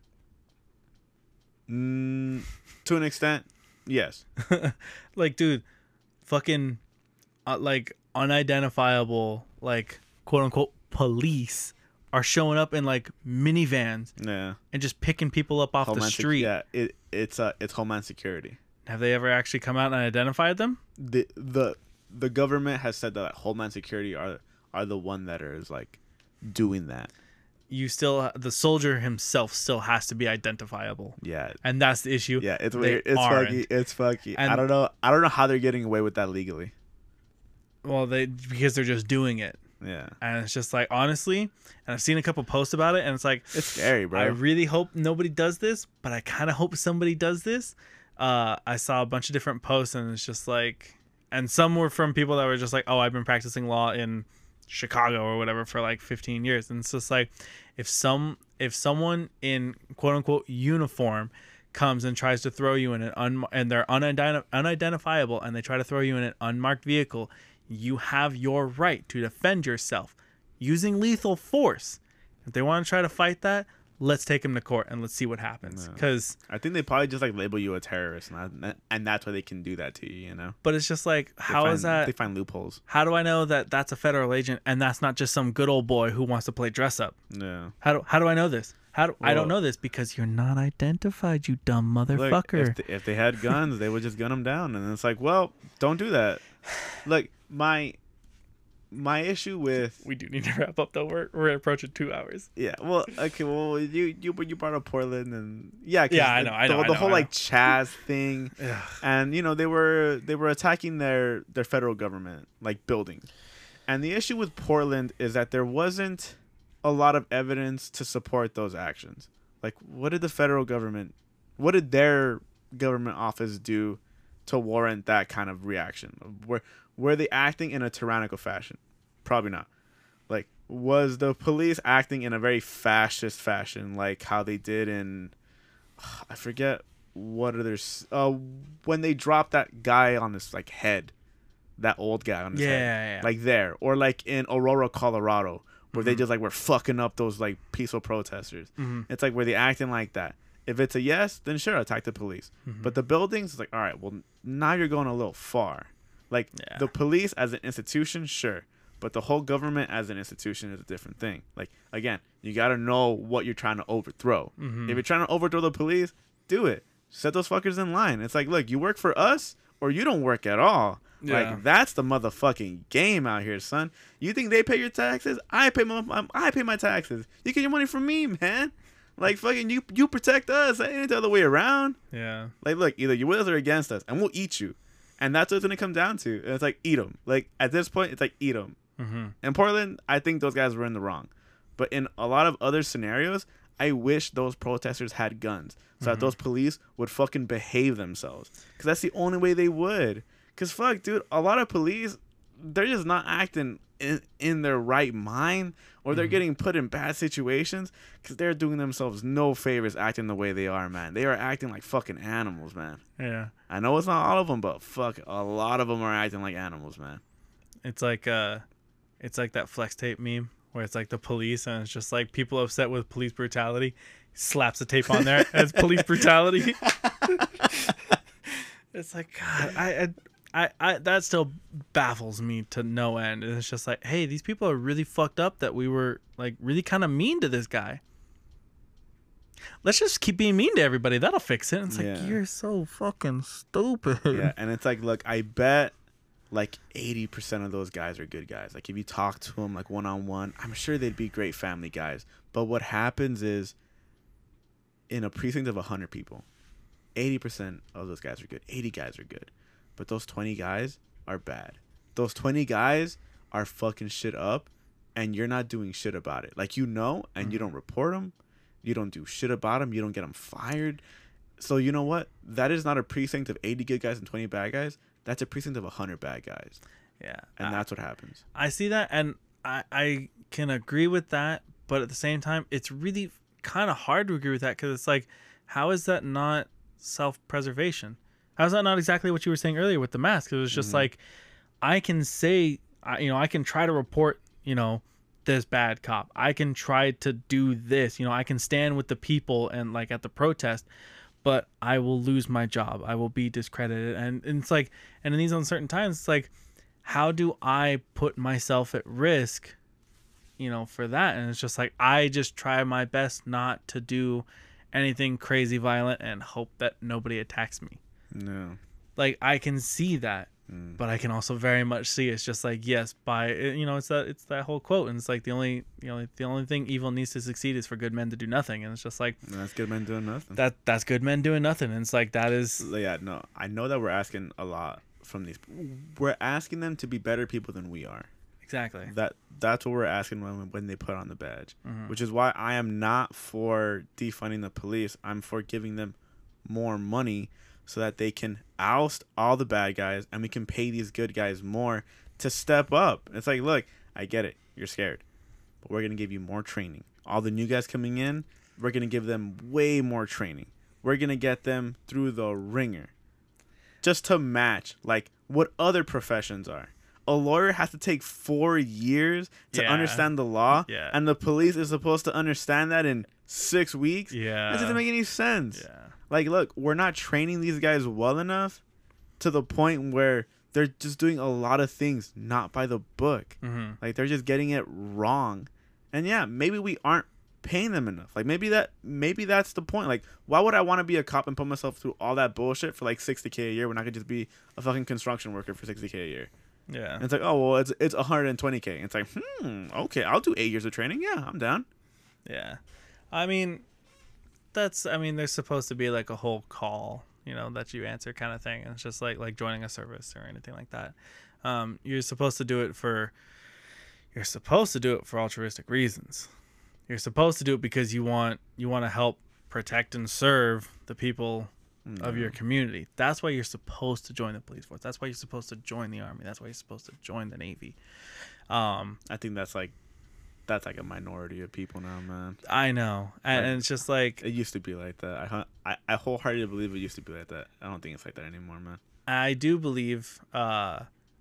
Mm, to an extent, yes. like, dude, fucking, uh, like unidentifiable, like quote unquote police are showing up in like minivans Yeah. and just picking people up off the Homeland Sec- street. yeah, it, it's uh, it's Homeland Security. Have they ever actually come out and identified them? The the the government has said that Homeland Security are are the one that is like doing that. You still, the soldier himself still has to be identifiable, Yeah. and that's the issue. Yeah, it's weird. It's aren't. fucky. It's fucky. I don't know. I don't know how they're getting away with that legally. Well, they because they're just doing it, Yeah, and it's just like honestly, and I've seen a couple posts about it, and it's like it's scary, bro. I really hope nobody does this, but I kind of hope somebody does this. Uh, I saw a bunch of different posts, and it's just like, and some were from people that were just like, "Oh, I've been practicing law in Chicago or whatever for like 15 years," and it's just like, if some if someone in quote unquote uniform comes and tries to throw you in an un and they're unidenti- unidentifiable and they try to throw you in an unmarked vehicle, you have your right to defend yourself using lethal force. If they want to try to fight that, let's take them to court and let's see what happens. Because, I think they probably just like label you a terrorist, and, that, and that's why they can do that to you. You know, but it's just like, how find, is that? They find loopholes. How do I know that that's a federal agent and that's not just some good old boy who wants to play dress up? Yeah. How do how do I know this? How do I don't know this because you're not identified, you dumb Look, motherfucker. if, they, if they had guns, they would just gun them down, and it's like, well, don't do that. Look, my my issue with we do need to wrap up though. We're we're approaching two hours. yeah, well, okay, well, you you you brought up Portland, and yeah, Yeah, I the- know, I know, I the know, whole I know. like Chaz thing. and you know they were they were attacking their their federal government like buildings and the issue with portland is that there wasn't a lot of evidence to support those actions like what did the federal government what did their government office do to warrant that kind of reaction were were they acting in a tyrannical fashion probably not like was the police acting in a very fascist fashion like how they did in I forget what others. Uh, when they dropped that guy on his like head, that old guy on his Yeah, head, yeah, yeah. like there, or like in Aurora, Colorado, where they Mhm. just like were fucking up those like peaceful protesters. Mhm. It's like were they acting like that? If it's a yes, then sure, attack the police. Mhm. But the buildings, it's like, all right, well, now you're going a little far. Like Yeah. the police as an institution, sure, but the whole government as an institution is a different thing. Like again, you got to know what you're trying to overthrow. Mhm. If you're trying to overthrow the police, do it. Set those fuckers in line. It's like, look, you work for us or you don't work at all. Yeah. Like that's the motherfucking game out here, son. You think they pay your taxes? I pay my I pay my taxes. You get your money from me, man. Like fucking you you protect us. It ain't the other way around. Yeah. Like look, either you're with us or against us, and we'll eat you. And that's what it's gonna come down to. And it's like eat them. Like at this point, it's like eat them. Mm-hmm. In Portland, I think those guys were in the wrong. But in a lot of other scenarios, I wish those protesters had guns so that those police would fucking behave themselves. Because that's the only way they would. Because fuck, dude, a lot of police, they're just not acting in, in their right mind or they're getting put in bad situations because they're doing themselves no favors acting the way they are, man. They are acting like fucking animals, man. Yeah. I know it's not all of them, but fuck, a lot of them are acting like animals, man. It's like uh it's like that flex tape meme where it's like the police and it's just like people upset with police brutality. Slaps the tape on there as police brutality. it's like God, I, I I I that still baffles me to no end. And it's just like, hey, these people are really fucked up that we were like really kind of mean to this guy. Let's just keep being mean to everybody. That'll fix it. And it's Yeah. like you're so fucking stupid. Yeah, and it's like, look, I bet like 80% of those guys are good guys. Like if you talk to them like one on one, I'm sure they'd be great family guys. But what happens is in a precinct of 100 people, 80% of those guys are good. 80 guys are good. But those 20 guys are bad. Those 20 guys are fucking shit up and you're not doing shit about it. Like you know and you mm-hmm. don't report them. You don't do shit about them. You don't get them fired. So you know what? That is not a precinct of 80 good guys and 20 bad guys. That's a precinct of 100 bad guys. Yeah. And I- that's what happens. I see that, and I I can agree with that, but at the same time, it's really kind of hard to agree with that because it's like, how is that not self preservation? How is that not exactly what you were saying earlier with the mask? It was just mm-hmm. like, I can say, you know, I can try to report, you know, this bad cop. I can try to do this. You know, I can stand with the people and like at the protest, but I will lose my job. I will be discredited. And, and it's like, and in these uncertain times, it's like, how do I put myself at risk, you know, for that? And it's just like, I just try my best not to do anything crazy violent and hope that nobody attacks me. No. Like, I can see that. Mm. But I can also very much see it's just like yes, by you know it's that it's that whole quote and it's like the only you know the only thing evil needs to succeed is for good men to do nothing and it's just like That's good men doing nothing. that that's good men doing nothing and it's like that is yeah, no. I know that we're asking a lot from these. We're asking them to be better people than we are. exactly That that's what we're asking when when they put on the badge. Mhm. Which is why I am not for defunding the police. I'm for giving them more money so that they can oust all the bad guys and we can pay these good guys more to step up. It's like, look, I get it. You're scared. But we're going to give you more training. All the new guys coming in, we're going to give them way more training. We're going to get them through the wringer just to match like what other professions are. A lawyer has to take 4 years to Yeah. understand the law Yeah. and the police is supposed to understand that in 6 weeks. yeah That doesn't make any sense. yeah Like, look, we're not training these guys well enough to the point where they're just doing a lot of things not by the book. mm-hmm. Like, they're just getting it wrong. And yeah, maybe we aren't paying them enough. Like, maybe that, maybe that's the point. Like, why would I want to be a cop and put myself through all that bullshit for like 60k a year when I could just be a fucking construction worker for 60k a year? yeah And it's like, oh well, it's it's 120k. And it's like, hmm, okay, I'll do eight years of training. Yeah, I'm down. Yeah. I mean, that's, I mean, there's supposed to be like a whole call, you know, that you answer kind of thing. And it's just like, like joining a service or anything like that. Um, you're supposed to do it for, you're supposed to do it for altruistic reasons. You're supposed to do it because you want, you want to help protect and serve the people of your community. That's why you're supposed to join the police force. That's why you're supposed to join the army. That's why you're supposed to join the navy. Um, I think that's like, that's like a minority of people now, man. I know, and, and it's just like It used to be like that. I, I I wholeheartedly believe it used to be like that. I don't think it's like that anymore, man. I do believe. Uh,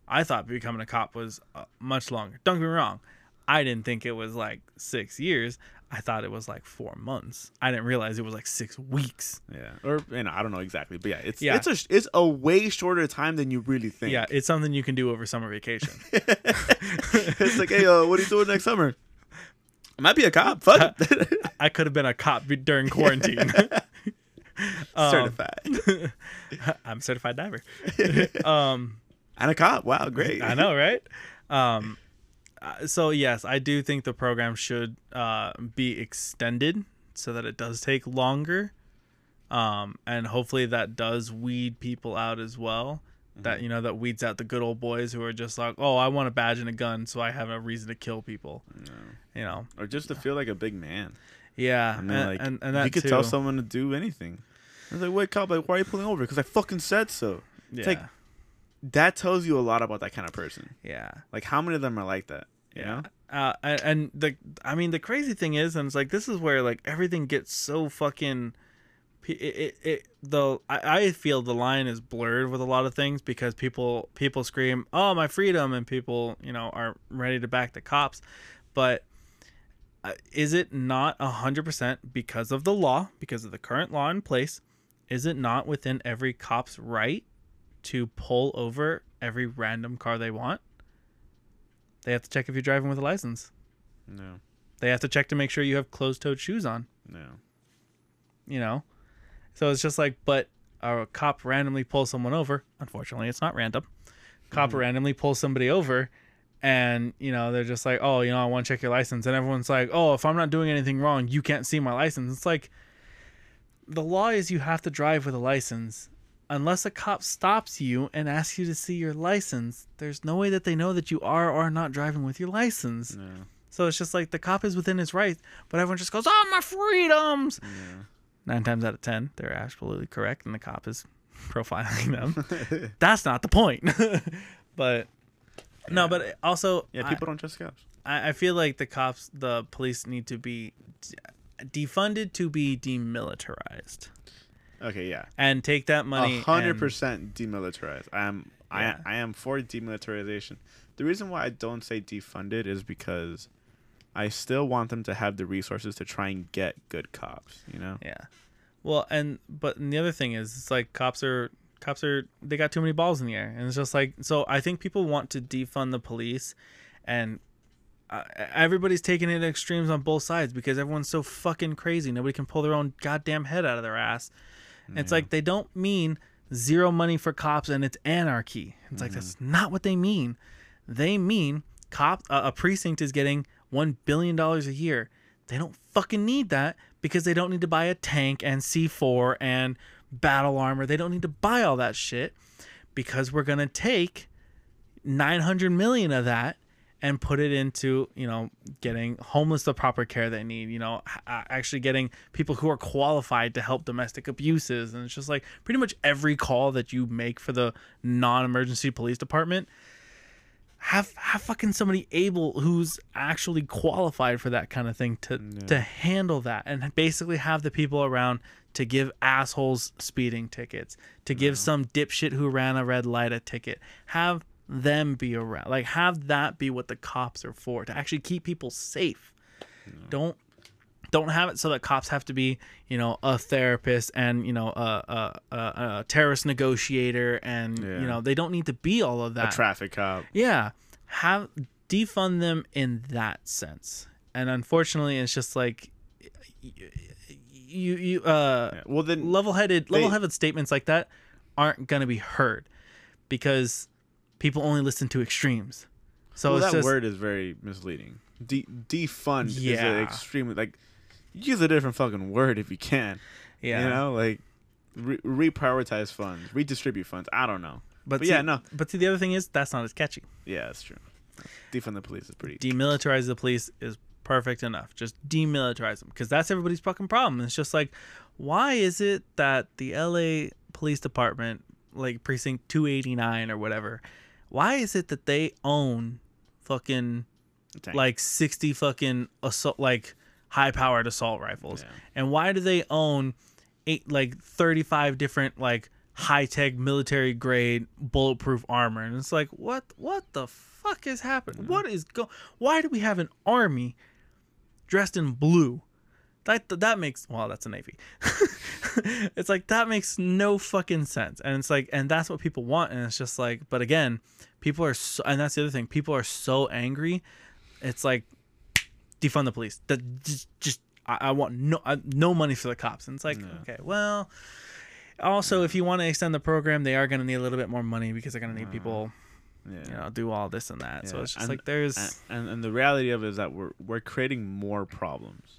I thought becoming a cop was uh, much longer. Don't get me wrong. I didn't think it was like six years. I thought it was like four months. I didn't realize it was like six weeks. Yeah, or you know, I don't know exactly, but yeah, it's Yeah. it's a it's a way shorter time than you really think. Yeah, it's something you can do over summer vacation. it's like, hey, uh, what are you doing next summer? I might be a cop. Fuck it. I could have been a cop during quarantine. Um, certified. I'm a certified diver. um, And a cop. Wow, great. I know, right? Um, uh, so yes, I do think the program should uh, be extended so that it does take longer, um, and hopefully that does weed people out as well. That you know that weeds out the good old boys who are just like, oh, I want a badge and a gun, so I have a reason to kill people. No. You know, Or just to feel like a big man. yeah, I and, mean, like and, and you could too. tell someone to do anything. It's like, wait, cop, like, why are you pulling over? Because I fucking said so. yeah, like- That tells you a lot about that kind of person. yeah. Like, how many of them are like that? You know? uh, and, and the I mean the crazy thing is, and it's like this is where like everything gets so fucking. It, it, it the I, I feel the line is blurred with a lot of things because people people scream oh my freedom and people you know are ready to back the cops but uh, is it not a hundred percent because of the law because of the current law in place is it not within every cop's right to pull over every random car they want they have to check if you're driving with a license. No. They have to check to make sure you have closed-toed shoes on. No. You know, so it's just like, but a cop randomly pulls someone over. Unfortunately, it's not random. Cop mm-hmm. randomly pulls somebody over, and you know they're just like, oh, you know, I want to check your license, and everyone's like, oh, if I'm not doing anything wrong, you can't see my license. It's like the law is you have to drive with a license. Unless a cop stops you and asks you to see your license, there's no way that they know that you are or are not driving with your license. No. So it's just like the cop is within his rights, but everyone just goes, "Oh, my freedoms." Yeah. Nine times out of ten, they're absolutely correct, and the cop is profiling them. That's not the point. but no, but also, Yeah, I- people don't trust cops. I, I feel like the cops, the police, need to be defunded to be demilitarized Okay, yeah. and take that money. A hundred and- percent demilitarized. I am Yeah. I I am for demilitarization. The reason why I don't say defunded is because I still want them to have the resources to try and get good cops, you know? Yeah. Well, and but and the other thing is, it's like cops are cops are they got too many balls in the air, and it's just like so. I think people want to defund the police, and uh, everybody's taking it to extremes on both sides because everyone's so fucking crazy. Nobody can pull their own goddamn head out of their ass. It's like they don't mean zero money for cops and it's anarchy. It's like that's not what they mean. They mean cop uh, a precinct is getting one billion dollars a year. They don't fucking need that because they don't need to buy a tank and C4 and battle armor. They don't need to buy all that shit because we're gonna take 900 million of that and put it into you know getting homeless the proper care they need you know uh, actually getting people who are qualified to help domestic abuses and it's just like pretty much every call that you make for the non-emergency police department have have fucking somebody able who's actually qualified for that kind of thing to to handle that and basically have the people around to give assholes speeding tickets to give some dipshit who ran a red light a ticket. Have them be around like have that be what the cops are for to actually keep people safe. Don't don't have it so that cops have to be you know a therapist and you know a a, a, a terrorist negotiator and Yeah. you know they don't need to be all of that a traffic cop. yeah have defund them in that sense and unfortunately it's just like you you uh Yeah. Well then level-headed They- level-headed statements like that aren't going to be heard because people only listen to extremes so well, that just word is very misleading. De- defund is Yeah. an extremely like use a different fucking word if you can. yeah You know, like re- reprioritize funds, redistribute funds. I don't know. but, but see, yeah, no. but see the other thing is that's not as catchy Yeah, that's true. Defund the police is pretty. demilitarize the police is perfect enough. Just demilitarize them because that's everybody's fucking problem. It's just like, why is it that the LA Police Department, like precinct 289 or whatever, why is it that they own fucking like 60 fucking assault, like high powered assault rifles? Yeah. And why do they own eight, like 35 different, like, high tech military grade bulletproof armor? And it's like, what, what the fuck is happening? What is go? Why do we have an army dressed in blue? That that makes well, that's a navy. it's like that makes no fucking sense, and it's like, and that's what people want, and it's just like, but again, people are so, and that's the other thing, people are so angry. It's like defund the police. That just, just I, I want no uh, no money for the cops, and it's like, okay, well. Also, if you want to extend the program, they are going to need a little bit more money because they're going to need people Yeah. you know do all this and that. So Yeah, it's just and- like there's and, and the reality of it is that we're we're creating more problems.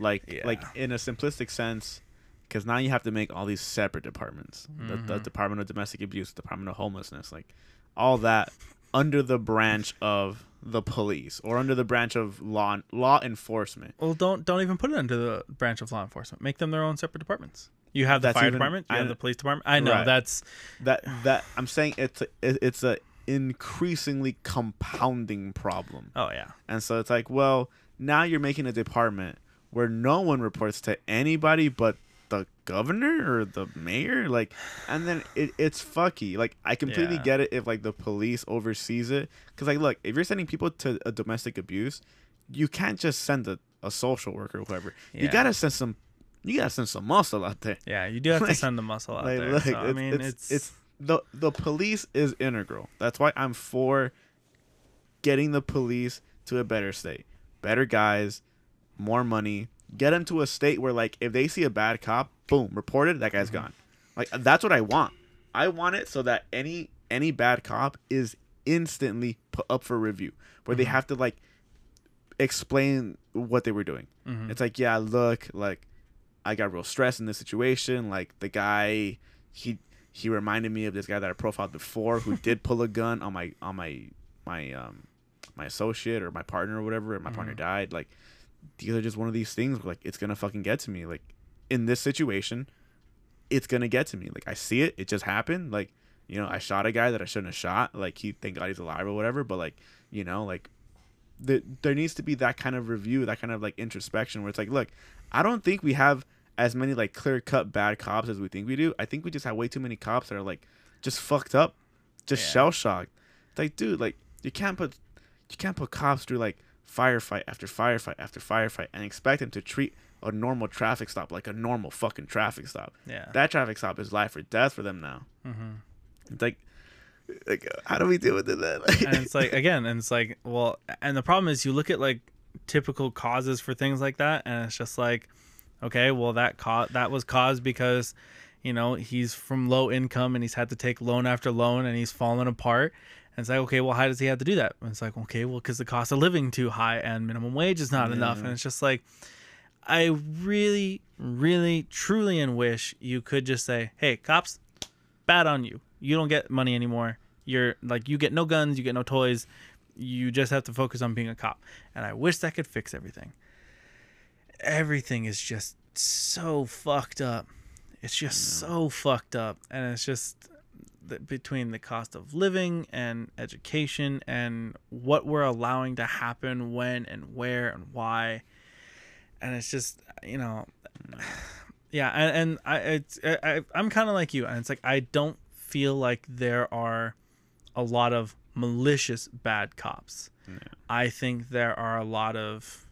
Like like in a simplistic sense, because now you have to make all these separate departments: the, the Mhm. Department of Domestic Abuse, the Department of Homelessness, like all that under the branch of the police or under the branch of law law enforcement. well don't don't even put it under the branch of law enforcement. Make them their own separate departments. You have the That's fire even- department. You I- have the police department. I know Right. that's That that I'm saying it's a, it's a increasingly compounding problem. oh yeah. And so it's like, well, now you're making a department where no one reports to anybody but the governor or the mayor. Like, and then it, it's fucky. Like, I completely Yeah. get it if like the police oversees it. Cause like, look, if you're sending people to a domestic abuse, you can't just send a, a social worker or whoever. yeah. You gotta send some. You gotta send some muscle out there. Yeah, you do have Like- to send the muscle out Like, there. look, so, I mean, it's, it's it's the the police is integral. That's why I'm for getting the police to a better state, better guys, more money. Get them to a state where, like, if they see a bad cop, boom, report it. That guy's Mm-hmm. gone. Like that's what I want. I want it so that any any bad cop is instantly put up for review, where they Mhm. have to like explain what they were doing. Mhm. It's like, yeah, look, like I got real stressed in this situation. Like the guy, he he reminded me of this guy that I profiled before who did pull a gun on my on my my um my associate or my partner or whatever, and my partner Mhm. died. Like these are just one of these things. Where, like it's gonna fucking get to me. Like in this situation, it's gonna get to me. Like I see it. It just happened. Like you know, I shot a guy that I shouldn't have shot. Like he, thank God he's alive or whatever. But like you know, like there there needs to be that kind of review, that kind of like introspection where it's like, look, I don't think we have as many like clear cut bad cops as we think we do. I think we just have way too many cops that are like just fucked up, just Yeah. shell shocked. It's like, dude, like you can't put you can't put cops through like firefight after firefight after firefight and expect them to treat a normal traffic stop like a normal fucking traffic stop. yeah. That traffic stop is life or death for them now. hmm It's like, like how do we deal with it then? and it's like again, and it's like well, and the problem is you look at like typical causes for things like that, and it's just like, okay, well that co- that was caused because, you know, he's from low income and he's had to take loan after loan and he's fallen apart. And it's like, okay, well, how does he have to do that? And it's like, okay, well, because the cost of living too high and minimum wage is not enough. And it's just like, I really, really, truly, and wish you could just say, hey, cops, bad on you. You don't get money anymore. You're like, you get no guns, you get no toys. You just have to focus on being a cop. And I wish that could fix everything. Everything is just so fucked up. It's just so fucked up. And it's just the, between the cost of living and education and what we're allowing to happen when and where and why. And it's just you know yeah and, and i it's I, i'm kind of like you and it's like i don't feel like there are a lot of malicious bad cops. Yeah. i think there are a lot of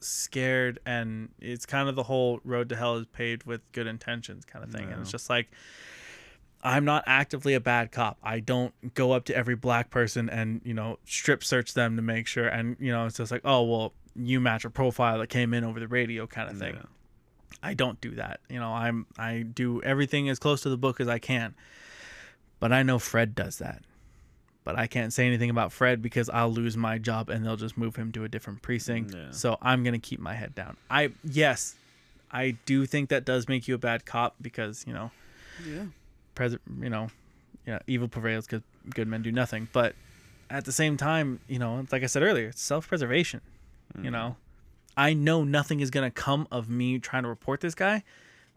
scared and it's kind of the whole road to hell is paved with good intentions kind of thing. And it's just like I'm not actively a bad cop. I don't go up to every black person and, you know, strip search them to make sure. And, you know, it's just like, oh, well, you match a profile that came in over the radio kind of thing. Yeah. I don't do that. You know, I'm, I do everything as close to the book as I can. But I know Fred does that. But I can't say anything about Fred because I'll lose my job and they'll just move him to a different precinct. Yeah. So I'm going to keep my head down. I, yes, I do think that does make you a bad cop because, you know, Yeah. Pres- you know, yeah, evil prevails because good men do nothing. But at the same time, you know, like I said earlier, it's self-preservation. You know, I know nothing is gonna come of me trying to report this guy.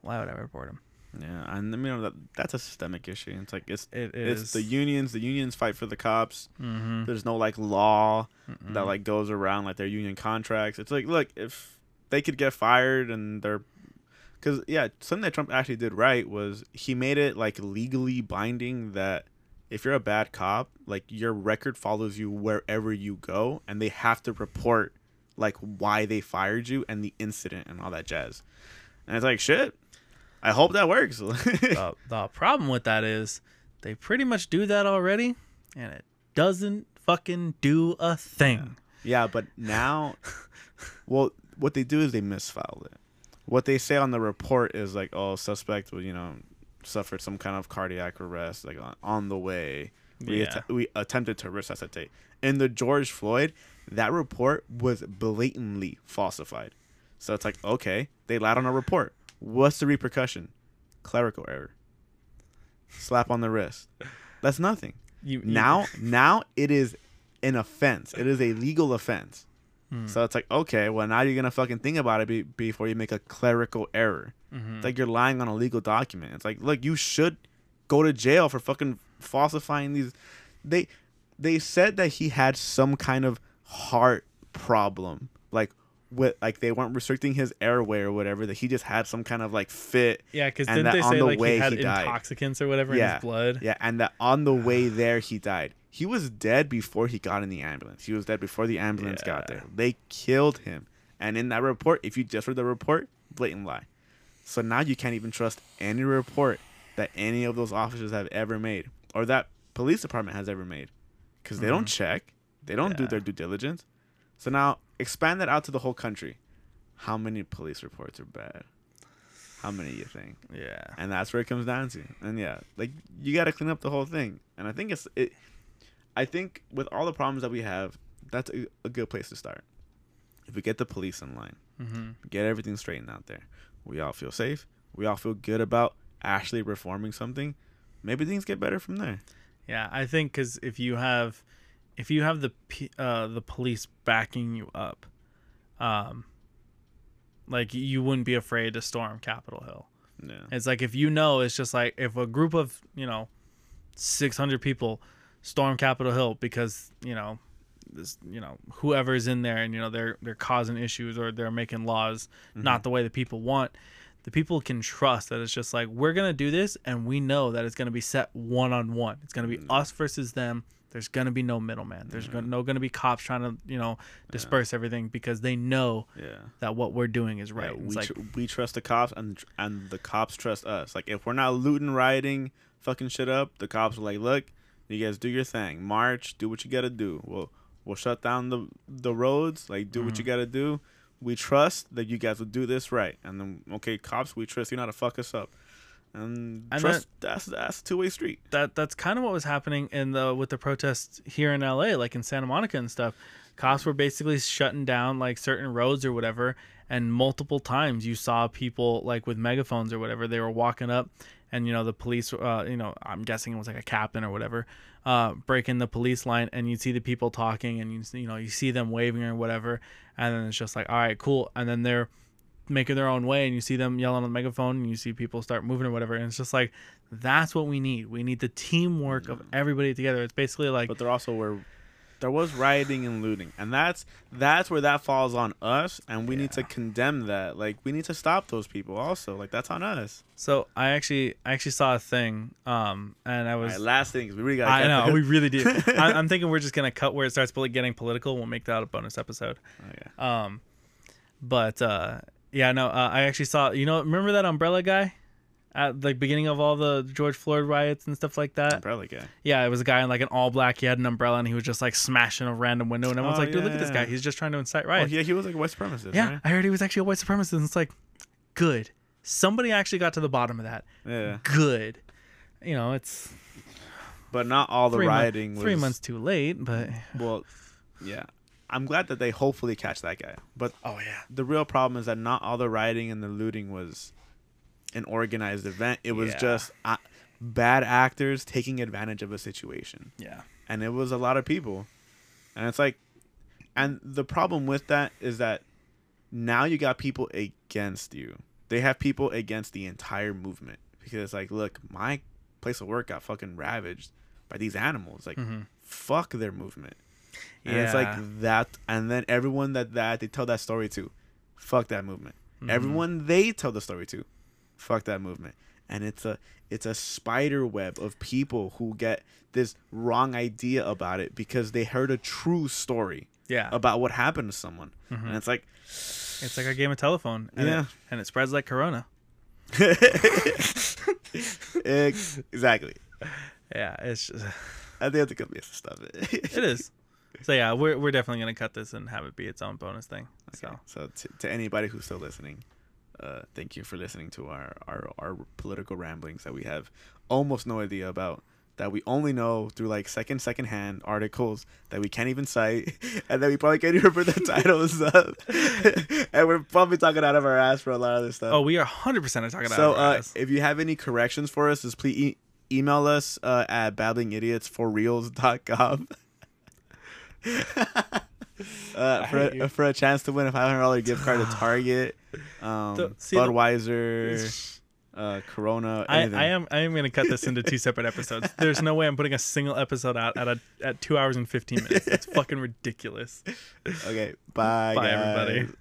Why would I report him? Yeah, and I mean that that's a systemic issue. It's like it's It it's the unions. The unions fight for the cops. Mm-hmm. There's no like law Mm-mm. that like goes around like their union contracts. It's like look if they could get fired and they're because yeah something that Trump actually did right was he made it like legally binding that if you're a bad cop like your record follows you wherever you go and they have to report like why they fired you and the incident and all that jazz. And it's like shit. I hope that works. the, the problem with that is they pretty much do that already, and it doesn't fucking do a thing. Yeah, but now, well, what they do is they misfiled it. What they say on the report is like, oh, suspect, you know, suffered some kind of cardiac arrest, like on, on the way, We, Yeah. att- we attempted to resuscitate. In the George Floyd, that report was blatantly falsified. So it's like, okay, they lied on a report. What's the repercussion? Clerical error. Slap on the wrist. That's nothing. You, you- Now, now it is an offense. It is a legal offense. Hmm. So it's like, okay, well now you're gonna fucking think about it be- before you make a clerical error. Mhm. It's like you're lying on a legal document. It's like, look, you should go to jail for fucking falsifying these. They they said that he had some kind of heart problem, like with like they weren't restricting his airway or whatever. That he just had some kind of like fit. yeah, because didn't they say the like he had he intoxicants or whatever in his blood? Yeah, and that on the way there he died. He was dead before he got in the ambulance. He was dead before the ambulance got there. They killed him. And in that report, if you just read the report, blatant lie. So now you can't even trust any report that any of those officers have ever made or that police department has ever made because they don't mm-hmm. check, they don't do their due diligence. So now expand that out to the whole country. How many police reports are bad? How many you think? Yeah. and that's where it comes down to. And yeah, like you got to clean up the whole thing. And I think it's it. I think with all the problems that we have, that's a, a good place to start. If we get the police in line, hmm get everything straightened out there, we all feel safe. We all feel good about actually reforming something. Maybe things get better from there. Yeah, I think because if you have, if you have the uh, the police backing you up, um, like you wouldn't be afraid to storm Capitol Hill. Yeah. It's like if you know, it's just like if a group of you know, six hundred people storm Capitol Hill because you know, this you know whoever's in there and you know they're they're causing issues or they're making laws not mm-hmm. the way the people want. The people can trust that it's just like we're gonna do this and we know that it's gonna be set one on one. It's gonna be mm. us versus them. There's gonna be no middleman. There's gonna, mm-hmm. no gonna be cops trying to you know disperse everything because they know Yeah. that what we're doing is right. Yeah, we like tr- we trust the cops and and the cops trust us. Like if we're not looting, rioting, fucking shit up, the cops are like, look, you guys do your thing, march, do what you gotta do. We'll we'll shut down the the roads, like do what you Mm-hmm. gotta do. We trust that you guys will do this right, and then okay, cops, we trust you not to fuck us up. And, And trust that's that's two way street. that that's kind of what was happening in the with the protests here in LA, like in Santa Monica and stuff. Cops were basically shutting down like certain roads or whatever, and multiple times you saw people like with megaphones or whatever. They were walking up, and you know the police, uh, you know, I'm guessing it was like a captain or whatever, uh, breaking the police line, and you see the people talking, and you you know you see them waving or whatever, and then it's just like, all right, cool, and then they're making their own way and you see them yelling on the megaphone and you see people start moving or whatever and it's just like that's what we need. We need the teamwork of everybody together. It's basically like but they're also were there was rioting and looting and that's that's where that falls on us and we need to condemn that. Like we need to stop those people also. Like that's on us. So i actually i actually saw a thing um and i was right, last things we really got i know we really do. I, i'm thinking we're just gonna cut where it starts poli- getting political we'll make that a bonus episode. Oh, yeah. um but uh yeah no uh, i actually saw you know remember that umbrella guy at the beginning of all the george floyd riots and stuff like that umbrella guy Yeah, it was a guy in like an all black. He had an umbrella and he was just like smashing a random window. And everyone's Oh, like, dude, look at this guy. Oh, He's just trying to incite oh riots. yeah he was like a white supremacist yeah, right? I heard he was actually a white supremacist. And it's like, good. Somebody actually got to the bottom of that. yeah Good. You know, it's but not all the rioting was three months too late, but well yeah i'm glad that they hopefully catch that guy but oh yeah, the real problem is that not all the rioting and the looting was an organized event. It was Yeah. just uh, bad actors taking advantage of a situation. Yeah, and it was a lot of people. And it's like and the problem with that is that now you got people against you. They have people against the entire movement. Because it's like look my place of work got fucking ravaged by these animals. Like Mhm. fuck their movement. And it's like that and then everyone that that they tell that story to fuck that movement. Mhm. everyone they tell the story to fuck that movement and it's a it's a spider web of people who get this wrong idea about it because they heard a true story yeah. about what happened to someone Mhm. and it's like It's like a game of telephone. And Yeah. It, and it spreads like Corona. Exactly Yeah, it's just, i think that's a good place to stop it it is. So yeah, we're we're definitely gonna cut this and have it be its own bonus thing. Okay. So So to anybody who's still listening, uh, thank you for listening to our, our our political ramblings that we have almost no idea about. that we only know through like second second hand articles that we can't even cite and that we probably can't even remember the titles of and we're probably talking out of our ass for a lot of this stuff. Oh, we are 100% talking so about uh, if you have any corrections for us just please e- email us uh, at babblingidiots4reals.com uh, for, a, for a chance to win a $500 gift card to Target um, The- see, Budweiser uh, Corona I, anything. I am I am gonna cut this into two separate episodes. There's no way I'm putting a single episode out at a, at two hours and fifteen minutes. It's fucking ridiculous. Okay, bye, Bye, guys. everybody.